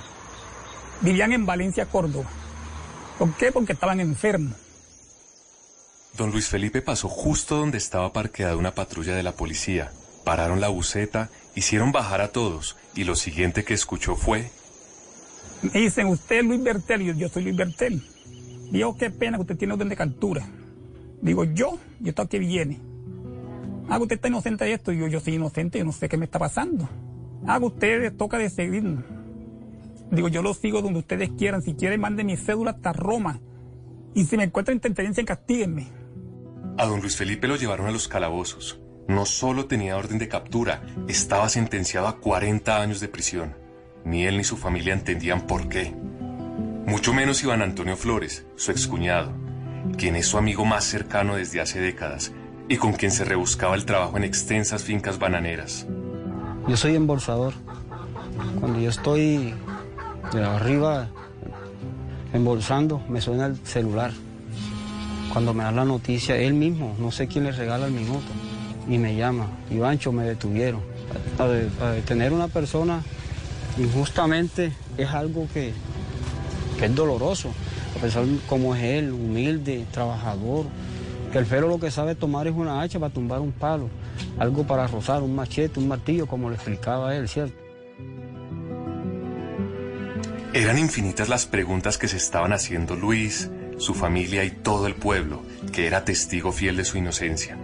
Vivían en Valencia, Córdoba. ¿Por qué? Porque estaban enfermos. Don Luis Felipe pasó justo donde estaba parqueada una patrulla de la policía. Pararon la buceta, hicieron bajar a todos y lo siguiente que escuchó fue... Me dicen, usted es Luis Bertel, y yo, yo soy Luis Bertel. Digo, qué pena que usted tiene orden de captura. Digo, yo, yo estoy aquí viene. Ah, usted está inocente de esto. Digo, yo soy inocente, yo no sé qué me está pasando. Ah, ustedes toca de seguir. Digo, yo lo sigo donde ustedes quieran. Si quieren, manden mi cédula hasta Roma. Y si me encuentran inteligencia, castíguenme. A don Luis Felipe lo llevaron a los calabozos. No solo tenía orden de captura, estaba sentenciado a 40 años de prisión. Ni él ni su familia entendían por qué. Mucho menos Iván Antonio Flores, su excuñado, quien es su amigo más cercano desde hace décadas y con quien se rebuscaba el trabajo en extensas fincas bananeras. Yo soy embolsador. Cuando yo estoy de arriba embolsando, me suena el celular. Cuando me da la noticia, él mismo, no sé quién le regala el minuto, y me llama, Ivancho, me detuvieron. A, de- a detener una persona injustamente es algo que, que es doloroso, a pesar de cómo es él, humilde, trabajador, que el fero lo que sabe tomar es una hacha para tumbar un palo, algo para rozar, un machete, un martillo, como le explicaba él, ¿cierto? Eran infinitas las preguntas que se estaban haciendo Luis, su familia y todo el pueblo, que era testigo fiel de su inocencia.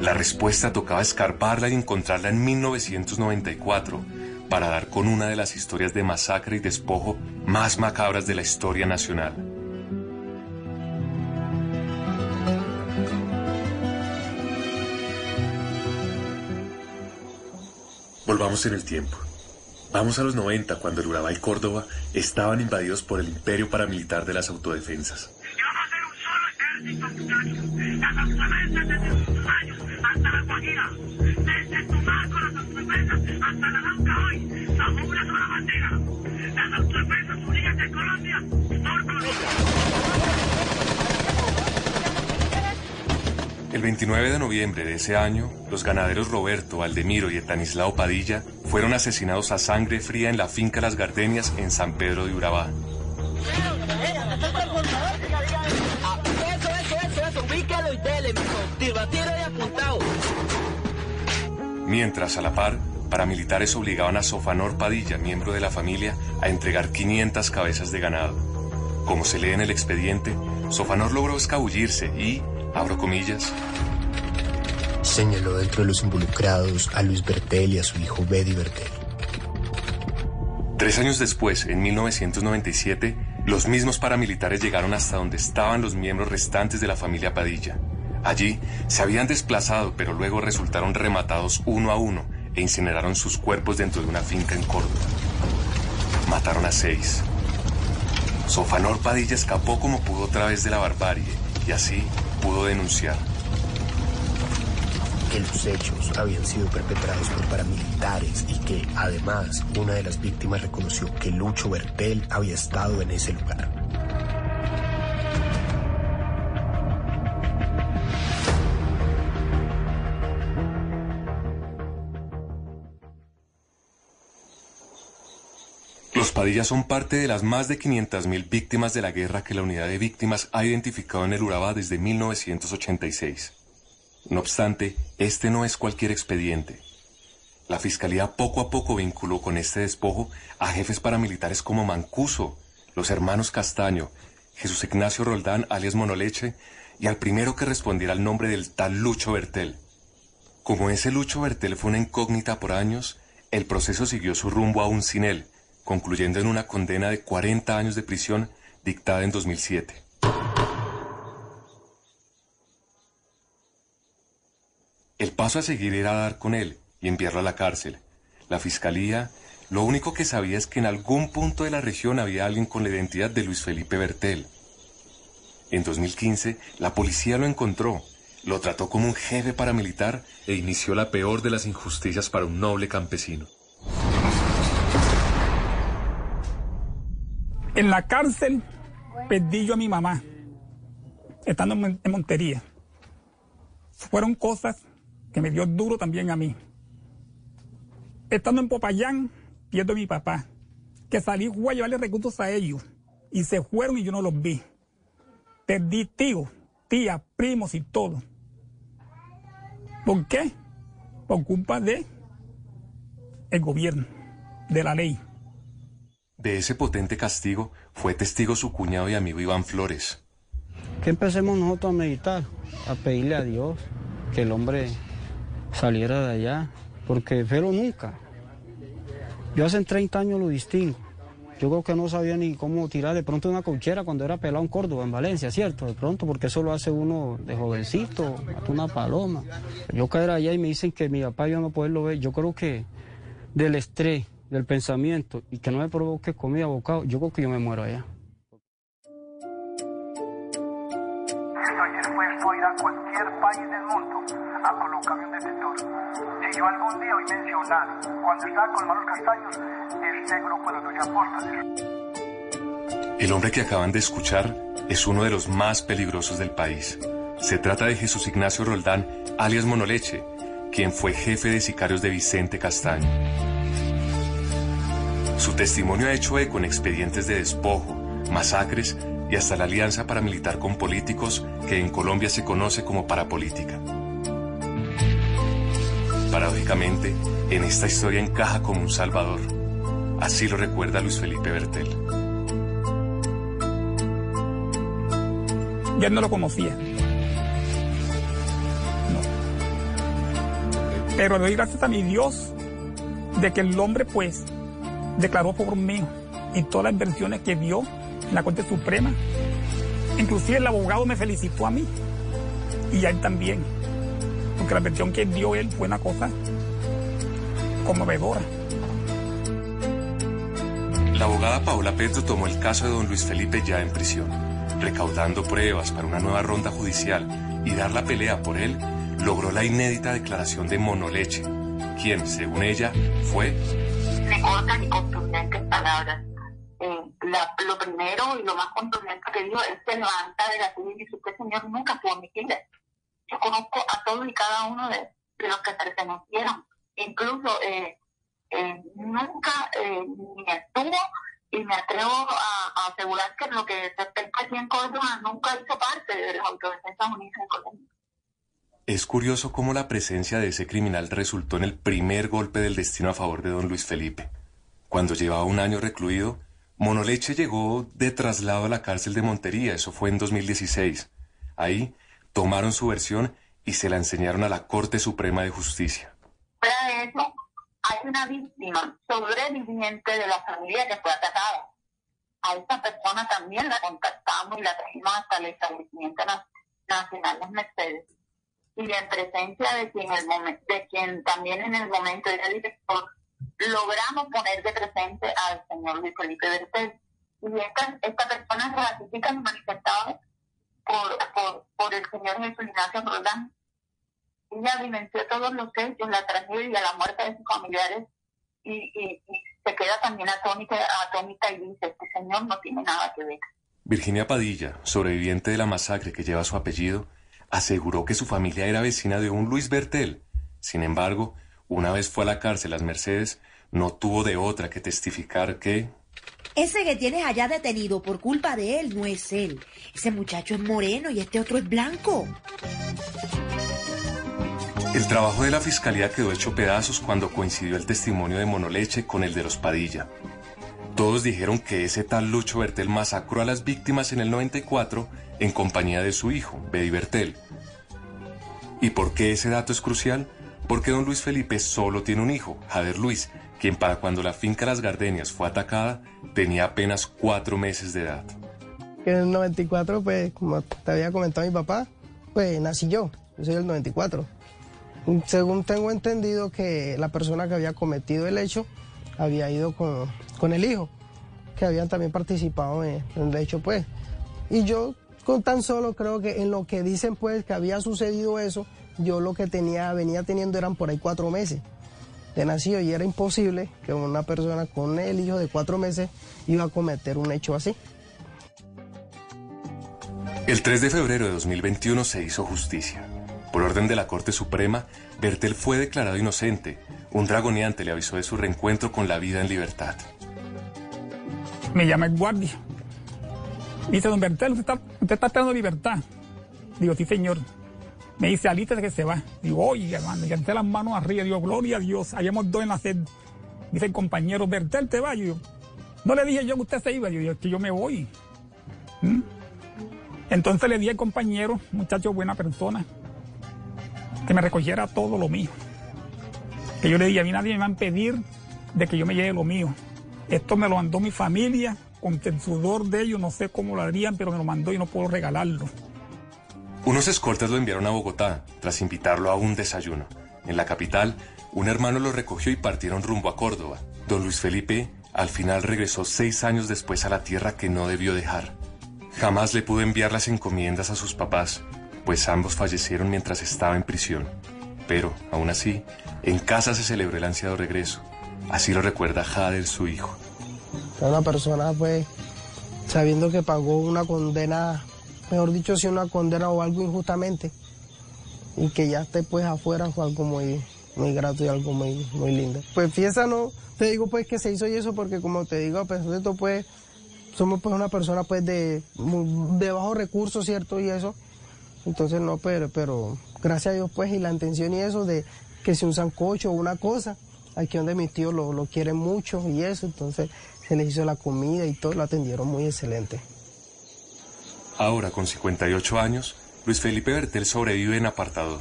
La respuesta tocaba escarbarla y encontrarla en 1994 para dar con una de las historias de masacre y despojo más macabras de la historia nacional. Volvamos en el tiempo. Vamos a los 90, cuando el Urabá y Córdoba estaban invadidos por el imperio paramilitar de las autodefensas. Autodefensas desde Putumayo hasta la Guajira, 29 de noviembre de ese año, los ganaderos Roberto, Aldemiro y Etanislao Padilla fueron asesinados a sangre fría en la finca Las Gardenias en San Pedro de Urabá. Mientras, a la par, paramilitares obligaban a Sofanor Padilla, miembro de la familia, a entregar 500 cabezas de ganado. Como se lee en el expediente, Sofanor logró escabullirse y, abro comillas, Señaló dentro de los involucrados a Luis Bertel y a su hijo Betty Bertel. Tres años después, en 1997, los mismos paramilitares llegaron hasta donde estaban los miembros restantes de la familia Padilla. Allí se habían desplazado, pero luego resultaron rematados uno a uno e incineraron sus cuerpos dentro de una finca en Córdoba. Mataron a seis. Sofanor Padilla escapó como pudo otra vez de la barbarie y así pudo denunciar. que los hechos habían sido perpetrados por paramilitares y que, además, una de las víctimas reconoció que Lucho Bertel había estado en ese lugar. Los Padillas son parte de las más de 500.000 víctimas de la guerra que la unidad de víctimas ha identificado en el Urabá desde 1986. No obstante, este no es cualquier expediente. La Fiscalía poco a poco vinculó con este despojo a jefes paramilitares como Mancuso, los hermanos Castaño, Jesús Ignacio Roldán alias Monoleche y al primero que respondiera al nombre del tal Lucho Bertel. Como ese Lucho Bertel fue una incógnita por años, el proceso siguió su rumbo aún sin él, concluyendo en una condena de 40 años de prisión dictada en 2007. El paso a seguir era dar con él y enviarlo a la cárcel. La fiscalía lo único que sabía es que en algún punto de la región había alguien con la identidad de Luis Felipe Bertel. En 2015, la policía lo encontró, lo trató como un jefe paramilitar e inició la peor de las injusticias para un noble campesino. En la cárcel perdí yo a mi mamá, estando en Mon- en Montería. Fueron cosas que me dio duro también a mí. Estando en Popayán, pierdo a mi papá, que salí a llevarle recursos a ellos, y se fueron y yo no los vi. Perdí tíos, tías, primos y todo. ¿Por qué? Por culpa de el gobierno, de la ley. De ese potente castigo fue testigo su cuñado y amigo Iván Flores. Que empecemos nosotros a meditar, a pedirle a Dios que el hombre saliera de allá, porque Fero nunca. Yo hace 30 años lo distingo. Yo creo que no sabía ni cómo tirar de pronto una cochera cuando era pelado en Córdoba, en Valencia, ¿cierto? De pronto, porque eso lo hace uno de jovencito, mata una paloma. Yo caer allá y me dicen que mi papá yo no poderlo ver. Yo creo que del estrés, del pensamiento y que no me provoque comida, bocado, yo creo que yo me muero allá. Esto ayer puesto a ir a cualquier país del mundo a colocarme un detector. Si yo algún día oí mencionar, cuando estaba con Manuel Castaños, este grupo de los apóstoles. El hombre que acaban de escuchar es uno de los más peligrosos del país. Se trata de Jesús Ignacio Roldán, alias Monoleche, quien fue jefe de sicarios de Vicente Castaño. Su testimonio ha hecho eco en expedientes de despojo, masacres y hasta la alianza paramilitar con políticos que en Colombia se conoce como parapolítica. Paradójicamente, en esta historia encaja como un salvador. Así lo recuerda Luis Felipe Bertel. Yo no lo conocía. No. Pero doy gracias a mi Dios de que el hombre, pues, declaró por mí y todas las versiones que dio en la Corte Suprema. Inclusive el abogado me felicitó a mí y a él también. Porque la versión que dio él fue una cosa conmovedora. La abogada Paola Petro tomó el caso de don Luis Felipe ya en prisión, recaudando pruebas para una nueva ronda judicial y dar la pelea por él, logró la inédita declaración de Monoleche, quien, según ella, fue ni cortas ni contundentes palabras. Eh, la- lo primero y lo más contundente que dijo, él se levanta de la silla y dice, usted señor nunca fue homicida. Yo conozco a todos y cada uno de, de los que pertenecieron. Incluso eh, eh, nunca eh, ni estuvo y me atrevo a, a asegurar que lo que respecta aquí en Córdoba nunca hizo parte de las autodefensas unidas en Colombia. Es curioso cómo la presencia de ese criminal resultó en el primer golpe del destino a favor de don Luis Felipe. Cuando llevaba un año recluido, Monoleche llegó de traslado a la cárcel de Montería, eso fue en 2016. Ahí tomaron su versión y se la enseñaron a la Corte Suprema de Justicia. Fuera de eso, hay una víctima sobreviviente de la familia que fue atacada. A esta persona también la contactamos y la trajimos hasta el establecimiento na- nacional Las Mercedes. Y en presencia de quien, el momen- de quien también en el momento era director, logramos poner de presente al señor Luis Felipe Bertel. Y esta, esta persona ratifica en manifestado por, por, por el señor Jesús Ignacio Roldán. Ella vivenció todos los hechos, la tragedia, la muerte de sus familiares y, y, y se queda también atónita, atónita y dice, este señor no tiene nada que ver. Virginia Padilla, sobreviviente de la masacre que lleva su apellido, aseguró que su familia era vecina de un Luis Bertel. Sin embargo, una vez fue a la cárcel Las Mercedes, no tuvo de otra que testificar que Ese que tienes allá detenido por culpa de él no es él. Ese muchacho es moreno y este otro es blanco. el trabajo de la fiscalía quedó hecho pedazos cuando coincidió el testimonio de Monoleche con el de los Padilla. Todos dijeron que ese tal Lucho Bertel masacró a las víctimas en el 94 en compañía de su hijo, Betty Bertel. ¿Y por qué ese dato es crucial? Porque don Luis Felipe solo tiene un hijo, Javier Luis, quien para cuando la finca Las Gardenias fue atacada tenía apenas cuatro meses de edad. En el 94, pues, como te había comentado mi papá, pues nací yo. Yo soy del 94. Según tengo entendido que la persona que había cometido el hecho había ido con, con el hijo, que habían también participado en, el hecho, pues. Y yo con tan solo creo que en lo que dicen, pues, que había sucedido eso, yo lo que tenía, venía teniendo eran por ahí cuatro meses de nacido y era imposible que una persona con el hijo de cuatro meses iba a cometer un hecho así. El 3 de febrero de 2021 se hizo justicia. Por orden de la Corte Suprema, Bertel fue declarado inocente. Un dragoneante le avisó de su reencuentro con la vida en libertad. Me llama el guardia. Dice, don Bertel, usted está, usted está esperando libertad. Digo, sí, señor. Me dice, alístese que se va. Digo, oye, hermano, y alcé las manos arriba. Digo, gloria a Dios, hayamos dos en la sed. Dice el compañero, Bertel, te va. Yo no le dije yo que usted se iba. Yo "Es que yo me voy. ¿Mm? Entonces le di al compañero, muchacho buena persona, que me recogiera todo lo mío. Que yo le dije, a mí nadie me va a impedir de que yo me lleve lo mío. Esto me lo mandó mi familia, con el sudor de ellos, no sé cómo lo harían, pero me lo mandó y no puedo regalarlo. Unos escoltas lo enviaron a Bogotá tras invitarlo a un desayuno. En la capital, un hermano lo recogió y partieron rumbo a Córdoba. Don Luis Felipe al final regresó seis años después a la tierra que no debió dejar. Jamás le pudo enviar las encomiendas a sus papás, pues ambos fallecieron mientras estaba en prisión. Pero, aún así, en casa se celebró el ansiado regreso. Así lo recuerda Jader, su hijo. Una persona, pues, sabiendo que pagó una condena, mejor dicho, si una condena o algo injustamente, y que ya esté pues afuera fue algo muy, muy grato y algo muy, muy lindo. Pues fiesta no, te digo pues que se hizo y eso porque como te digo, a pesar de todo pues, somos pues una persona pues de, de bajos recursos, ¿cierto? Y eso, entonces no, pero, pero gracias a Dios pues y la intención y eso de que si un sancocho o una cosa, aquí donde mis tíos lo, lo mucho y eso, entonces se les hizo la comida y todo, lo atendieron muy excelente. Ahora, con 58 años, Luis Felipe Bertel sobrevive en apartado.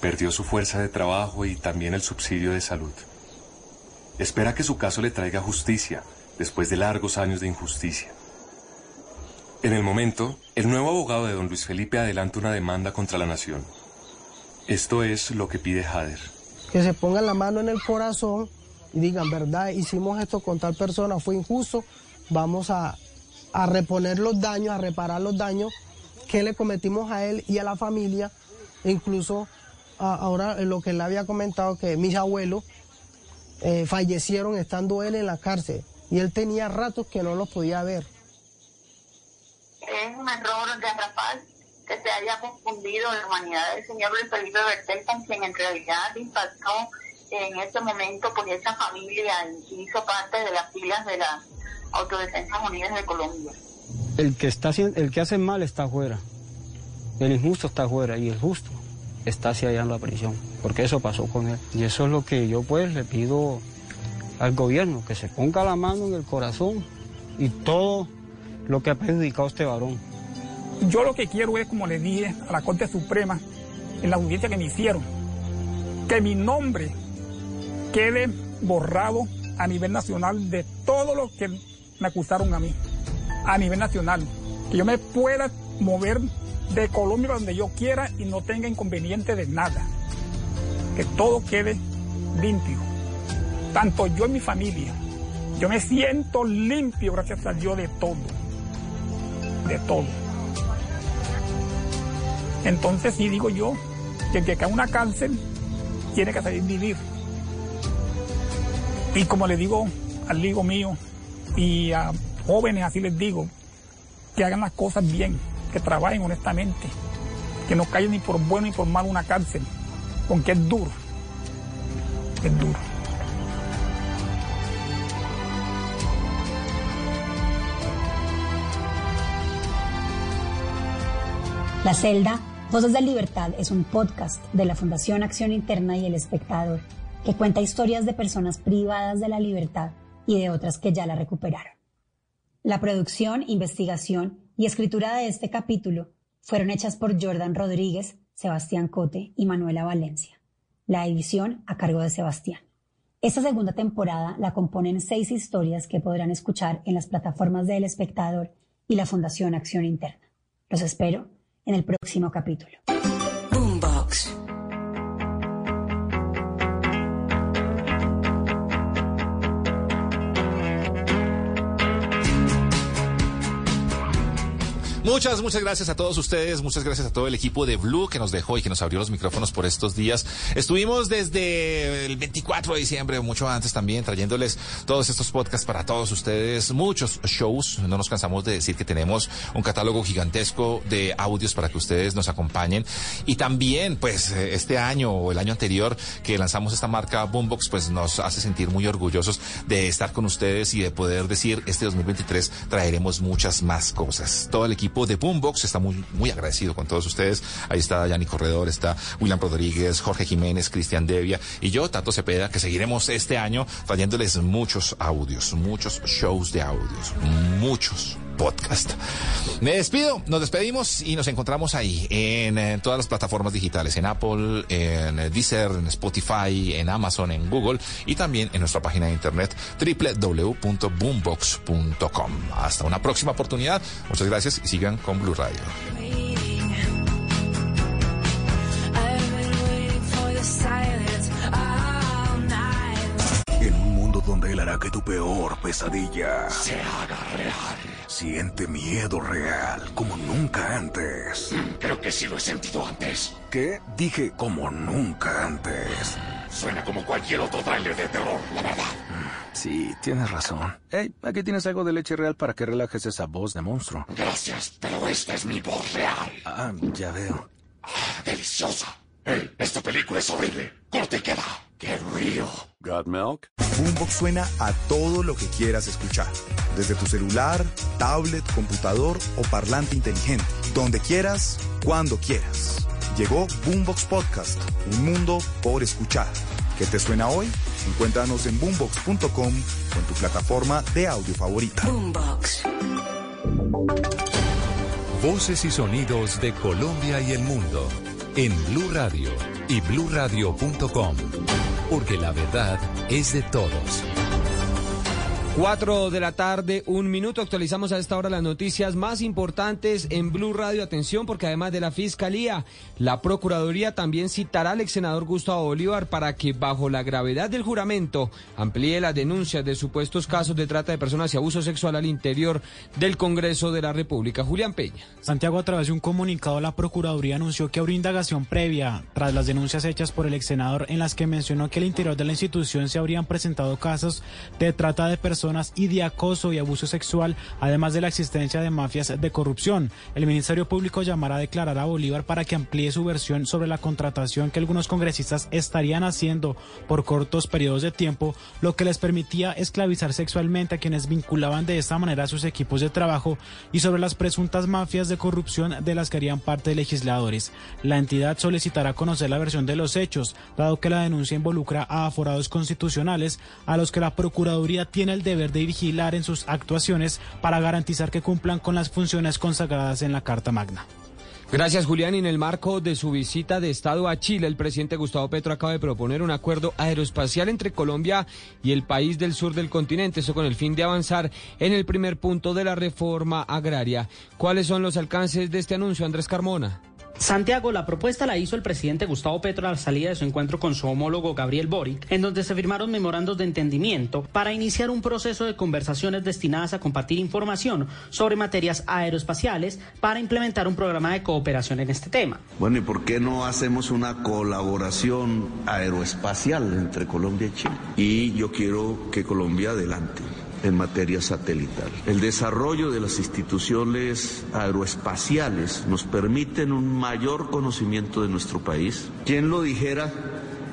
Perdió su fuerza de trabajo y también el subsidio de salud. Espera que su caso le traiga justicia después de largos años de injusticia. En el momento, el nuevo abogado de don Luis Felipe adelanta una demanda contra la nación. Esto es lo que pide Jader. Que se pongan la mano en el corazón y digan, verdad, hicimos esto con tal persona, fue injusto, vamos a, a reponer los daños, a reparar los daños que le cometimos a él y a la familia, incluso ahora lo que él había comentado, que mis abuelos eh, fallecieron estando él en la cárcel y él tenía ratos que no los podía ver. Es un error garrafal que se haya confundido la humanidad del señor Luis Felipe Bertel con quien en realidad impactó en ese momento por esa familia y hizo parte de las filas de las Autodefensas Unidas de Colombia. El que, está, el que hace mal está afuera. El injusto está afuera y el justo está hacia allá en la prisión. Porque eso pasó con él. Y eso es lo que yo pues le pido al gobierno, que se ponga la mano en el corazón y todo lo que ha perjudicado este varón. Yo lo que quiero es, como le dije a la Corte Suprema, en la audiencia que me hicieron, que mi nombre quede borrado a nivel nacional de todo lo que me acusaron a mí, a nivel nacional. Que yo me pueda mover de Colombia donde yo quiera y no tenga inconveniente de nada. Que todo quede limpio. Tanto yo y mi familia. Yo me siento limpio, gracias a Dios, de todo. De todo. Entonces sí digo yo que el que cae una cárcel tiene que salir vivir. Y como le digo al hijo mío y a jóvenes así les digo, que hagan las cosas bien, que trabajen honestamente, que no caigan ni por bueno ni por malo una cárcel, porque es duro, es duro. La celda, Voces de Libertad, es un podcast de la Fundación Acción Interna y El Espectador que cuenta historias de personas privadas de la libertad y de otras que ya la recuperaron. La producción, investigación y escritura de este capítulo fueron hechas por Jordan Rodríguez, Sebastián Cote y Manuela Valencia. La edición a cargo de Sebastián. Esta segunda temporada la componen seis historias que podrán escuchar en las plataformas de El Espectador y la Fundación Acción Interna. Los espero en el próximo capítulo. Muchas, muchas gracias a todos ustedes, muchas gracias a todo el equipo de Blue que nos dejó y que nos abrió los micrófonos por estos días. Estuvimos desde el 24 de diciembre, mucho antes también, trayéndoles todos estos podcasts para todos ustedes, muchos shows. No nos cansamos de decir que tenemos un catálogo gigantesco de audios para que ustedes nos acompañen. Y también, pues, este año o el año anterior que lanzamos esta marca Boombox, pues nos hace sentir muy orgullosos de estar con ustedes y de poder decir, este 2023 traeremos muchas más cosas. Todo el equipo de Boombox está muy, muy agradecido con todos ustedes. Ahí está Yanni Corredor, está William Rodríguez, Jorge Jiménez, Cristian Devia y yo, Tato Cepeda, que seguiremos este año trayéndoles muchos audios, muchos shows de audios, muchos podcast. Me despido, nos despedimos y nos encontramos ahí en, eh, todas las plataformas digitales, en Apple, en eh, Deezer, en Spotify, en Amazon, en Google y también en nuestra página de internet www.boombox.com. Hasta una próxima oportunidad. Muchas gracias y sigan con Blue Radio. En un mundo donde él hará que tu peor pesadilla se haga real. Siente miedo real como nunca antes. Creo que sí lo he sentido antes. ¿Qué? Dije como nunca antes. Suena como cualquier otro tráiler de terror, la verdad. Sí, tienes razón. Hey, aquí tienes algo de leche real para que relajes esa voz de monstruo. Gracias, pero esta es mi voz real. Ah, ya veo. Deliciosa. Hey, esta película es horrible. Corte y queda. ¡Qué río! Got milk? Boombox suena a todo lo que quieras escuchar. Desde tu celular, tablet, computador o parlante inteligente. Donde quieras, cuando quieras. Llegó Boombox Podcast, un mundo por escuchar. ¿Qué te suena hoy? Encuéntranos en boombox.com o en tu plataforma de audio favorita. Boombox. Voces y sonidos de Colombia y el mundo en Blue Radio y bluradio.com, porque la verdad es de todos. Cuatro de la tarde, un minuto. Actualizamos a esta hora las noticias más importantes en Blue Radio. Atención, porque además de la Fiscalía, la Procuraduría también citará al ex senador Gustavo Bolívar para que, bajo la gravedad del juramento, amplíe las denuncias de supuestos casos de trata de personas y abuso sexual al interior del Congreso de la República. Julián Peña. Santiago, a través de un comunicado, la Procuraduría anunció que habrá indagación previa tras las denuncias hechas por el ex senador en las que mencionó que al interior de la institución se habrían presentado casos de trata de personas y de acoso y abuso sexual, además de la existencia de mafias de corrupción. El Ministerio Público llamará a declarar a Bolívar para que amplíe su versión sobre la contratación que algunos congresistas estarían haciendo por cortos periodos de tiempo, lo que les permitía esclavizar sexualmente a quienes vinculaban de esta manera a sus equipos de trabajo y sobre las presuntas mafias de corrupción de las que harían parte legisladores. La entidad solicitará conocer la versión de los hechos, dado que la denuncia involucra a aforados constitucionales a los que la Procuraduría tiene el deber de vigilar en sus actuaciones para garantizar que cumplan con las funciones consagradas en la Carta Magna. Gracias, Julián. Y en el marco de su visita de Estado a Chile, el presidente Gustavo Petro acaba de proponer un acuerdo aeroespacial entre Colombia y el país del sur del continente, eso con el fin de avanzar en el primer punto de la reforma agraria. ¿Cuáles son los alcances de este anuncio, Andrés Carmona? Santiago, la propuesta la hizo el presidente Gustavo Petro a la salida de su encuentro con su homólogo Gabriel Boric, en donde se firmaron memorandos de entendimiento para iniciar un proceso de conversaciones destinadas a compartir información sobre materias aeroespaciales para implementar un programa de cooperación en este tema. Bueno, ¿y por qué no hacemos una colaboración aeroespacial entre Colombia y Chile? Y yo quiero que Colombia adelante en materia satelital. El desarrollo de las instituciones aeroespaciales nos permiten un mayor conocimiento de nuestro país. ¿Quién lo dijera?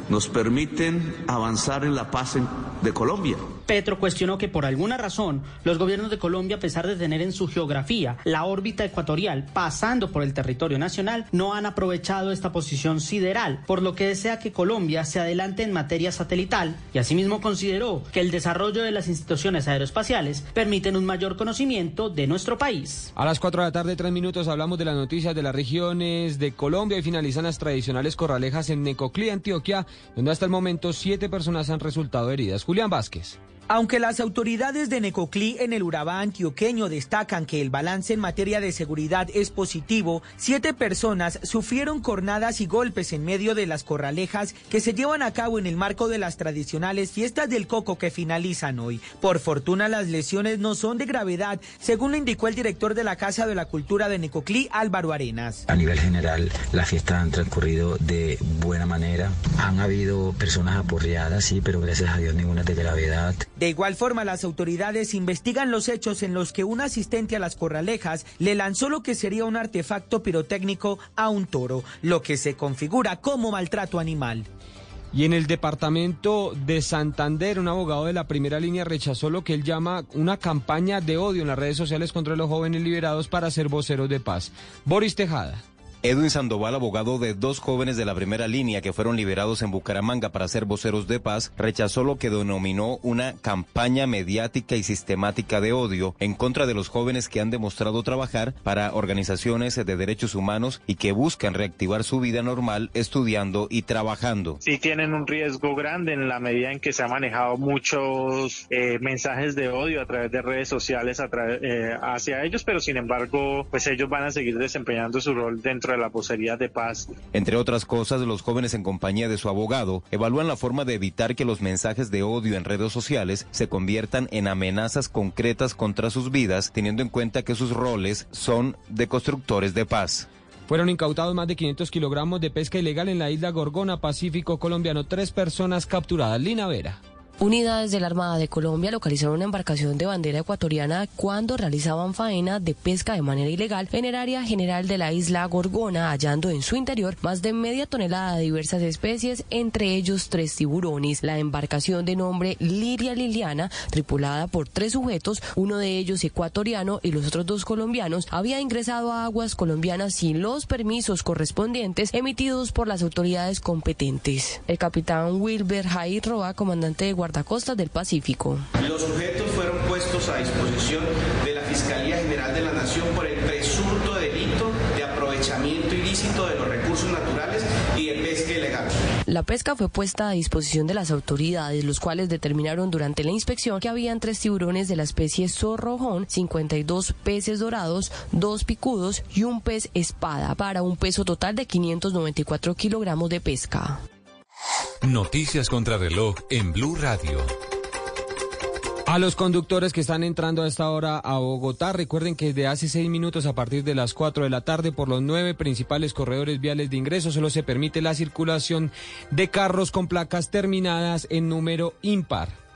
Nos permiten avanzar en la paz en- de Colombia. Petro cuestionó que por alguna razón los gobiernos de Colombia, a pesar de tener en su geografía la órbita ecuatorial pasando por el territorio nacional, no han aprovechado esta posición sideral, por lo que desea que Colombia se adelante en materia satelital y asimismo consideró que el desarrollo de las instituciones aeroespaciales permiten un mayor conocimiento de nuestro país. A las 4 de la tarde, tres minutos, hablamos de las noticias de las regiones de Colombia y finalizan las tradicionales corralejas en Necoclí, Antioquia, donde hasta el momento siete personas han resultado heridas. Julián Vázquez. Aunque las autoridades de Necoclí en el Urabá antioqueño destacan que el balance en materia de seguridad es positivo, siete personas sufrieron cornadas y golpes en medio de las corralejas que se llevan a cabo en el marco de las tradicionales fiestas del coco que finalizan hoy. Por fortuna las lesiones no son de gravedad, según lo indicó el director de la Casa de la Cultura de Necoclí, Álvaro Arenas. A nivel general, las fiestas han transcurrido de buena manera. Han habido personas aporreadas, sí, pero gracias a Dios ninguna de gravedad. De igual forma, las autoridades investigan los hechos en los que un asistente a las corralejas le lanzó lo que sería un artefacto pirotécnico a un toro, lo que se configura como maltrato animal. Y en el departamento de Santander, un abogado de la primera línea rechazó lo que él llama una campaña de odio en las redes sociales contra los jóvenes liberados para ser voceros de paz. Boris Tejada. Edwin Sandoval, abogado de dos jóvenes de la primera línea que fueron liberados en Bucaramanga para ser voceros de paz, rechazó lo que denominó una campaña mediática y sistemática de odio en contra de los jóvenes que han demostrado trabajar para organizaciones de derechos humanos y que buscan reactivar su vida normal estudiando y trabajando. sí tienen un riesgo grande en la medida en que se han manejado muchos eh, mensajes de odio a través de redes sociales eh, hacia ellos, pero sin embargo, pues ellos van a seguir desempeñando su rol dentro de la vocería de paz. Entre otras cosas, los jóvenes en compañía de su abogado evalúan la forma de evitar que los mensajes de odio en redes sociales se conviertan en amenazas concretas contra sus vidas, teniendo en cuenta que sus roles son de constructores de paz. Fueron incautados más de 500 kilogramos de pesca ilegal en la isla Gorgona, Pacífico colombiano. Tres personas capturadas. Lina Vera. Unidades de la Armada de Colombia localizaron una embarcación de bandera ecuatoriana cuando realizaban faena de pesca de manera ilegal en el área general de la isla Gorgona, hallando en su interior más de media tonelada de diversas especies, entre ellos tres tiburones. La embarcación de nombre Liria Liliana, tripulada por tres sujetos, uno de ellos ecuatoriano y los otros dos colombianos, había ingresado a aguas colombianas sin los permisos correspondientes emitidos por las autoridades competentes. El capitán Wilber Jair Roa, comandante de guardacostas del Pacífico. Los sujetos fueron puestos a disposición de la Fiscalía General de la Nación por el presunto delito de aprovechamiento ilícito de los recursos naturales y de pesca ilegal. La La pesca fue puesta a disposición de las autoridades, los cuales determinaron durante la inspección que habían tres tiburones de la especie zorrojón, 52 peces dorados, dos picudos y un pez espada, para un peso total de 594 kilogramos de pesca. Noticias contra reloj en Blue Radio. A los conductores que están entrando a esta hora a Bogotá, recuerden que desde hace seis minutos a partir de las cuatro de la tarde por los nueve principales corredores viales de ingreso solo se permite la circulación de carros con placas terminadas en número impar.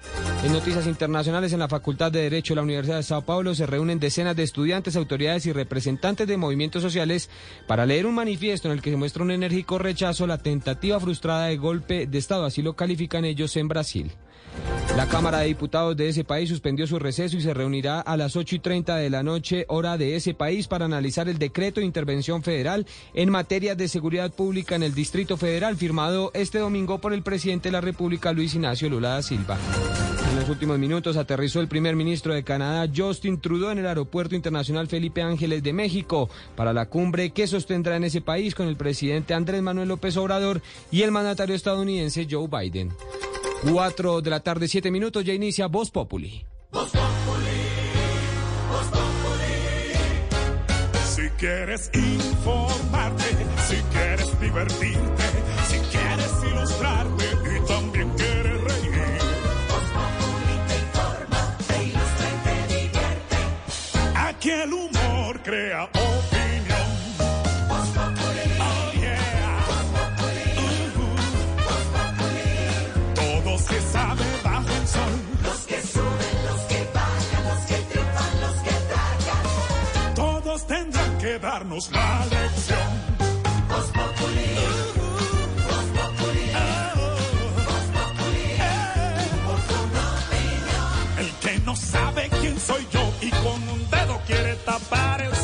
En noticias internacionales, en la Facultad de Derecho de la Universidad de Sao Paulo se reúnen decenas de estudiantes, autoridades y representantes de movimientos sociales para leer un manifiesto en el que se muestra un enérgico rechazo a la tentativa frustrada de golpe de Estado, así lo califican ellos en Brasil. La Cámara de Diputados de ese país suspendió su receso y se reunirá a las 8 y 30 de la noche, hora de ese país, para analizar el decreto de intervención federal en materia de seguridad pública en el Distrito Federal, firmado este domingo por el presidente de la República, Luis Ignacio Lula da Silva. En los últimos minutos aterrizó el primer ministro de Canadá, Justin Trudeau, en el Aeropuerto Internacional Felipe Ángeles de México para la cumbre que sostendrá en ese país con el presidente Andrés Manuel López Obrador y el mandatario estadounidense Joe Biden. Cuatro de la tarde, siete minutos, ya inicia Voz Populi. Si quieres informarte, si quieres divertirte, si quieres ilustrarte y también quieres reír. te informa, te ilustra y te divierte. Aquí el humor crea que darnos la lección. El que no sabe quién soy yo y con un dedo quiere tapar el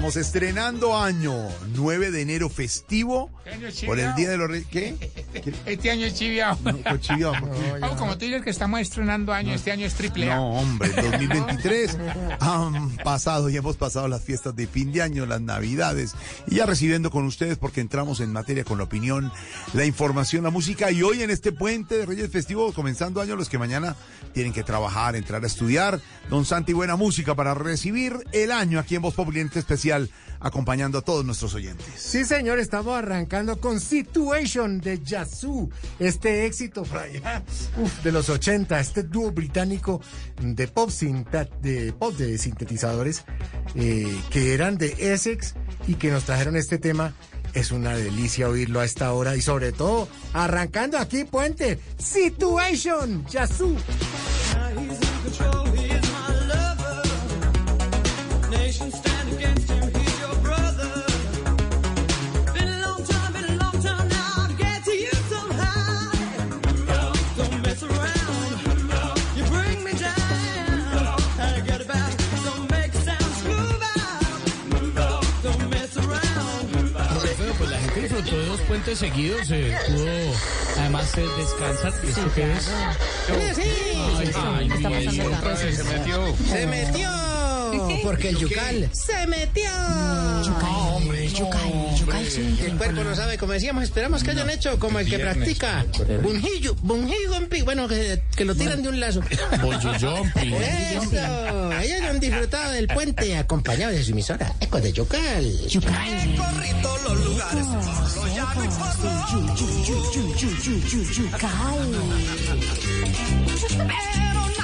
estamos estrenando año 9 de enero festivo por el. Día de los Reyes. ¿Qué? Este año es chiviao. Oh, como tú dices que estamos estrenando año, este año es triple A. No, hombre, 2023 han pasado y hemos pasado las fiestas de fin de año, las navidades, y ya recibiendo con ustedes porque entramos en materia con la opinión, la información, la música, y hoy en este puente de Reyes Festivos, comenzando año, los que mañana tienen que trabajar, entrar a estudiar, don Santi, buena música para recibir el año aquí en Voz Popular Especial, acompañando a todos nuestros oyentes. Sí, señor, estamos arrancando con Situation de Yazoo, este éxito de los 80, este dúo británico de pop, de, pop de sintetizadores eh, que eran de Essex y que nos trajeron este tema. Es una delicia oírlo a esta hora y sobre todo arrancando aquí puente Situation Yazoo. Puentes seguidos, eh, pudo además eh, descansar. ¿Esto qué es? Se metió. Se metió. Porque el yucal se metió. hombre, yucal, yucal El cuerpo no sabe, como decíamos, esperamos que hayan hecho como el que practica bungee jumping, bueno, que, que lo tiran de un lazo. Eso, ellos han disfrutado del puente acompañado de su emisora, Eco de Yucal. Todos los lugares, 放肆就就就就就就就就该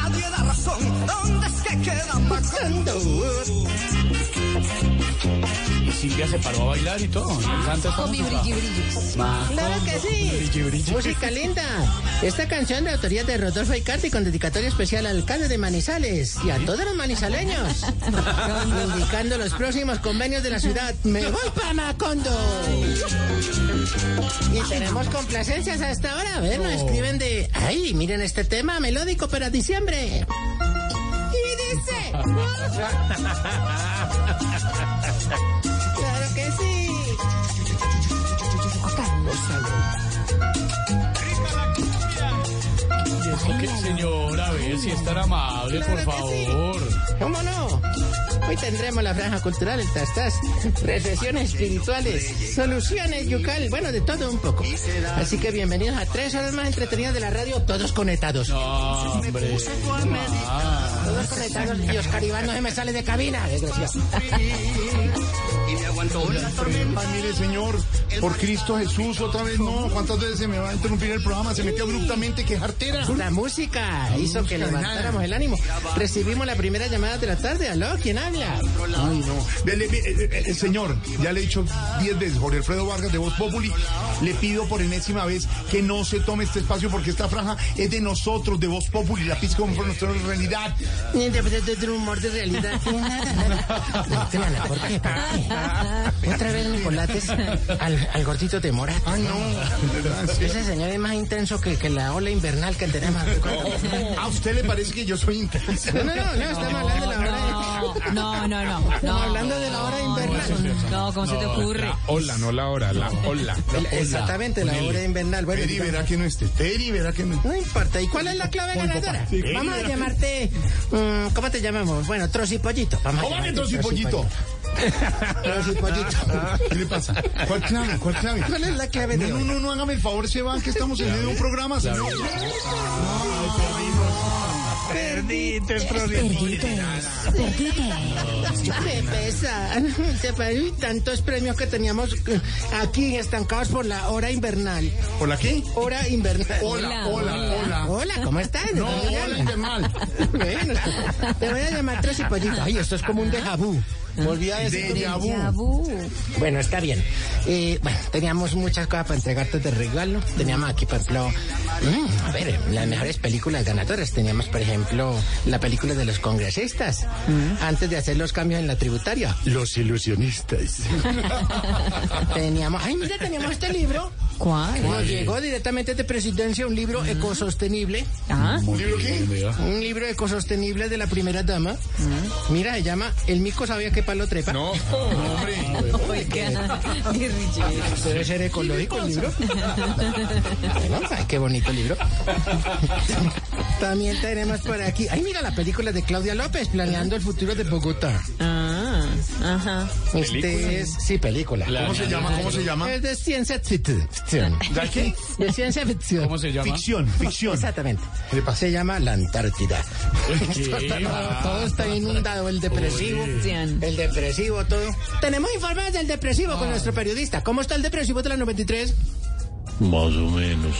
nadie da razón. ¿Dónde es que queda Macondo? Y Silvia se paró a bailar y todo. Me encanta esta Con mi música. Claro que sí. brilli, brilli. Música linda. Esta canción de autoría de Rodolfo Icardi con dedicatoria especial al alcalde de Manizales y a todos los manizaleños. Indicando los próximos convenios de la ciudad. Me voy para Macondo. Y tenemos complacencias a esta hora. A ver, nos escriben de. Ay, miren este tema melódico para diciembre. Y dice. Claro que sí. ¿Y eso qué, señora? A ver si es tan amable, por favor. ¿Cómo no? Hoy tendremos la franja cultural, el tastas, reflexiones espirituales, soluciones yucal, bueno, de todo un poco. Así que bienvenidos a tres horas más entretenidas de la radio, todos conectados. No, hombre. Todos conectados y Oscar Iván no se me sale de cabina, desgraciado. Ay, mire, señor, por Cristo Jesús, otra vez no. ¿Cuántas veces se me va a interrumpir el programa? Se metió abruptamente, qué jartera. La música hizo que levantáramos el ánimo. Recibimos la primera llamada de la tarde. ¿Aló? ¿Quién habla? Ay, no. Dele, eh, eh, eh, señor, ya le he dicho diez veces, Jorge Alfredo Vargas de Voz Populi, le pido por enésima vez que no se tome este espacio porque esta franja es de nosotros, de Voz Populi, la pizca como nuestra realidad. De, de, de humor de realidad. Triana, ¿por qué? ¿Por qué? Otra vez Nicolates al, al gordito de Morat. Ay, no, verdad, sí. Ese señor es más intenso que, que la ola invernal que tenemos. ¿A usted le parece que yo soy intenso? No, no, no, no, estamos hablando de la hora. No, no, no. Estamos hablando de la hora invernal. No, ¿cómo se te ocurre? Hola, no la hora, la ola. El- Exactamente, la hora invernal. Bueno, Peri verá que no esté. Peri verá que no No importa. ¿Y cuál es la clave ganadora? Vamos a llamarte. mm, ¿Cómo te llamamos? Bueno, trocipollito. ¿Cómo que trocipollito? Trocipollito. ¿Qué le pasa? ¿Cuál clave? ¿Cuál clave? ¿Cuál es la clave de No, no, no, no, hágame el favor, se van, que estamos en medio de un programa, señor. Perdiste, Me pesa. Se fue- uy, tantos premios que teníamos aquí estancados por la hora invernal. ¿Por la qué? Hora invernal. Hola, hola, hola. Hola, ¿cómo estás? No, ¿Cómo te hola, invernal. Bueno, te voy a llamar tres y pollito. Ay, esto es como un déjà vu. Volví a decir. Déjà vu. Déjà vu. Bueno, está bien. Eh, bueno, teníamos muchas cosas para entregarte de regalo. Teníamos aquí, por ejemplo, mm, a ver, las mejores películas ganadoras. Teníamos, por ejemplo, la película de los congresistas. Antes de hacer los cambios en la tributaria. Los ilusionistas. teníamos, ay, mira, teníamos este libro. ¿Cuál? Nos llegó directamente de presidencia un libro ecosostenible. Ah, ¿Un libro qué? Un libro ecosostenible de la primera dama. Mira, se llama El mico sabía que palo trepa. No, hombre. Debe ser ecológico el libro. Ay, qué bonito el libro. También tenemos por aquí. Ay, mira la película de Claudia López, planeando el futuro de Bogotá. Ah, ajá. Este es. Sí, película. ¿Cómo se llama? ¿Cómo se llama? Es de ciencia ficción. ¿De qué? De ciencia ficción. ¿Cómo se llama? Ficción, ficción. Exactamente. ¿Qué le pasa? Se llama la Antártida. Esto está todo, está inundado, el depresivo. Oye. El depresivo, todo. Tenemos informes del depresivo con nuestro periodista. ¿Cómo está el depresivo de la 93? Más o menos.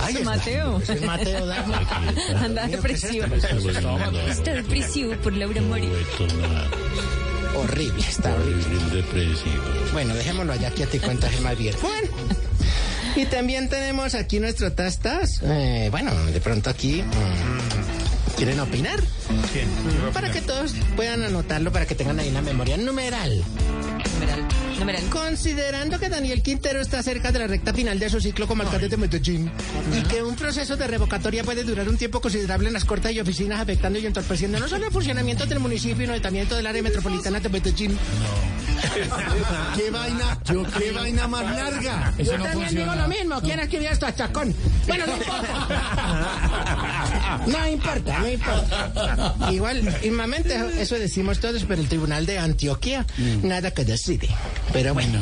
Ay, Es Mateo. Es Mateo Dagmar. Anda depresivo. Está Está depresivo por Laura Mori. Horrible, está horrible. depresivo. Bueno, dejémoslo allá que te cuentas más bien. Bueno. Y también tenemos aquí nuestro tastas. Eh, bueno, de pronto aquí. mm, ¿Quieren opinar? ¿Quién? Para que todos puedan anotarlo, para que tengan ahí la memoria numeral. Numeral. Numeral. Considerando que Daniel Quintero está cerca de la recta final de su ciclo como alcalde de Medellín y que un proceso de revocatoria puede durar un tiempo considerable en las cortes y oficinas, afectando y entorpeciendo no solo el funcionamiento del municipio, sino también todo el área metropolitana de Medellín. ¿Qué vaina? ¿Qué vaina más larga? Yo también digo lo mismo. ¿Quién escribió esto a Chacón? Bueno, no importa. No importa, no importa. Igual, mismamente eso decimos todos, pero el Tribunal de Antioquia nada que decide. Pero bueno,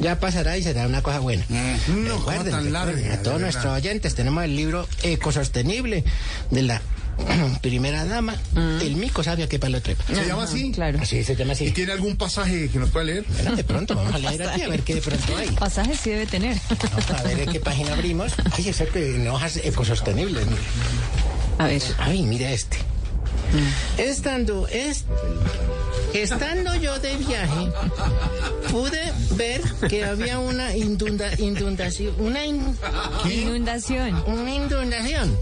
ya pasará y será una cosa buena. No, Recuerden, tan larga, a todos nuestros oyentes tenemos el libro Ecosostenible de la primera dama, el mico sabe a qué palo trepa. ¿Se llama así? Claro. Sí, se llama así. ¿Y tiene algún pasaje que nos pueda leer? Bueno, de pronto vamos a leer aquí a ver qué de pronto hay. Pasajes sí debe tener. Vamos a ver en qué página abrimos. Ay, que en hojas ecosostenibles. mire. A ver. Ay, mira este. Estando, es, estando yo de viaje, pude ver que había una indunda, inundación, una, in- Inundación. una inundación.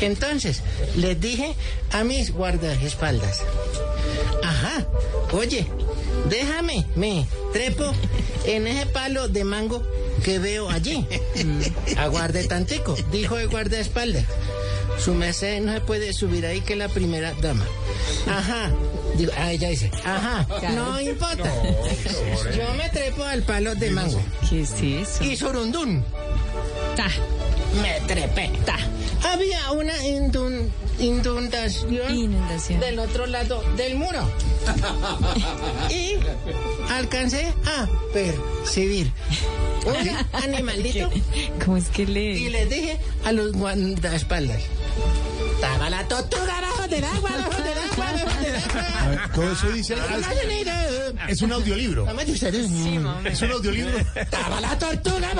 Entonces, les dije a mis guardaespaldas, ajá, oye, déjame, me trepo en ese palo de mango que veo allí. Aguarde tantico, dijo el guardaespaldas. Su merced no se puede subir ahí que la primera dama. Ajá. Digo, ah, ella dice, ajá, no importa. Yo me trepo al palo de mango. ¿Qué es eso? Y surundún. Ta. Me trepé. Ta. Había una indun- inundación, Inundación. del otro lado del muro. y alcancé a percibir un animalito ¿Cómo es que y lee? les dije a los guardaespaldas. Estaba la tortuga abajo del agua, abajo del agua, ver, todo eso dice. ah, Es un audiolibro. Es un audiolibro. Estaba la tortuga.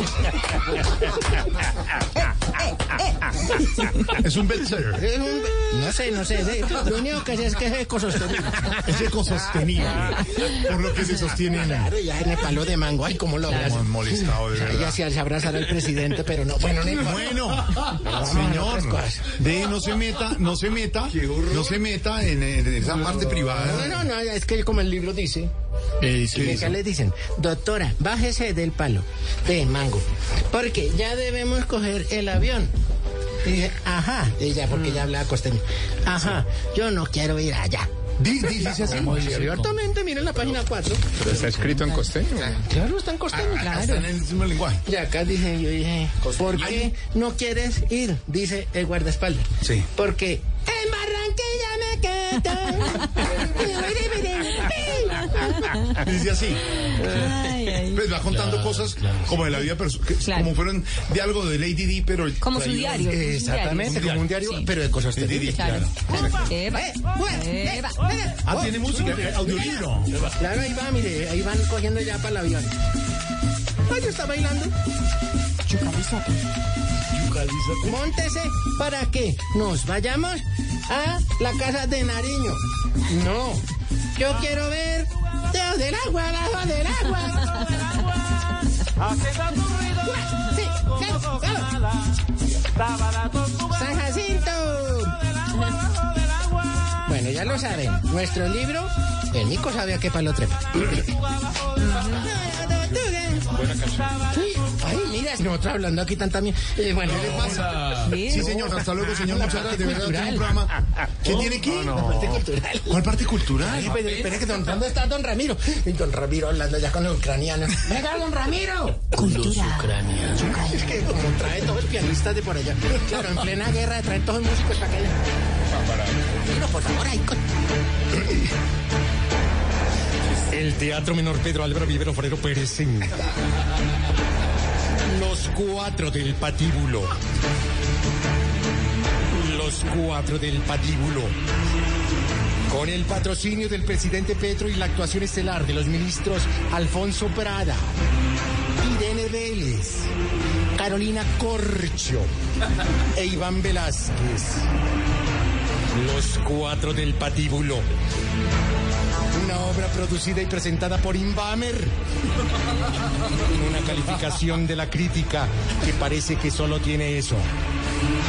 Es un bestseller. Es un- No sé, no sé. Lo único que sé es que es ecosostenible. Es ecosostenible. Por lo que se sostiene en Claro, ya en el palo de mango. Ay, cómo lo han molestado, de Ya verdad. se se abrazar al presidente, pero no. Bueno, no. Bueno, señor, de no se meta, no se meta, no se meta en, en esa parte No, privada. no, no, es que como el libro dice. Eh, sí, Y acá sí. le dicen, doctora, bájese del palo de mango, porque ya debemos coger el avión. Y dice, ajá, ella, porque ella hablaba costeño. Ajá, yo no quiero ir allá. Di- di- Dice así. Sí, abiertamente, miren la página 4. Pero está escrito en costeño. Claro, está en costeño. Ah, Está en el mismo lenguaje. Y acá dije, yo dije, ¿por qué no quieres ir? Dice el guardaespaldas. Sí. Porque en Barranquilla. Dice así. Ay, ay. Pues va contando cosas como de la vida perso- que- Claro. como fueron de algo de Lady Di, pero Como su diario. Exactamente, como un diario, Sí. pero ecosostenible. Claro. Eva. Eva. Ah, tiene música, eh, audiolibro. Claro, ahí va, mire, ahí van cogiendo ya para el avión. Ay, está bailando. Móntese para que nos vayamos a la casa de Nariño. No, yo quiero ver debajo del agua, debajo del agua. Sí, claro, claro. San Jacinto. Bueno, ya lo saben. Nuestro libro, el Mico sabe a qué palo trepa. Ay, mira, nosotros hablando aquí tanta mierda. Eh, bueno, ¿Qué le pasa? Sí. Sí, señor, hasta luego, señor. Muchas gracias. De verdad, tiene un programa. ¿Qué tiene aquí? La parte cultural. ¿Cuál parte cultural? Ay, pero, espera que don, ¿dónde está don Ramiro? Y don Ramiro hablando ya con los ucranianos. ¡Venga, don Ramiro! Cultura. Es que como trae todos los pianistas de por allá. Claro, en plena guerra traen todos los músicos para acá. Ramiro, por favor, ahí con... El Teatro Menor Pedro Álvaro Vivero Forero presenta Los Cuatro del Patíbulo. Los Cuatro del Patíbulo. Con el patrocinio del presidente Petro y la actuación estelar de los ministros Alfonso Prada, Irene Vélez, Carolina Corcho e Iván Velázquez. Los Cuatro del Patíbulo. Una obra producida y presentada por Inbamer. Una calificación de la crítica que parece que solo tiene eso.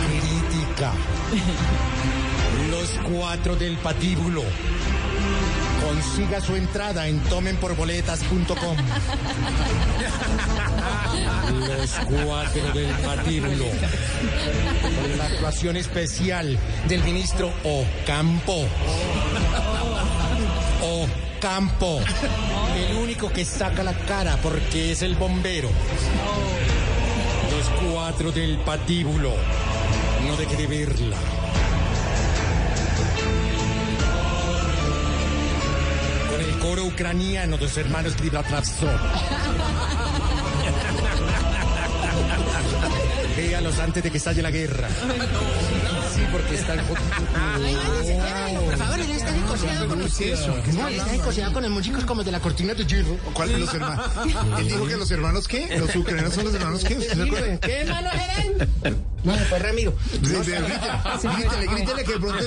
Crítica. Los cuatro del patíbulo. Consiga su entrada en tomenporboletas.com. Los cuatro del patíbulo. Con la actuación especial del ministro Ocampo. Ocampo. El único que saca la cara porque es el bombero. Los cuatro del patíbulo. No deje de verla. Con el coro ucraniano de los hermanos Krivlatravsov. Envíalos antes de que estalle la guerra. Sí, porque están... Por favor, él está psicoseado con ¿Qué es eso? No, él está psicoseado con los músicos como de la cortina de hierro. ¿Cuál de los hermanos? Él dijo que los hermanos qué? ¿Los ucranianos son los hermanos qué? ¿Qué hermanos eran? No, pues Ramiro. Grítele, grítele, que de pronto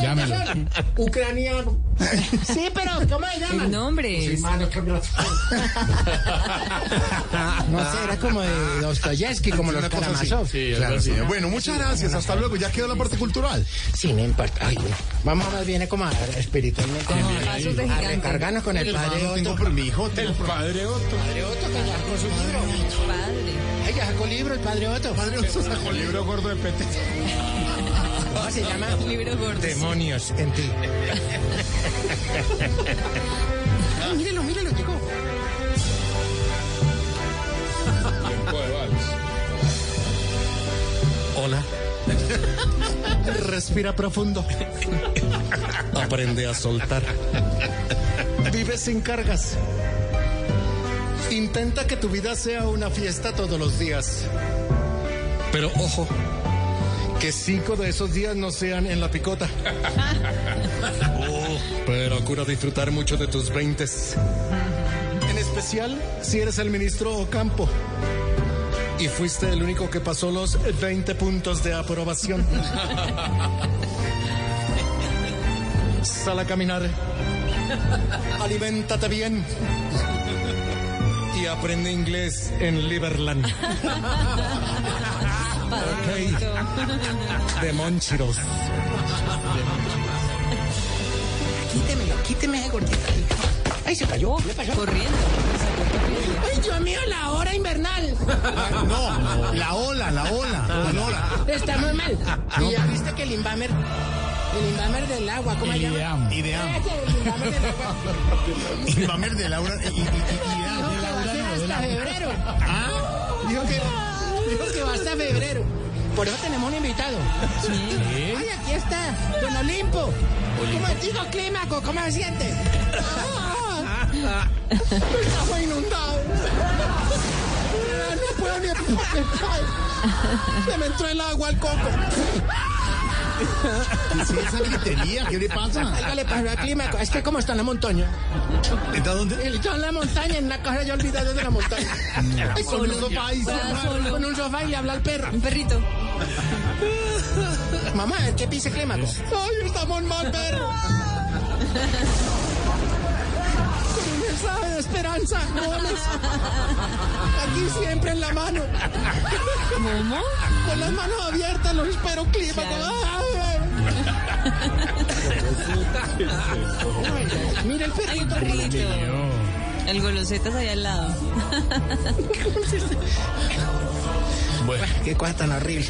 ya le Ucraniano. Sí, pero ¿cómo se llama? El nombre. No sé, era como de Dostoyevsky, como los. Karamazov. Claro, sí. Bueno, muchas gracias. Hasta luego. Ya quedó la parte cultural. Sí, no importa. Ay, bueno. Vamos más bien como a espiritualmente a recargarnos con el padre Hermano, Otto. tengo por mi hijo. El padre Otto. Padre Otto que ya sacó su libro. Padre. Ay, ya sacó libro el padre Otto. Padre Otto sacó el libro gordo de Pete. ¿Cómo se llama? Libro gordo. Demonios en ti. Ay, mírelo, mírelo, llegó. Hola. Respira profundo. Aprende a soltar. Vive sin cargas. Intenta que tu vida sea una fiesta todos los días. Pero ojo, que cinco de esos días no sean en la picota. Oh, pero procura disfrutar mucho de tus veintes. En especial si eres el ministro Ocampo. Y fuiste el único que pasó los 20 puntos de aprobación. Sal a caminar. Aliméntate bien. Y aprende inglés en Liberland. Ok. De Monchiros. Quítemelo, quíteme ese gordito. Ay, se cayó. ¿Qué le pasó? Corriendo. Ay, Dios mío, la hora invernal. No, la ola, la ola. La ola. Está muy mal. Y ya viste que el Inbamer, el Inbamer del agua, ¿cómo se llama? Ideam. El Inbamer del agua. Invamer de Laura. y- y- y- Dijo que va a ser hasta febrero. Ah, Dijo que, dijo que va hasta febrero. Por eso tenemos un invitado. Ay, aquí está, Don Olimpo. ¿Cómo digo clímaco? ¿Cómo se siente? Estamos inundados. No puedo ni... Se me entró el agua al coco. ¿Qué es esa gritería? ¿Qué le pasa? Algo le pasó al clímaco. Es que como está en la montaña. ¿Está dónde? Está en la montaña, en la casa ya olvidado de la montaña. Con un sofá solo. Con un sofá y le habla al perro. Un perrito. Mamá, ¿qué pise clímaco? Ay, estamos mal, perro. Mensaje de esperanza, Gómez. Aquí siempre en la mano. ¿Cómo? Con las manos abiertas, los espero clímaco. Ay, Mira el perrito. Perrito. El golosetas ahí al lado. Bueno, Qué cosa tan horrible.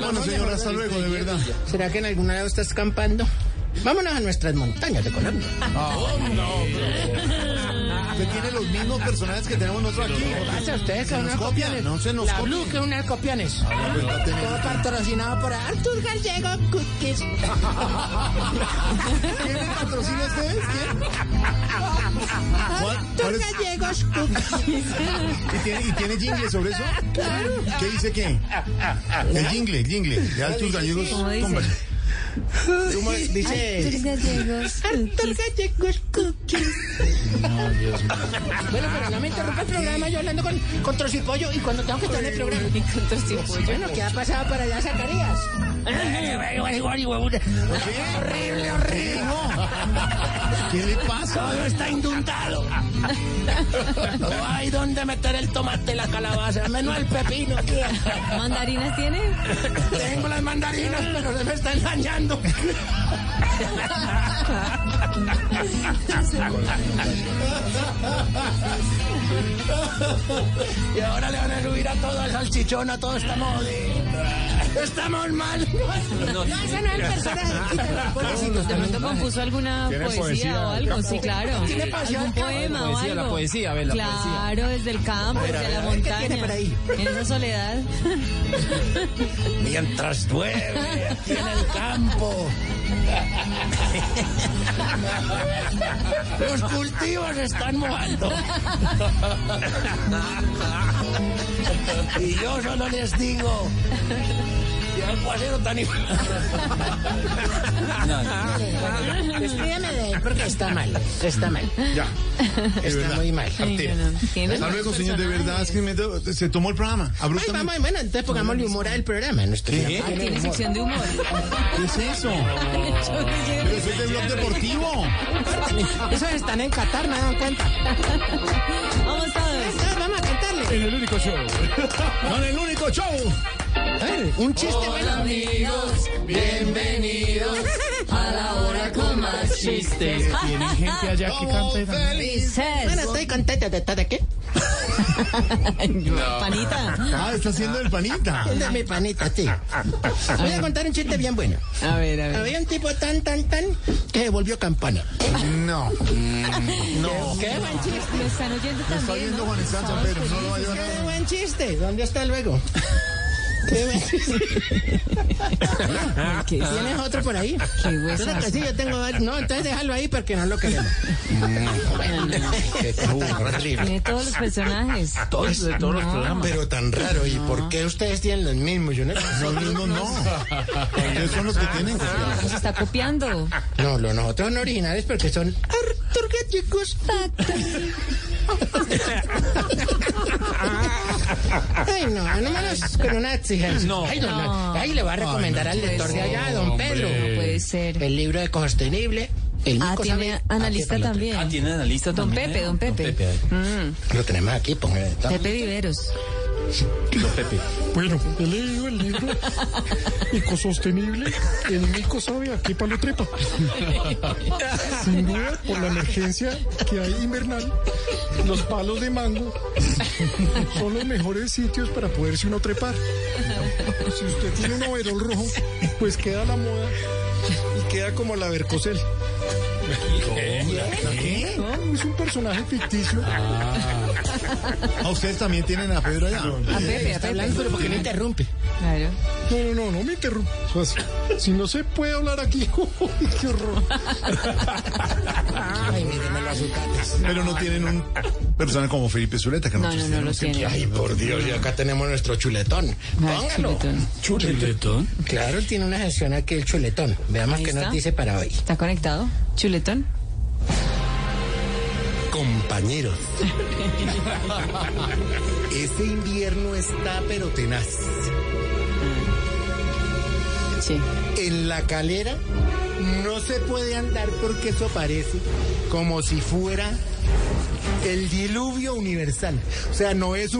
Bueno, señora, hasta luego, de verdad. ¿Será que en algún lado está escampando? Vámonos a nuestras montañas de Colombia. Usted tiene los mismos personajes que tenemos nosotros aquí. ¿Qué pasa? Ustedes Se son nos unos copian, copiones. no se nos La copien. Blue que unas copiones. tenemos. Todo patrocinado por Artur Gallego Cookies. ¿Quién le patrocina a ustedes? ¿Quién? ¿Cuál- Artur? Gallegos Cookies. ¿Y tiene, ¿Y tiene jingle sobre eso? ¿Qué dice qué? El jingle, el jingle. De altos gallegos. ¿Cómo dice? Tómale. ¿Cómo dice? gallegos. Artur Gallegos Cookies. Bueno, pero no me interrumpa el programa yo hablando con, con Trocipollo y cuando tengo que estar en el programa. Con Trocipollo. Bueno, ¿qué ha pasado para allá, Zacarías? Horrible, horrible. ¿Qué le pasa? Todo está inundado. No hay dónde meter el tomate y la calabaza, menos el pepino. ¿Mandarinas tiene? Tengo las mandarinas, pero se me están dañando. Y ahora le van a subir a todo el salchichón, a todo estamos Estamos mal. No, ese no es el personaje. pobrecito. De pronto compuso alguna ¿Tiene poesía, o algo, sí, claro. ¿Qué le pasó Algún al campo? poema o Poesía, algo. la poesía, a ver, la claro, desde el campo, desde la a ver, ¿qué montaña. tiene por ahí? En esa soledad. Mientras llueve aquí en el campo. Los cultivos se están mojando. Y yo solo les digo. Aguacero tan de él porque está mal. Está mal. Ya. de Está verdad. muy mal. Hasta luego, señor. De verdad, es que me se tomó el programa. Ay, vamos, bueno, entonces pongámosle humor al programa. Nuestro ¿Qué? programa Tiene sección de humor. ¿Qué es eso? Pero eso es de blog deportivo. Esos están en Qatar, me dan cuenta. Vamos. Vamos. En el único show. No, en el único show. A ver, un chiste bueno. amigos, bienvenidos a la hora con más chistes. Tienen gente allá que canta y también. Bueno, estoy contenta de estar aquí. Panita. Ah, está haciendo el panita. Es de mi panita, sí. Voy a contar un chiste bien bueno. A ver, a ver. Había un tipo tan, tan, tan que se volvió campana. No. No. Qué buen chiste. Lo están oyendo Está también. viendo ¿no? Juan Esteban San Pedro. No lo va a llevar Qué buen chiste. ¿Dónde está luego? Chiste. ¿Tienes otro por ahí? Qué hueso. Sí, yo tengo. No, entonces déjalo ahí porque no lo queremos. Tiene todos los personajes. Todos, de todos los programas. Pero tan raro. ¿Y por qué ustedes tienen los mismos? Yo no, Los mismos no. Ustedes son los que tienen. Se está copiando. no, los nosotros son originales porque son ortográficos. Ay, no, no me los con una exigencia. No. Ay, no, no. No. Ay, le voy a recomendar al lector de allá, don Pedro. No puede ser. El libro de Ecosostenible. El Ah, tiene sabe- analista Ah, también. Ah, tiene analista Don también. Pepe, ¿eh? don Pepe. Mm, Lo tenemos aquí, póngale. Pepe Viveros. Pepe. Bueno, he leído el libro Ecosostenible. El mico sabe a qué palo trepa. Sin duda, por la emergencia que hay invernal, los palos de mango son los mejores sitios para poderse uno trepar. Si usted tiene un overol rojo, pues queda la moda y queda como la Vercosel. No, es un personaje ficticio. ¿A ustedes también tienen a Pedro allá? A Pepe, a Pepe. hablando, pero ¿por qué no interrumpe? Claro. No, no, no, no me interrumpa. O sea, si, no se puede hablar aquí, ¡uy, qué horror! Ay, sus gatas. Pero no tienen un personaje como Felipe Zuleta, que No, no, no lo tenemos tiene. Ay, por Dios, y acá tenemos nuestro chuletón. Ay, Póngalo. chuletón. ¿Chuletón? Claro, tiene una gestión aquí, el chuletón. Veamos Ahí qué está. nos dice para hoy. ¿Está conectado? ¿Chuletón? Compañeros. Ese invierno está pero tenaz. Sí. En la calera no se puede andar porque eso parece como si fuera el diluvio universal. O sea, no es un